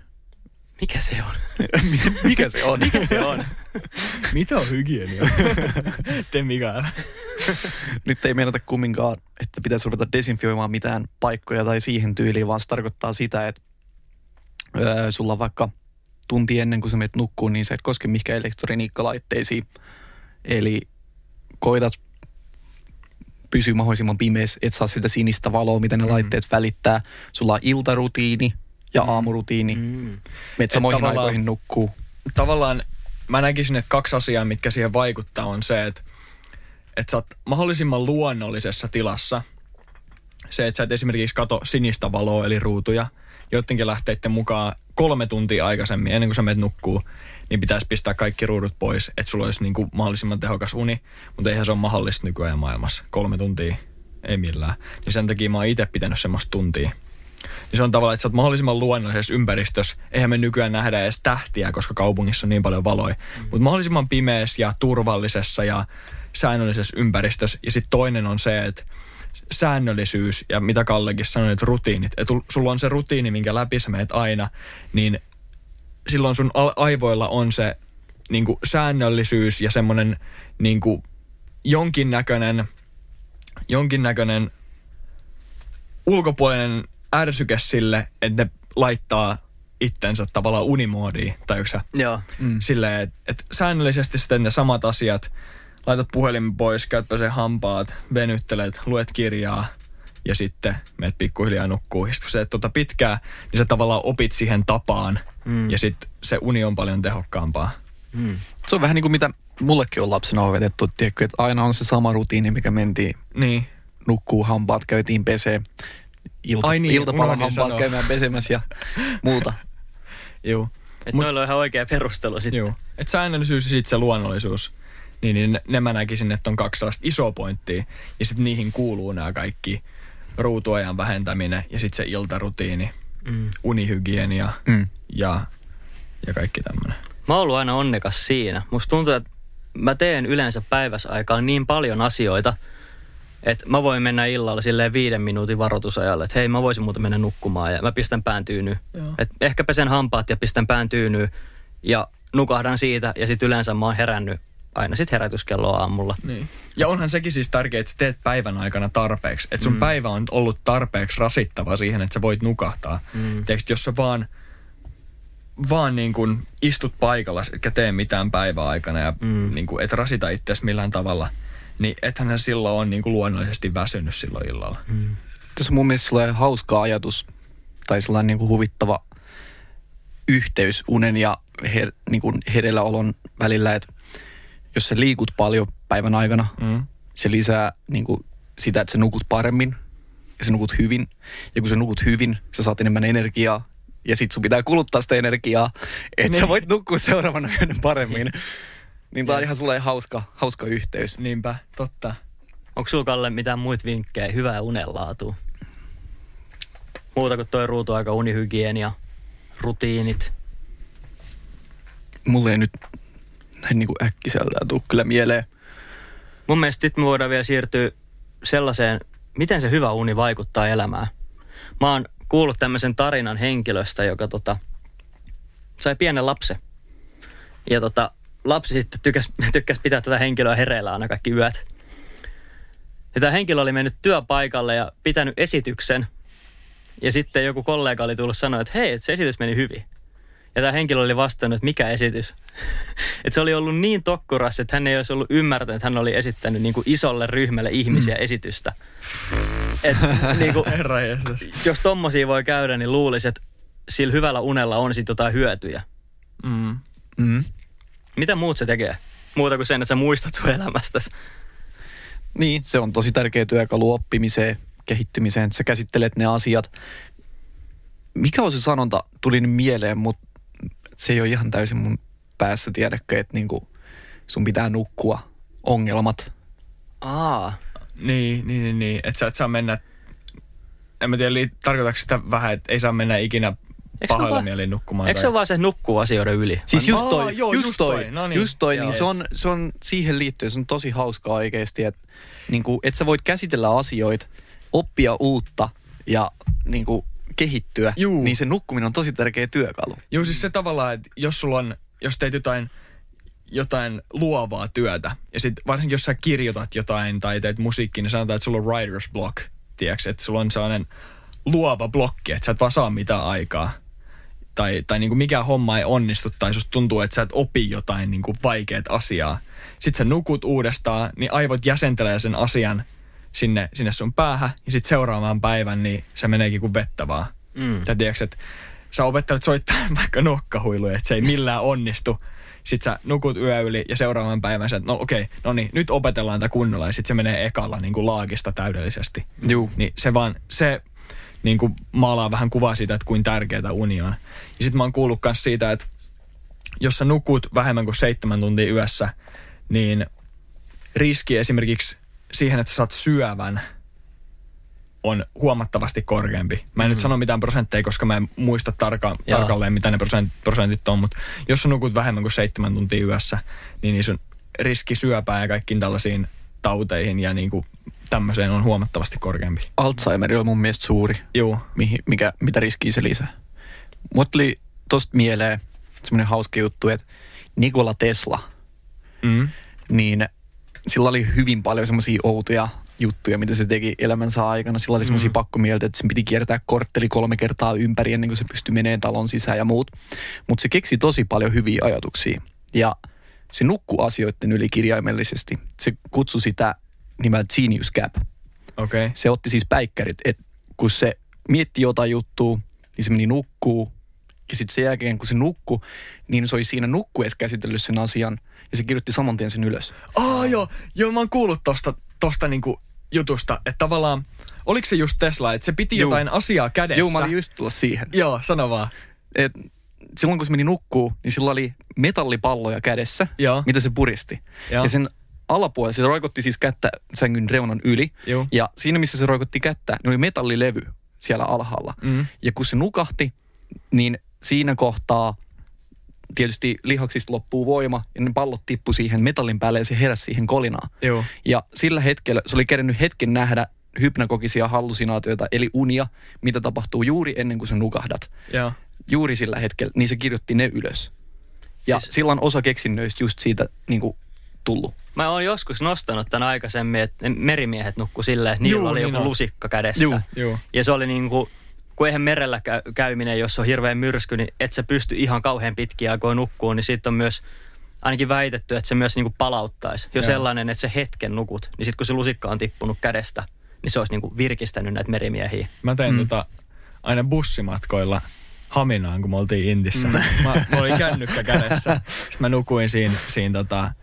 [SPEAKER 3] Mikä se on?
[SPEAKER 5] Mikä se on?
[SPEAKER 3] Mikä se on?
[SPEAKER 4] Mitä on hygienia? Te Mikael.
[SPEAKER 5] Nyt ei meinata kumminkaan, että pitäisi ruveta desinfioimaan mitään paikkoja tai siihen tyyliin, vaan se tarkoittaa sitä, että öö, sulla on vaikka tunti ennen kuin sä menet nukkuun, niin sä et koske mihinkään elektroniikkalaitteisiin. Eli koitat pysyä mahdollisimman pimeässä, et saa sitä sinistä valoa, mitä ne mm. laitteet välittää. Sulla on iltarutiini ja aamurutiini. Mm.
[SPEAKER 3] Mm.
[SPEAKER 5] Meet
[SPEAKER 4] Et
[SPEAKER 5] samoihin
[SPEAKER 4] tavallaan-
[SPEAKER 5] aikoihin nukkuu.
[SPEAKER 4] Tavallaan mä näkisin, että kaksi asiaa, mitkä siihen vaikuttaa, on se, että, että sä oot mahdollisimman luonnollisessa tilassa. Se, että sä et esimerkiksi kato sinistä valoa, eli ruutuja, joidenkin lähteiden mukaan kolme tuntia aikaisemmin, ennen kuin sä menet nukkuu, niin pitäisi pistää kaikki ruudut pois, että sulla olisi niin kuin mahdollisimman tehokas uni, mutta eihän se ole mahdollista nykyajan maailmassa. Kolme tuntia, ei millään. Niin sen takia mä oon itse pitänyt semmoista tuntia. Niin se on tavallaan, että sä oot mahdollisimman luonnollisessa ympäristössä. Eihän me nykyään nähdä edes tähtiä, koska kaupungissa on niin paljon valoja. Mm. Mutta mahdollisimman pimeässä ja turvallisessa ja säännöllisessä ympäristössä. Ja sitten toinen on se, että säännöllisyys ja mitä Kallekin sanoi, että rutiinit. Että sulla on se rutiini, minkä läpi sä meet aina, niin silloin sun aivoilla on se niin kuin säännöllisyys ja semmoinen niin kuin jonkinnäköinen, jonkinnäköinen ulkopuolinen ärsyke sille, että ne laittaa itsensä tavallaan unimoodiin, tai sä?
[SPEAKER 3] Joo.
[SPEAKER 4] Mm. Silleen, että et säännöllisesti sitten ne samat asiat, laitat puhelimen pois, käyt sen hampaat, venyttelet, luet kirjaa ja sitten meet pikkuhiljaa nukkuu. Ja sit kun sä et tuota pitkää, niin sä tavallaan opit siihen tapaan mm. ja sitten se uni on paljon tehokkaampaa.
[SPEAKER 3] Mm.
[SPEAKER 5] Se on vähän niin kuin mitä mullekin on lapsena opetettu, tiedätkö, että aina on se sama rutiini, mikä mentiin
[SPEAKER 4] Niin.
[SPEAKER 5] nukkuu, hampaat käytiin pesee, ilta,
[SPEAKER 4] Ai niin,
[SPEAKER 5] iltapalan hampaat
[SPEAKER 4] sanoa.
[SPEAKER 5] käymään pesemässä ja muuta.
[SPEAKER 4] Juu.
[SPEAKER 3] Et
[SPEAKER 4] Mut-
[SPEAKER 3] noilla on ihan oikea perustelu sitten.
[SPEAKER 4] Joo. Et säännöllisyys ja sitten se luonnollisuus, niin, niin ne, ne mä näkisin, että on kaksi sellaista isoa pointtia. Ja sitten niihin kuuluu nämä kaikki ruutuajan vähentäminen ja sitten se iltarutiini,
[SPEAKER 3] Mm.
[SPEAKER 4] unihygienia
[SPEAKER 5] Mm.
[SPEAKER 4] ja, ja kaikki tämmöinen.
[SPEAKER 3] Mä oon ollut aina onnekas siinä. Musta tuntuu, että mä teen yleensä päivässä aikaan niin paljon asioita, että mä voin mennä illalla silleen viiden minuutin varoitusajalle, että hei mä voisin muuten mennä nukkumaan ja mä pistän pään tyynyyn.
[SPEAKER 4] Joo.
[SPEAKER 3] Et ehkä pesen hampaat ja pistän pään tyynyyn ja nukahdan siitä ja sitten yleensä mä oon herännyt aina sitten herätyskelloa aamulla.
[SPEAKER 4] Niin. Ja onhan sekin siis tärkeää, että sä teet päivän aikana tarpeeksi. Että sun mm. päivä on ollut tarpeeksi rasittava siihen, että sä voit nukahtaa. Mm. Tiedätkö, jos sä vaan, vaan niin kuin istut paikalla, etkä tee mitään päivän aikana ja mm. niin kuin et rasita itseäsi millään tavalla, niin ethän sä silloin on niin kuin luonnollisesti väsynyt silloin illalla. Mm.
[SPEAKER 5] Tässä on mun mielestä sellainen hauska ajatus tai sellainen niin kuin huvittava yhteys unen ja her, niin kuin hereilläolon välillä, että jos sä liikut paljon päivän aikana,
[SPEAKER 4] Mm.
[SPEAKER 5] se lisää niin kuin sitä, että sä nukut paremmin ja sä nukut hyvin. Ja kun sä nukut hyvin, sä saat enemmän energiaa ja sit sun pitää kuluttaa sitä energiaa, että sä
[SPEAKER 4] Niin.
[SPEAKER 5] voit nukkua seuraavana yönä paremmin. Niin tää on ihan sellainen hauska, hauska yhteys.
[SPEAKER 4] Niinpä, totta.
[SPEAKER 3] Onko sulla Kalle mitään muita vinkkejä hyvää unenlaatua? Muuta kuin toi ruutuaika, unihygienia, rutiinit.
[SPEAKER 5] Mulle ei nyt näin niin kuin äkkiseltään tuu kyllä mieleen.
[SPEAKER 3] Mun mielestä sitten me voidaan vielä siirtyä sellaiseen, miten se hyvä uni vaikuttaa elämään. Mä oon kuullut tämmöisen tarinan henkilöstä, joka tota, sai pienen lapsen. Ja tota, lapsi sitten tykkäs, tykkäs pitää tätä henkilöä hereillä aina kaikki yöt. Ja tämä henkilö oli mennyt työpaikalle ja pitänyt esityksen. Ja sitten joku kollega oli tullut sanoa, että hei, että se esitys meni hyvin. Ja tämä henkilö oli vastannut, että mikä esitys. että se oli ollut niin tokkuras, että hän ei olisi ollut ymmärtänyt, että hän oli esittänyt niin kuin isolle ryhmälle ihmisiä esitystä. Et, niin kuin, jos tommosia voi käydä, niin luulisi, että sillä hyvällä unella on sitten jotain hyötyjä.
[SPEAKER 4] Mm.
[SPEAKER 5] Mm.
[SPEAKER 3] Mitä muut se tekee? Muuta kuin sen, että sä muistat sun elämästäsi.
[SPEAKER 5] Niin, se on tosi tärkeä työkalu oppimiseen, kehittymiseen, että sä käsittelet ne asiat. Mikä on se sanonta, tuli nyt mieleen, mutta se ei ole ihan täysin mun päässä, tiedäkö, että niinku sun pitää nukkua ongelmat.
[SPEAKER 3] Aa,
[SPEAKER 4] Niin, niin, niin, niin. Että sä et saa mennä en mä tiedä, tarkoitatko sitä vähän, että ei saa mennä ikinä
[SPEAKER 3] se
[SPEAKER 4] pahoilla mielin nukkumaan?
[SPEAKER 3] Eikö se ole vaan se nukkuu asioiden yli?
[SPEAKER 5] Siis just
[SPEAKER 4] Aa,
[SPEAKER 5] toi,
[SPEAKER 4] joo,
[SPEAKER 5] just,
[SPEAKER 4] just
[SPEAKER 5] toi,
[SPEAKER 4] toi. No niin.
[SPEAKER 5] just toi,
[SPEAKER 3] Joo.
[SPEAKER 5] niin se on, se on siihen liittyen, se on tosi hauskaa oikeasti, että niin kuin, et sä voit käsitellä asioita, oppia uutta ja niin kuin, kehittyä,
[SPEAKER 4] Juu.
[SPEAKER 5] niin se nukkuminen on tosi tärkeä työkalu.
[SPEAKER 4] Joo, siis se tavallaan, että jos sulla on, jos teet jotain, jotain luovaa työtä, ja sitten varsinkin jos sä kirjoitat jotain tai teet musiikkia, niin sanotaan, että sulla on writer's block, tiedätkö, että sulla on sellainen luova blokki, että sä et vaan saa mitään aikaa. Tai, tai niin kuin mikään homma ei onnistu, tai susta tuntuu, että sä et opi jotain niin kuin vaikeat asiaa. Sitten sä nukut uudestaan, niin aivot jäsentelee sen asian sinne, sinne sun päähän, ja sitten seuraavaan päivän, niin se meneekin kuin vettä vaan.
[SPEAKER 3] Mm.
[SPEAKER 4] Tai tiedätkö, että sä opettelet soittaa vaikka nokkahuiluja, että se ei millään onnistu. Sitten sä nukut yö yli ja seuraavan päivän sä, että no okei, no niin, nyt opetellaan tätä kunnolla ja sitten se menee ekalla niin kuin laagista täydellisesti.
[SPEAKER 5] Juu.
[SPEAKER 4] Niin se vaan, se niin kuin maalaa vähän kuvaa siitä, että kuin tärkeää uni on. Ja sitten mä oon kuullut myös siitä, että jos sä nukut vähemmän kuin seitsemän tuntia yössä, niin riski esimerkiksi siihen, että sä saat syövän, on huomattavasti korkeampi. Mä en mm. nyt sano mitään prosentteja, koska mä en muista tarka- tarkalleen, mitä ne prosent- prosentit on, mutta jos sä nukut vähemmän kuin seitsemän tuntia yössä, niin, niin sun riski syöpää ja kaikkiin tällaisiin tauteihin ja niin kuin tämmöiseen on huomattavasti korkeampi.
[SPEAKER 5] Alzheimer on mun mielestä suuri,
[SPEAKER 4] Joo.
[SPEAKER 5] mihin, mikä, mitä riskiä se lisää. Mut tuli tosta mieleen semmoinen hauska juttu, että Nikola Tesla,
[SPEAKER 4] Mm.
[SPEAKER 5] niin sillä oli hyvin paljon semmoisia outoja juttuja, mitä se teki elämänsä aikana. Sillä oli semmoisia mm. pakkomieltä, että sen piti kiertää kortteli kolme kertaa ympäri ennen kuin se pystyi menemään talon sisään ja muut. Mutta se keksi tosi paljon hyviä ajatuksia. Ja se nukkuu asioiden yli kirjaimellisesti. Se kutsui sitä nimellä Genius Gap.
[SPEAKER 4] Okay.
[SPEAKER 5] Se otti siis päikkärit, että kun se mietti jotain juttua, niin se meni nukkuu. Ja sitten sen jälkeen, kun se nukkuu, niin se oli siinä nukkuessa käsitellyt sen asian. Ja se kirjoitti saman tien sen ylös.
[SPEAKER 4] Oh, joo, joo, mä oon kuullut tosta, tosta niinku jutusta, että tavallaan, oliko se just Tesla, että se piti
[SPEAKER 5] Juu.
[SPEAKER 4] jotain asiaa kädessä?
[SPEAKER 5] Joo, mä olin just tulla siihen.
[SPEAKER 4] Joo, sano vaan.
[SPEAKER 5] Et silloin kun se meni nukkuu, niin sillä oli metallipalloja kädessä,
[SPEAKER 4] Joo.
[SPEAKER 5] mitä se puristi.
[SPEAKER 4] Joo.
[SPEAKER 5] Ja sen alapuolella se roikotti siis kättä sängyn reunan yli.
[SPEAKER 4] Joo.
[SPEAKER 5] Ja siinä, missä se roikotti kättä, niin oli metallilevy siellä alhaalla.
[SPEAKER 4] Mm.
[SPEAKER 5] Ja kun se nukahti, niin siinä kohtaa tietysti lihaksista loppuu voima ja ne pallot tippu siihen metallin päälle ja se heräsi siihen kolinaan.
[SPEAKER 4] Joo.
[SPEAKER 5] Ja sillä hetkellä se oli kerännyt hetken nähdä hypnagogisia hallusinaatioita, eli unia, mitä tapahtuu juuri ennen kuin sä nukahdat.
[SPEAKER 4] Joo.
[SPEAKER 5] Juuri sillä hetkellä, niin se kirjoitti ne ylös. Ja
[SPEAKER 3] Siis-
[SPEAKER 5] on osa keksinnöistä just siitä niin kuin, tullut.
[SPEAKER 3] Mä oon joskus nostanut tämän aikaisemmin, että merimiehet nukku silleen, että niillä
[SPEAKER 4] Juu,
[SPEAKER 3] oli
[SPEAKER 4] niin
[SPEAKER 3] joku
[SPEAKER 4] on.
[SPEAKER 3] lusikka kädessä.
[SPEAKER 5] Juu,
[SPEAKER 4] juu.
[SPEAKER 3] Ja se oli niin kuin, kun eihän merellä käy, käyminen, jos on hirveän myrsky, niin et sä pysty ihan kauhean pitkiä aikoja nukkuun, niin siitä on myös ainakin väitetty, että se myös niin kuin palauttaisi. Jo
[SPEAKER 4] Joo.
[SPEAKER 3] sellainen, että se hetken nukut, niin sitten kun se lusikka on tippunut kädestä, niin se olisi niin kuin virkistänyt näitä merimiehiä.
[SPEAKER 4] Mä tein mm. tota aina bussimatkoilla Haminaan, kun me oltiin Intissä. Mm. Mä, mä olin kännykkä kädessä. Sitten mä nukuin siinä, siinä, tota,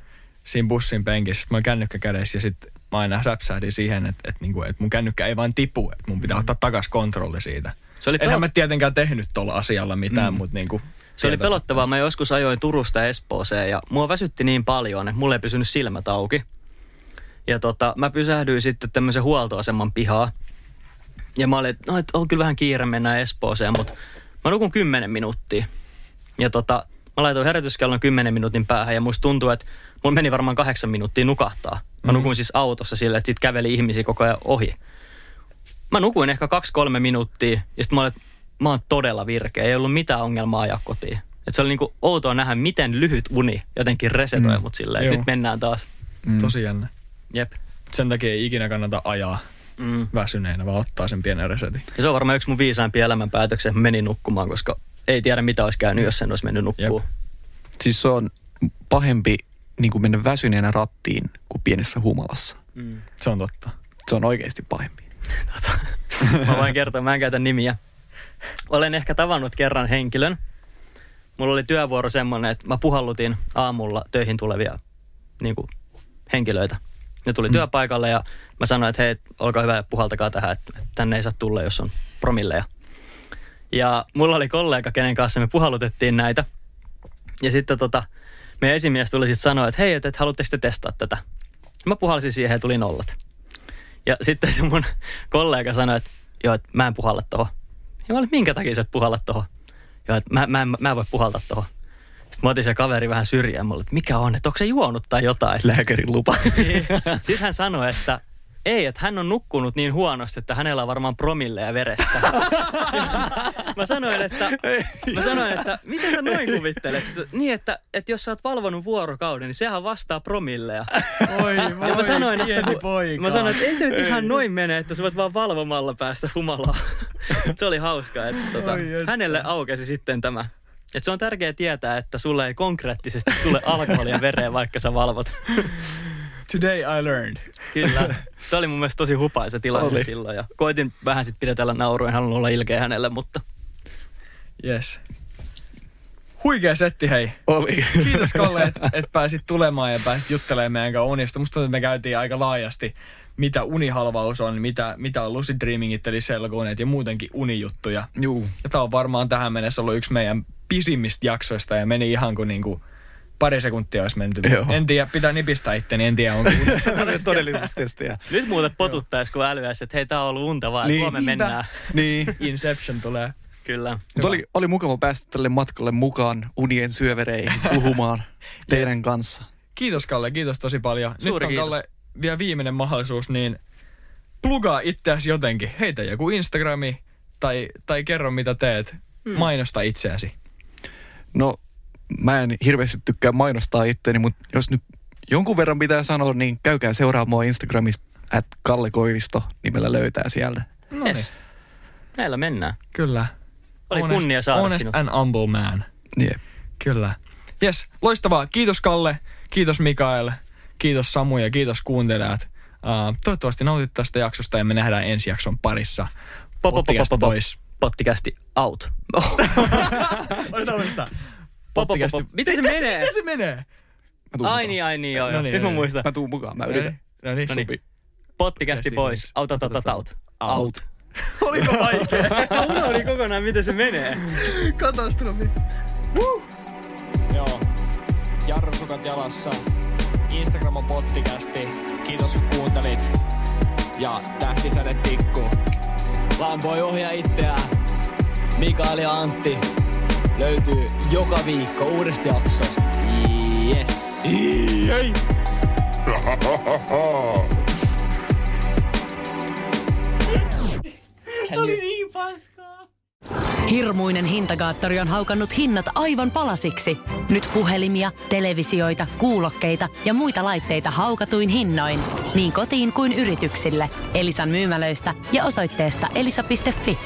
[SPEAKER 4] siinä bussin penkissä. Sitten mä olin kännykkä kädessä ja sitten mä aina säpsähdin siihen, että, että, niinku, että mun kännykkä ei vaan tipu. Että mun pitää ottaa takas kontrolli siitä.
[SPEAKER 3] Se oli
[SPEAKER 4] Enhän
[SPEAKER 3] pelot-
[SPEAKER 4] mä tietenkään tehnyt tuolla asialla mitään, mm. mutta niinku,
[SPEAKER 3] Se oli pelottavaa. Mä joskus ajoin Turusta Espooseen ja mua väsytti niin paljon, että mulla ei pysynyt silmät auki. Ja tota, mä pysähdyin sitten tämmöisen huoltoaseman pihaa. Ja mä olin, että no, et on kyllä vähän kiire mennä Espooseen, mutta mä nukun 10 minuuttia. Ja tota, mä laitoin herätyskellon 10 minuutin päähän ja musta tuntuu, että mulla meni varmaan kahdeksan minuuttia nukahtaa. Mä nukuin siis autossa sillä, että sit käveli ihmisiä koko ajan ohi. Mä nukuin ehkä kaksi-kolme minuuttia ja sitten mä olin, että mä oon todella virkeä. Ei ollut mitään ongelmaa ajaa kotiin. Et se oli niinku outoa nähdä, miten lyhyt uni jotenkin resetoi mm. mut silleen.
[SPEAKER 4] Joo.
[SPEAKER 3] Nyt mennään taas.
[SPEAKER 4] Mm. Tosi jännä.
[SPEAKER 3] Jep.
[SPEAKER 4] Sen takia ei ikinä kannata ajaa
[SPEAKER 3] Mm.
[SPEAKER 4] väsyneenä, vaan ottaa sen pienen resetin.
[SPEAKER 3] Ja se on varmaan yksi mun viisaimpia elämänpäätöksiä, että mä menin nukkumaan, koska ei tiedä mitä olisi käynyt, jos en olisi mennyt nukkuun.
[SPEAKER 5] Siis se on pahempi niin kuin mennä väsyneenä rattiin kuin pienessä humalassa.
[SPEAKER 3] Mm.
[SPEAKER 4] Se on totta.
[SPEAKER 5] Se on oikeasti pahempi.
[SPEAKER 3] Mä voin kertoa, mä en käytä nimiä. Olen ehkä tavannut kerran henkilön. Mulla oli työvuoro semmoinen, että mä puhallutin aamulla töihin tulevia niin kuin, henkilöitä. Ne tuli mm. työpaikalle ja mä sanoin, että hei, olkaa hyvä ja puhaltakaa tähän, että että tänne ei saa tulla, jos on promilleja. Ja mulla oli kollega, kenen kanssa me puhallutettiin näitä. Ja sitten tota, meidän esimies tuli sitten sanoa, että hei, että, että haluatteko te testaa tätä? Mä puhalsin siihen ja tuli nollat. Ja sitten se mun kollega sanoi, että joo, että mä en puhalla tohon. Ja mä olin, minkä takia sä et puhalla tohon? Joo, että mä, mä, en, mä en voi puhaltaa tohon. Sitten mä otin se kaveri vähän syrjään. Mä olin, että mikä on, että onko se juonut tai jotain?
[SPEAKER 5] Lääkärin lupa.
[SPEAKER 3] Sitten hän sanoi, että ei, että hän on nukkunut niin huonosti, että hänellä on varmaan promilleja veressä. mä sanoin, että, mä sanoin, että miten sä noin kuvittelet? Niin, että, että jos sä oot valvonut vuorokauden, niin sehän vastaa promilleja.
[SPEAKER 4] Oi, voi,
[SPEAKER 3] Ja mä sanoin, että,
[SPEAKER 4] pieni
[SPEAKER 3] kun-
[SPEAKER 4] poika.
[SPEAKER 3] mä sanoin, että ei se nyt ihan noin mene, että sä voit vaan valvomalla päästä humalaa. se oli hauskaa, että tota,
[SPEAKER 4] Oi, että.
[SPEAKER 3] hänelle aukesi sitten tämä. Että se on tärkeää tietää, että sulle ei konkreettisesti tule alkoholia vereen, vaikka sä valvot.
[SPEAKER 4] Today I learned.
[SPEAKER 3] Kyllä. Se oli mun mielestä tosi hupaisa tilanne
[SPEAKER 5] Oli.
[SPEAKER 3] silloin. Ja koitin vähän sitten pidetellä naurua, en halunnut olla ilkeä hänelle, mutta
[SPEAKER 4] Yes. Huikea setti, hei.
[SPEAKER 5] Oli.
[SPEAKER 4] Kiitos Kalle, että et pääsit tulemaan ja pääsit juttelemaan meidän kanssa unista. Musta tuntuu, että me käytiin aika laajasti, mitä unihalvaus on, mitä, mitä on lucid dreamingit eli selkounet ja muutenkin unijuttuja.
[SPEAKER 5] Juu.
[SPEAKER 4] Ja tämä on varmaan tähän mennessä ollut yksi meidän pisimmistä jaksoista ja meni ihan kuin niinku pari sekuntia olisi menty.
[SPEAKER 5] Joo.
[SPEAKER 4] En tiedä, pitää nipistää itteni, en tiedä onko unessa.
[SPEAKER 5] Todellisesti. Ja.
[SPEAKER 3] nyt muuten potuttaisi, kun älyäisi, että hei, tää on ollut unta vaan, niin, huomenna mennään.
[SPEAKER 5] Niin.
[SPEAKER 4] Inception tulee.
[SPEAKER 3] Kyllä.
[SPEAKER 5] Mutta oli, oli mukava päästä tälle matkalle mukaan unien syövereihin puhumaan teidän kanssa.
[SPEAKER 4] Kiitos Kalle, kiitos tosi paljon. Nyt
[SPEAKER 3] Suuri
[SPEAKER 4] on
[SPEAKER 3] kiitos.
[SPEAKER 4] Kalle vielä viimeinen mahdollisuus, niin plugaa itseäsi jotenkin. Heitä joku Instagrami tai, tai kerro mitä teet. Hmm. Mainosta itseäsi.
[SPEAKER 5] No, mä en hirveästi tykkää mainostaa itteeni, mutta jos nyt jonkun verran pitää sanoa, niin käykää seuraamaan mua Instagramissa at Kalle Koivisto, nimellä löytää sieltä.
[SPEAKER 4] No niin,
[SPEAKER 3] Yes. Näillä mennään.
[SPEAKER 4] kyllä.
[SPEAKER 3] Oli kunnia saada
[SPEAKER 4] honest
[SPEAKER 3] sinut.
[SPEAKER 4] and humble man.
[SPEAKER 5] Jep.
[SPEAKER 4] Kyllä. Yes, loistavaa. Kiitos Kalle, kiitos Mikael, kiitos Samu ja kiitos kuuntelijat. Uh, toivottavasti nautit tästä jaksosta ja me nähdään ensi jakson parissa.
[SPEAKER 3] Pop, pop, pop,
[SPEAKER 4] Podcast
[SPEAKER 3] pop, pop.
[SPEAKER 4] Boys.
[SPEAKER 3] Pottikästi out.
[SPEAKER 4] Otetaan uudestaan.
[SPEAKER 3] Pop. Miten se menee?
[SPEAKER 4] Miten se menee?
[SPEAKER 5] Mä tuun
[SPEAKER 3] Ai niin, ai niin, joo.
[SPEAKER 4] No
[SPEAKER 3] joo.
[SPEAKER 4] niin,
[SPEAKER 3] Nyt
[SPEAKER 4] no
[SPEAKER 3] mä
[SPEAKER 4] niin.
[SPEAKER 3] muistan.
[SPEAKER 5] Mä tuun mukaan, mä yritän.
[SPEAKER 4] No niin.
[SPEAKER 3] No.
[SPEAKER 5] Sopi.
[SPEAKER 3] Pottikästi pois. Out, out, out, out, out. Out.
[SPEAKER 4] Oliko vaikea?
[SPEAKER 3] Mä unohdin kokonaan, miten se menee.
[SPEAKER 4] Katastrofi. Joo. Jarrusukat jalassa. Instagram on pottikästi. Kiitos kun kuuntelit. Ja tähtisäde tikku.
[SPEAKER 6] Lampoi ohjaa itseään. Mikael ja Antti löytyy joka viikko uudesta jaksosta. Yes.
[SPEAKER 4] Ei.
[SPEAKER 7] Hirmuinen hintakaattori on haukannut hinnat aivan palasiksi. Nyt puhelimia, televisioita, kuulokkeita ja muita laitteita haukatuin hinnoin. Niin kotiin kuin yrityksille. Elisan myymälöistä ja osoitteesta elisa.fi.